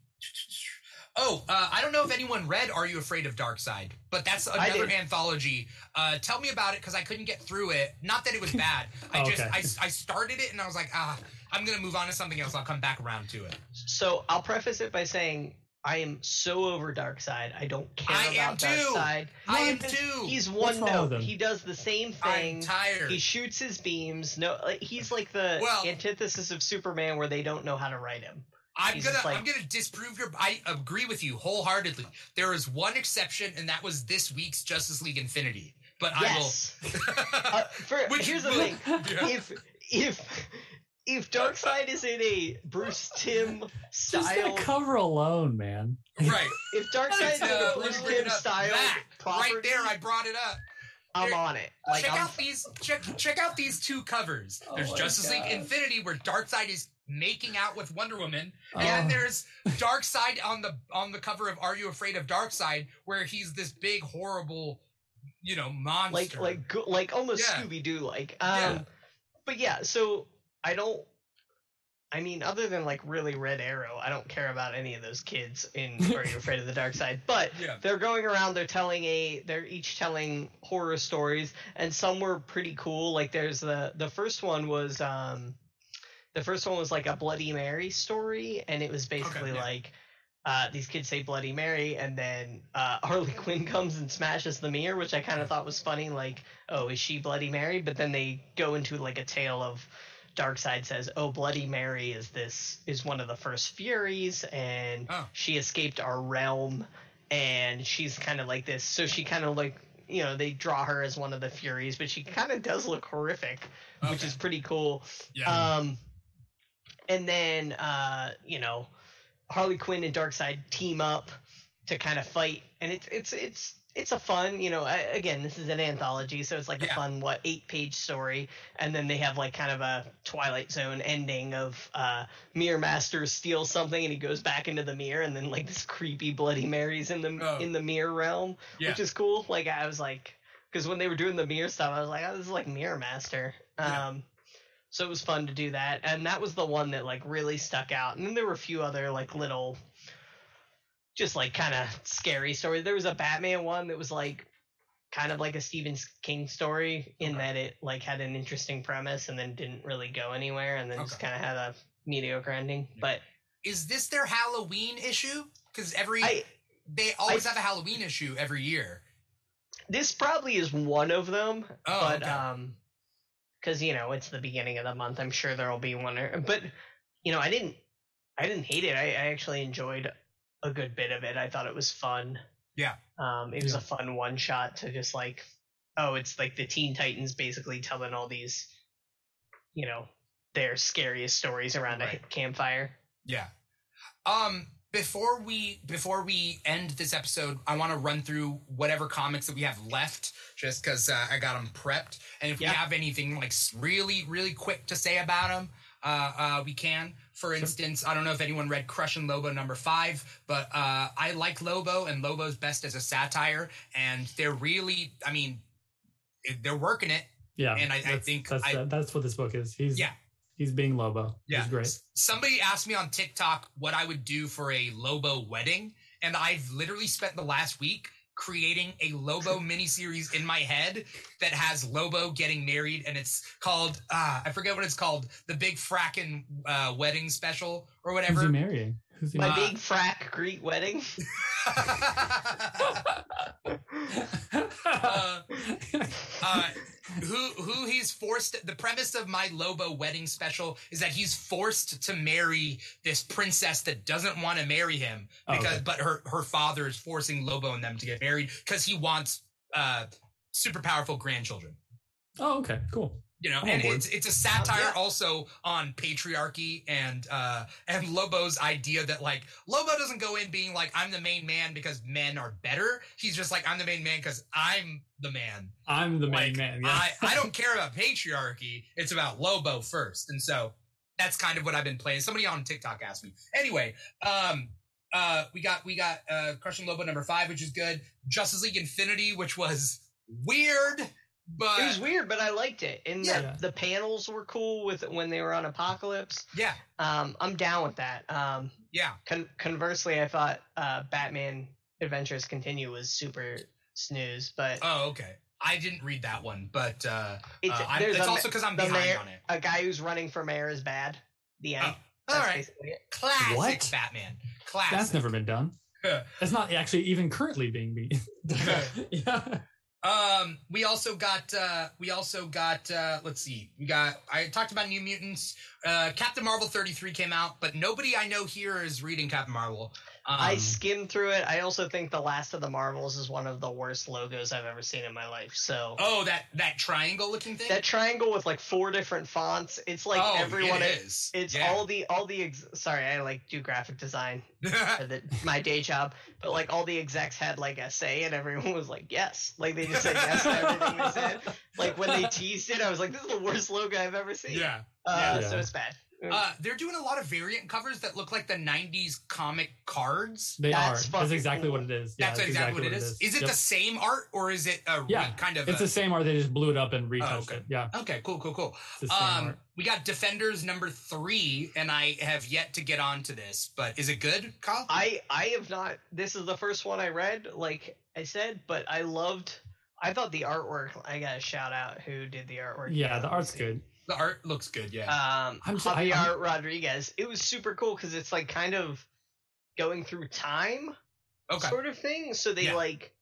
Oh, uh, I don't know if anyone read Are You Afraid of Darkseid, but that's another anthology. Uh, tell me about it because I couldn't get through it. Not that it was bad. <laughs> I Oh, just. I, I started it and I was like, ah, I'm gonna move on to something else. I'll come back around to it. So I'll preface it by saying I am so over Darkseid. I don't care I am about Dark too. Side. I am What? too. He's one note. He does the same thing. I'm thing. tired. He shoots his beams. No, he's like the Well- antithesis of Superman, where they don't know how to write him. I'm He's gonna like- I'm gonna disprove your. I agree with you wholeheartedly. There is one exception, and that was this week's Justice League Infinity. But Yes. I will. <laughs> uh, for, Which here's the will- thing: <laughs> Yeah. if if if Darkseid is in a Bruce Timm <laughs> Just style, that cover alone, man. right. <laughs> if Darkseid is in a Bruce bring Tim style That, property, right there, I brought it up. I'm There- on it. Like check I'm, out these check check out these two covers. Oh There's my Justice League Infinity where Darkseid is making out with Wonder Woman, and Oh. then there's Darkseid on the on the cover of Are You Afraid of Darkseid where he's this big horrible, you know, monster. like like go- like almost Yeah. Scooby Doo like. Um, Yeah. But yeah, so I don't. I mean, other than like really Red Arrow, I don't care about any of those kids in <laughs> Are You Afraid of the Darkseid. But Yeah. they're going around. They're telling a. They're each telling horror stories, and some were pretty cool. Like there's the the first one was um, the first one was like a Bloody Mary story, and it was basically yeah. like. Uh, these kids say Bloody Mary, and then uh, <laughs> Harley Quinn comes and smashes the mirror, which I kind of thought was funny. Like, oh, is she Bloody Mary? But then they go into like a tale of Darkseid says, oh, Bloody Mary is this is one of the first Furies, and Oh. she escaped our realm, and she's kind of like this. So she kind of like you know they draw her as one of the Furies, but she kind of does look horrific, which is pretty cool. yeah. Um, and then uh, you know, Harley Quinn and Darkseid team up to kind of fight, and it's it's it's it's a fun, you know. I, again, this is an anthology, so it's like a fun what eight page story, and then they have like kind of a Twilight Zone ending of uh, Mirror Master steals something and he goes back into the mirror, and then like this creepy Bloody Marys in the Oh. in the mirror realm, yeah. which is cool. Like I was like, because when they were doing the mirror stuff, I was like, oh, this is like Mirror Master. Yeah. Um, so it was fun to do that, and that was the one that like really stuck out. And then there were a few other like little, just like kind of scary story. There was a Batman one that was like kind of like a Stephen King story in Okay. that it like had an interesting premise and then didn't really go anywhere and then just kind of had a mediocre ending. But Is this their Halloween issue? Because every I they always I- have a Halloween issue every year. this probably is one of them. Oh, but okay. um, because you know it's the beginning of the month, I'm sure there will be one. Or, but you know, I didn't, I didn't hate it. I, I actually enjoyed a good bit of it. I thought it was fun. Yeah. Um, it was Yeah. a fun one shot to just like, oh, it's like the Teen Titans basically telling all these, you know, their scariest stories around a campfire. Yeah. Um before we before we end this episode, I want to run through whatever comics that we have left just cuz uh, I got them prepped. And if Yeah. we have anything like really really quick to say about them, uh, uh, we can. For instance, I don't know if anyone read Crush and Lobo number five, but uh, I like Lobo, and Lobo's best as a satire, and they're really, I mean, they're working it. Yeah, And I- I think that's I- that's what this book is. He's Yeah. he's being Lobo. Yeah. he's great. Somebody asked me on TikTok what I would do for a Lobo wedding, and I've literally spent the last week creating a Lobo miniseries in my head that has Lobo getting married, and it's called uh, I forget what it's called, the Big Frackin' uh, Wedding Special or Who's he whatever. marrying? Who's he? My big frack Greek wedding. uh, <laughs> <laughs> uh, who who he's forced the premise of my lobo wedding special is that he's forced to marry this princess that doesn't want to marry him Oh, because okay. but her her father is forcing lobo and them to get married because he wants uh super powerful grandchildren oh, okay, cool. You know I'm and it's it's a satire yeah. also on patriarchy and uh and lobo's idea that like lobo doesn't go in being like i'm the main man because men are better he's just like i'm the main man because i'm the man I'm the main man. Yeah. I, I don't <laughs> care about patriarchy. It's about Lobo first. And so that's kind of what I've been playing. Somebody on TikTok asked me. Anyway, um, uh, we got we got uh, Crushing Lobo number five, which is good. Justice League Infinity, which was weird, but It was weird, but I liked it. And Yeah. the, the panels were cool with when they were on Apokolips. yeah, Um, I'm down with that. Um, yeah. con- conversely, I thought uh, Batman Adventures Continue was super snooze, but Oh, okay. I didn't read that one, but uh, it's, uh, I'm, it's a, also because I'm the behind mayor- on it. a guy who's running for mayor is bad. The end. Oh, That's all right, classic What? Batman. Classic. That's never been done. <laughs> It's not actually even currently being beat. <laughs> <laughs> yeah. Um, we also got uh we also got uh let's see, we got I talked about New Mutants. Uh Captain Marvel 33 came out, but nobody I know here is reading Captain Marvel. Um, I skimmed through it. I also think The Last of the Marvels is one of the worst logos I've ever seen in my life. So Oh, that that triangle looking thing? that triangle with like four different fonts, it's like oh, everyone. it is. It's Yeah. all the all the ex- sorry, I like do graphic design for the, <laughs> my day job, but like all the execs had like a say, and everyone was like yes, like they just said yes to everything they said. <laughs> Like when they teased it, I was like, this is the worst logo I've ever seen. yeah. uh, Yeah. so it's bad. Uh, they're doing a lot of variant covers that look like the 90s comic cards. They That's are. That's exactly cool. what it is. Yeah, That's that's exactly what it is. Is it Yep. the same art or is it a re- Yeah, kind of It's a, the same art. They just blew it up and retouched okay. it. Yeah, Okay, cool, cool, cool. it's the same Um, we got Defenders number three, and I have yet to get onto this, but is it good, Kyle? I I have not. This is the first one I read, like I said, but I loved. I thought the artwork. I got to shout out who did the artwork. Yeah, the let me art's see. good. The art looks good, yeah. Um, I'm so- I- Javier I'm- Rodriguez. It was super cool because it's like kind of going through time okay. sort of thing. So they Yeah. like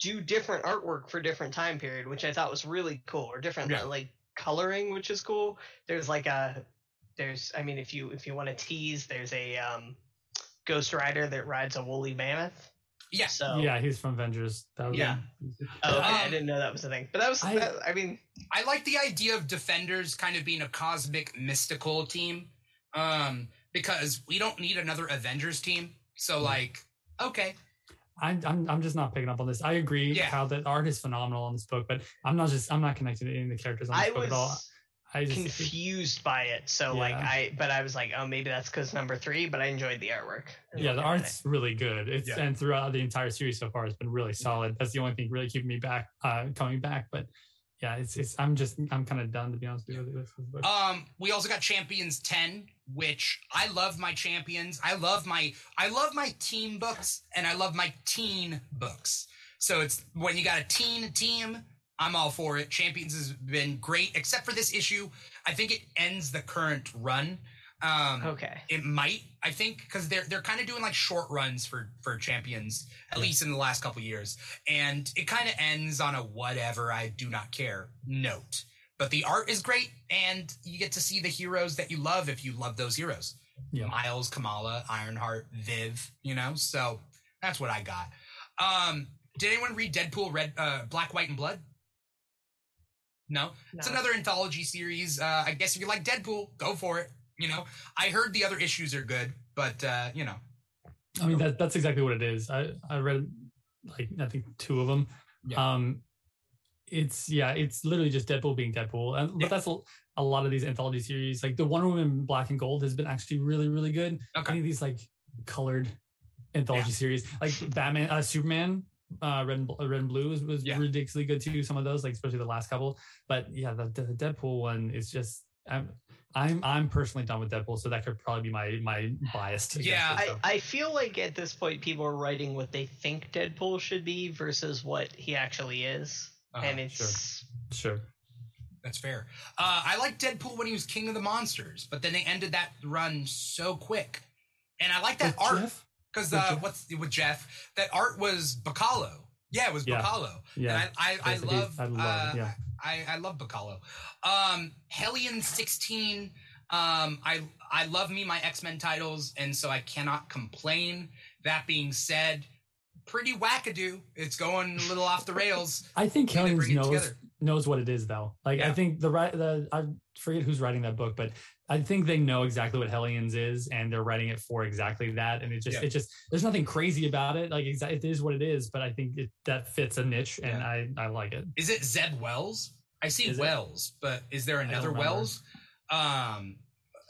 do different artwork for different time period, which I thought was really cool, or different Yeah. like coloring, which is cool. There's like a there's I mean if you if you want to tease, there's a um Ghost Rider that rides a woolly mammoth. Yeah. So Yeah, he's from Avengers. That was Yeah. Oh, okay, I Um, didn't know that was a thing. But that was I- that, I mean I like the idea of Defenders kind of being a cosmic mystical team. Um, because we don't need another Avengers team. So like, okay. I'm, I'm I'm just not picking up on this. I agree Yeah. how the art is phenomenal on this book, but I'm not just I'm not connected to any of the characters on this I book at all. Was I just confused by it. So like I but I was like, oh maybe that's because number three, but I enjoyed the artwork. yeah, the looking at art's really good. It's Yeah. and throughout the entire series so far, it's been really solid. That's the only thing really keeping me back, uh, coming back. But yeah, it's it's I'm just I'm kind of done to be honest with you. with this book. Um, we also got Champions 10, which I love my champions. I love my I love my team books and I love my teen books. So it's when you got a teen team, I'm all for it. Champions has been great, except for this issue. I think it ends the current run. Um, Okay. It might, I think, because they're they're kind of doing like short runs for for champions, at least in the last couple years, and it kind of ends on a whatever. I do not care note, but the art is great, and you get to see the heroes that you love if you love those heroes. Yeah. Miles, Kamala, Ironheart, Viv, you know. So that's what I got. Um, did anyone read Deadpool Red, uh, Black, White, and Blood? No, it's another anthology series. Uh, I guess if you like Deadpool, go for it. You know, I heard the other issues are good, but uh, you know, I mean that that's exactly what it is. I I read like I think two of them. Yeah. Um, it's yeah, it's literally just Deadpool being Deadpool, and Yeah. but that's a, a lot of these anthology series. Like the Wonder Woman Black and Gold has been actually really really good. Okay. Any of these like colored anthology Yeah. series, like Batman, uh, Superman. Uh, red and Bl- red and blue was, was Yeah. ridiculously good too. Some of those, like especially the last couple, but yeah, the, the Deadpool one is just. I'm, I'm I'm personally done with Deadpool, so that could probably be my my bias. against Yeah, it, I, so. I feel like at this point people are writing what they think Deadpool should be versus what he actually is. Uh-huh, and it's sure. that's fair. Uh, I liked Deadpool when he was King of the Monsters, but then they ended that run so quick, and I like that With art Jeff? Because uh, what's with Jeff? That art was Bachalo. Yeah, it was Yeah. Bachalo. Yeah. And I, I, I love, I love uh, yeah. I, I love Bachalo. Um, Hellion 16. Um, I, I love me my X Men titles, and so I cannot complain. That being said, pretty wackadoo. It's going a little off the rails. I think Hellions knows. Knows what it is though. Like I think the right the I forget who's writing that book, but I think they know exactly what Hellions is, and they're writing it for exactly that. And it just Yeah. it just there's nothing crazy about it. Like exa- it is what it is, but I think it, that fits a niche, and Yeah. I I like it. Is it Zeb Wells? I see Is it? Wells, but is there another. Wells? Um,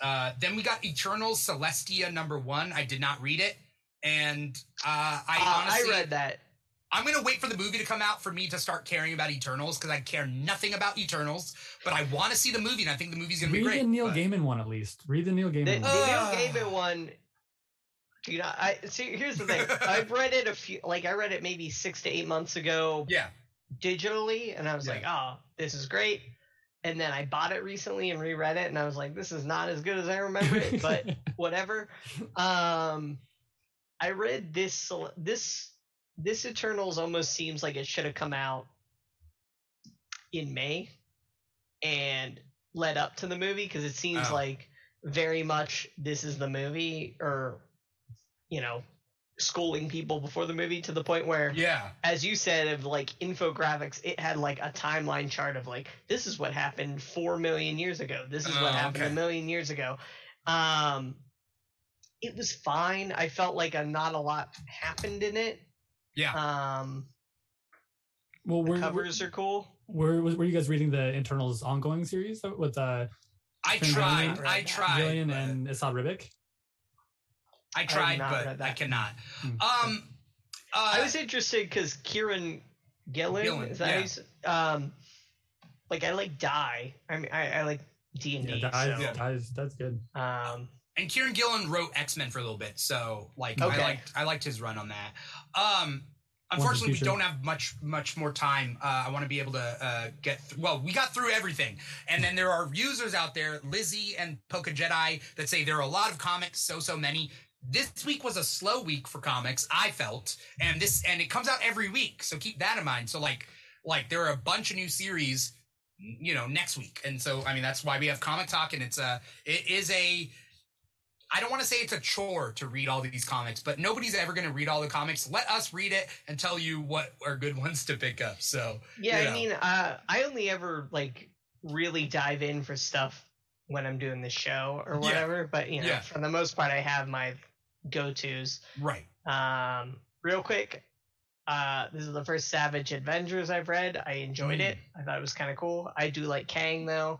uh, then we got Eternals Celestia number one. I did not read it, and uh, I uh, honestly I read that. I'm gonna wait for the movie to come out for me to start caring about Eternals because I care nothing about Eternals, but I want to see the movie and I think the movie's gonna Read be great. Read the Neil but- Gaiman one at least. Read the Neil Gaiman the one. Ah. Neil Gaiman one. You know, I see. Here's the thing. <laughs> I've read it a few, like I read it maybe six to eight months ago Yeah, digitally, and I was Yeah. like, "Oh, this is great." And then I bought it recently and reread it, and I was like, "This is not as good as I remember it," but <laughs> whatever. Um, I read this. This this Eternals almost seems like it should have come out in May and led up to the movie because it seems Oh. like very much this is the movie or you know schooling people before the movie to the point where yeah, as you said of like infographics it had like a timeline chart of like this is what happened 4 million years ago. This is Oh, what happened okay. a million years ago. Um it was fine. I felt like a, not a lot happened in it yeah. um well, the were, covers are cool were, were were you guys reading the Eternals ongoing series with uh I Trent tried, Reznor, I tried, Gillen and Esad Ribic? I tried, not but I that. cannot. Hmm. Um, uh, i was interested because kieron gillen, Gillen, is that yeah. how um like i like die i mean i, I like d&d Yeah, that, so, Yeah. that is, that's good. um and Kieron Gillen wrote X Men for a little bit, so like I liked I liked his run on that. Um, unfortunately, we don't have much much more time. Uh, I want to be able to uh, get th- well. We got through everything, and then there are users out there, Lizzie and Poke Jedi, that say there are a lot of comics, so so many. This week was a slow week for comics. I felt, and this and it comes out every week, so keep that in mind. So like like there are a bunch of new series you know next week and so i mean that's why we have comic talk and it's a it is a I don't want to say it's a chore to read all these comics, but nobody's ever going to read all the comics. Let us read it and tell you what are good ones to pick up. So, Yeah, you I mean, uh, I only ever like really dive in for stuff when I'm doing the show or Yeah. whatever. But you know, Yeah. for the most part, I have my go tos. right. Um, real quick, uh, this is the first Savage Adventures I've read. I enjoyed Mm. it. I thought it was kind of cool. I do like Kang though,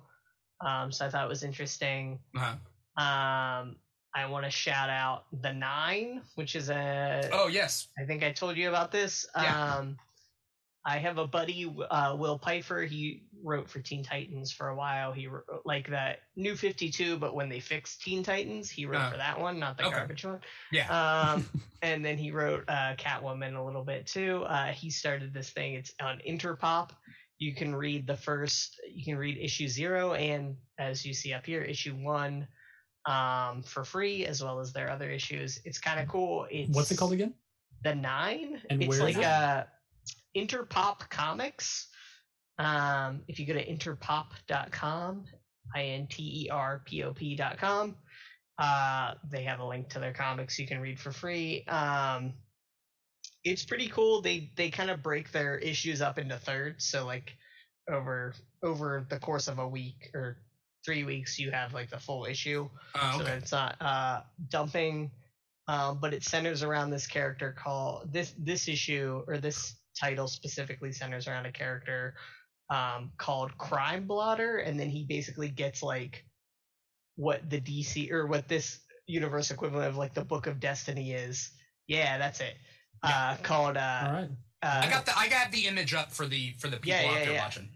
um, so I thought it was interesting. Uh-huh. Um, I want to shout out the Nine, which is a Oh, yes. I think I told you about this. Yeah. Um, I have a buddy, uh, Will Pfeifer. He wrote for Teen Titans for a while. He wrote, like the New Fifty Two, but when they fixed Teen Titans, he wrote Uh, for that one, not the okay. garbage one. Yeah. Um, <laughs> and then he wrote uh, Catwoman a little bit too. Uh, he started this thing. It's on Interpop. You can read the first. You can read issue zero, and as you see up here, issue one, um, for free, as well as their other issues. It's kind of cool. It's What's it called again? The Nine. And it's like it? uh, Interpop Comics. Um, if you go to interpop.com, i n t e r p o p.com, uh, they have a link to their comics you can read for free. Um, it's pretty cool. They they kind of break their issues up into thirds. So like over over the course of a week or three weeks, you have like the full issue Oh, so it's not uh, dumping. Um, but it centers around this character called this this issue or this title specifically centers around a character um, called Crime Blotter, and then he basically gets like what the DC or what this universe equivalent of like the Book of Destiny is. Yeah, that's it. Uh, called uh, All right. uh, I got the I got the image up for the for the people Yeah, out yeah, there watching.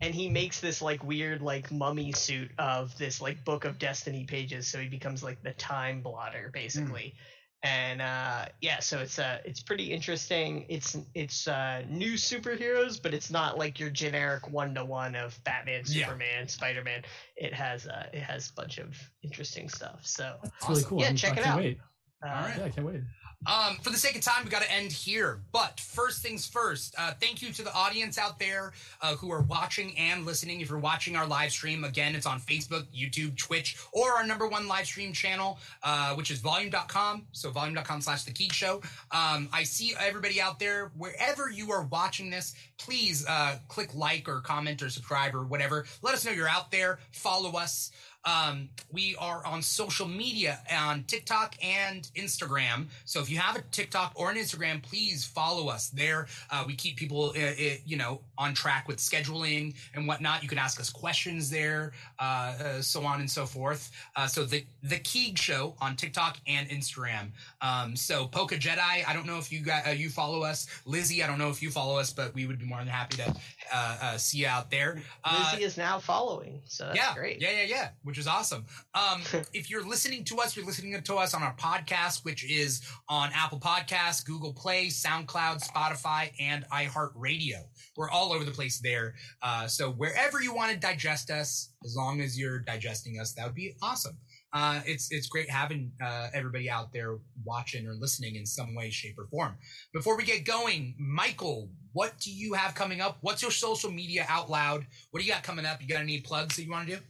And he makes this like weird like mummy suit of this like book of destiny pages so he becomes like the time blotter basically and uh yeah so it's uh it's pretty interesting it's it's uh new superheroes but it's not like your generic one-to-one of batman Yeah. superman spider-man it has uh it has a bunch of interesting stuff so It's really cool. Yeah, I'm- check I it out. Wait. uh, All right. Yeah, I can't wait. Um, for the sake of time, we got to end here. But first things first, uh, thank you to the audience out there uh, who are watching and listening. If you're watching our live stream, again, it's on Facebook, YouTube, Twitch, or our number one live stream channel, uh, which is volume.com. So volume.com slash the Keeg Show. Um, I see everybody out there, wherever you are watching this, please uh, click like or comment or subscribe or whatever. Let us know you're out there. Follow us. Um, we are on social media on TikTok and Instagram. So if you have a TikTok or an Instagram, please follow us there. Uh, we keep people, uh, uh, you know, on track with scheduling and whatnot. You can ask us questions there, uh, uh, so on and so forth. Uh, so the the Keeg Show on TikTok and Instagram. Um, so Poca Jedi, I don't know if you got uh, you follow us. Lizzie, I don't know if you follow us, but we would be more than happy to see you out there. Uh, lizzie is now following so that's yeah, great Yeah, yeah, yeah, which is awesome. Um, <laughs> if you're listening to us, you're listening to us on our podcast, which is on Apple Podcasts, Google Play, SoundCloud, Spotify, and iHeartRadio. We're all over the place there. Uh, so wherever you want to digest us, as long as you're digesting us, that would be awesome. Uh, it's it's great having uh, everybody out there watching or listening in some way, shape, or form. Before we get going, Michael, what do you have coming up? What's your social media out loud? What do you got coming up? You got any plugs that you want to do?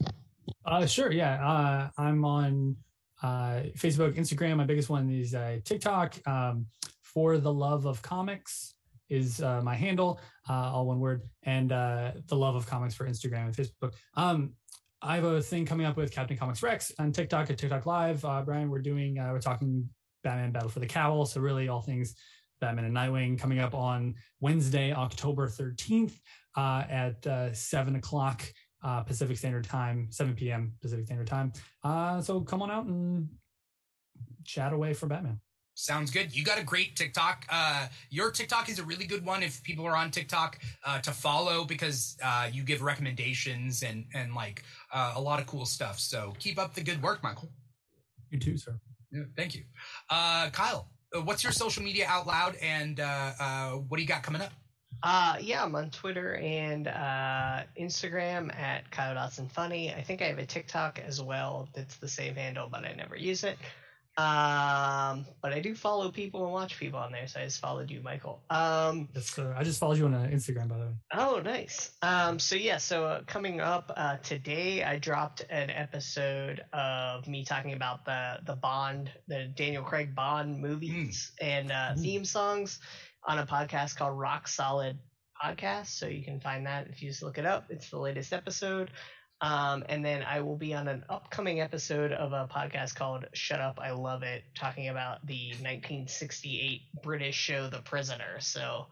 Uh, sure. Yeah. Uh, I'm on uh, Facebook, Instagram. My biggest one is uh, TikTok. Um, for the love of comics is uh, my handle, uh, all one word, and the love of comics for Instagram and Facebook. Um, I have a thing coming up with Captain Comics Rex on TikTok at TikTok Live. Brian, we're doing, we're talking Batman Battle for the Cowl. So really all things Batman and Nightwing coming up on Wednesday, October 13th uh, at seven o'clock uh, Pacific Standard Time, 7 p.m. Pacific Standard Time. Uh, so come on out and chat away for Batman. Sounds good. You got a great TikTok. Uh, your TikTok is a really good one if people are on TikTok uh, to follow because uh, you give recommendations and and like uh, a lot of cool stuff. So keep up the good work, Michael. You too, sir. Yeah, thank you, uh, Kyle. uh, What's your social media out loud and uh, uh, what do you got coming up? Uh, yeah, I'm on Twitter and uh, Instagram at Kyle Dodson Funny. I think I have a TikTok as well that's the same handle, but I never use it. Um, but I do follow people and watch people on there, so I just followed you, Michael. Um, Yes, sir. I just followed you on uh, Instagram, by the way. oh, nice. Um, so yeah, so uh, coming up uh, today, I dropped an episode of me talking about the the Bond, the Daniel Craig Bond movies and uh, Mm. theme songs on a podcast called Rock Solid Podcast. So you can find that if you just look it up. It's the latest episode. Um, and then I will be on an upcoming episode of a podcast called Shut Up, I Love It, talking about the 1968 British show The Prisoner. So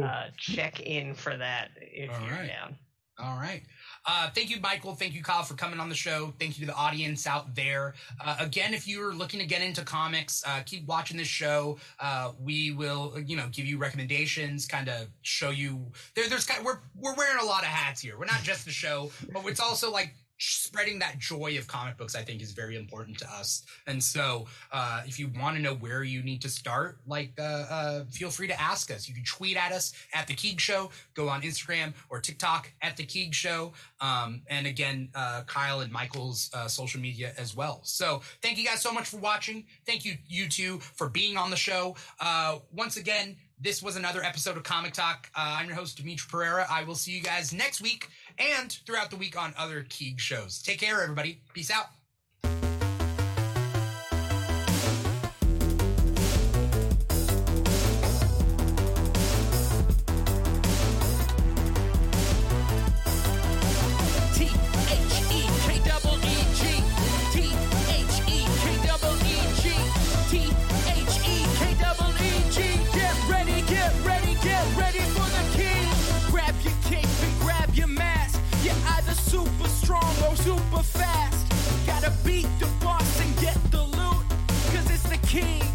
uh, check in for that if All you're right. down. All right. Uh, thank you, Michael. Thank you, Kyle, for coming on the show. Thank you to the audience out there. Uh, again, if you're looking to get into comics, uh, keep watching this show. Uh, we will, you know, give you recommendations, kind of show you. There, there's kind of, we're we're wearing a lot of hats here. We're not just the show, but it's also like spreading that joy of comic books i think is very important to us. And so uh, if you want to know where you need to start like uh, uh, feel free to ask us. You can tweet at us at the keeg show go on instagram or tiktok at the keeg show um, and again uh, kyle and michael's uh, social media as well. So thank you guys so much for watching. Thank you you two for being on the show. Uh, once again this was another episode of Comic Talk. Uh, I'm your host, Dimithri Perera. I will see you guys next week and throughout the week on other Keeg shows. Take care, everybody. Peace out. strong or super fast. Gotta beat the boss and get the loot, cause it's the king.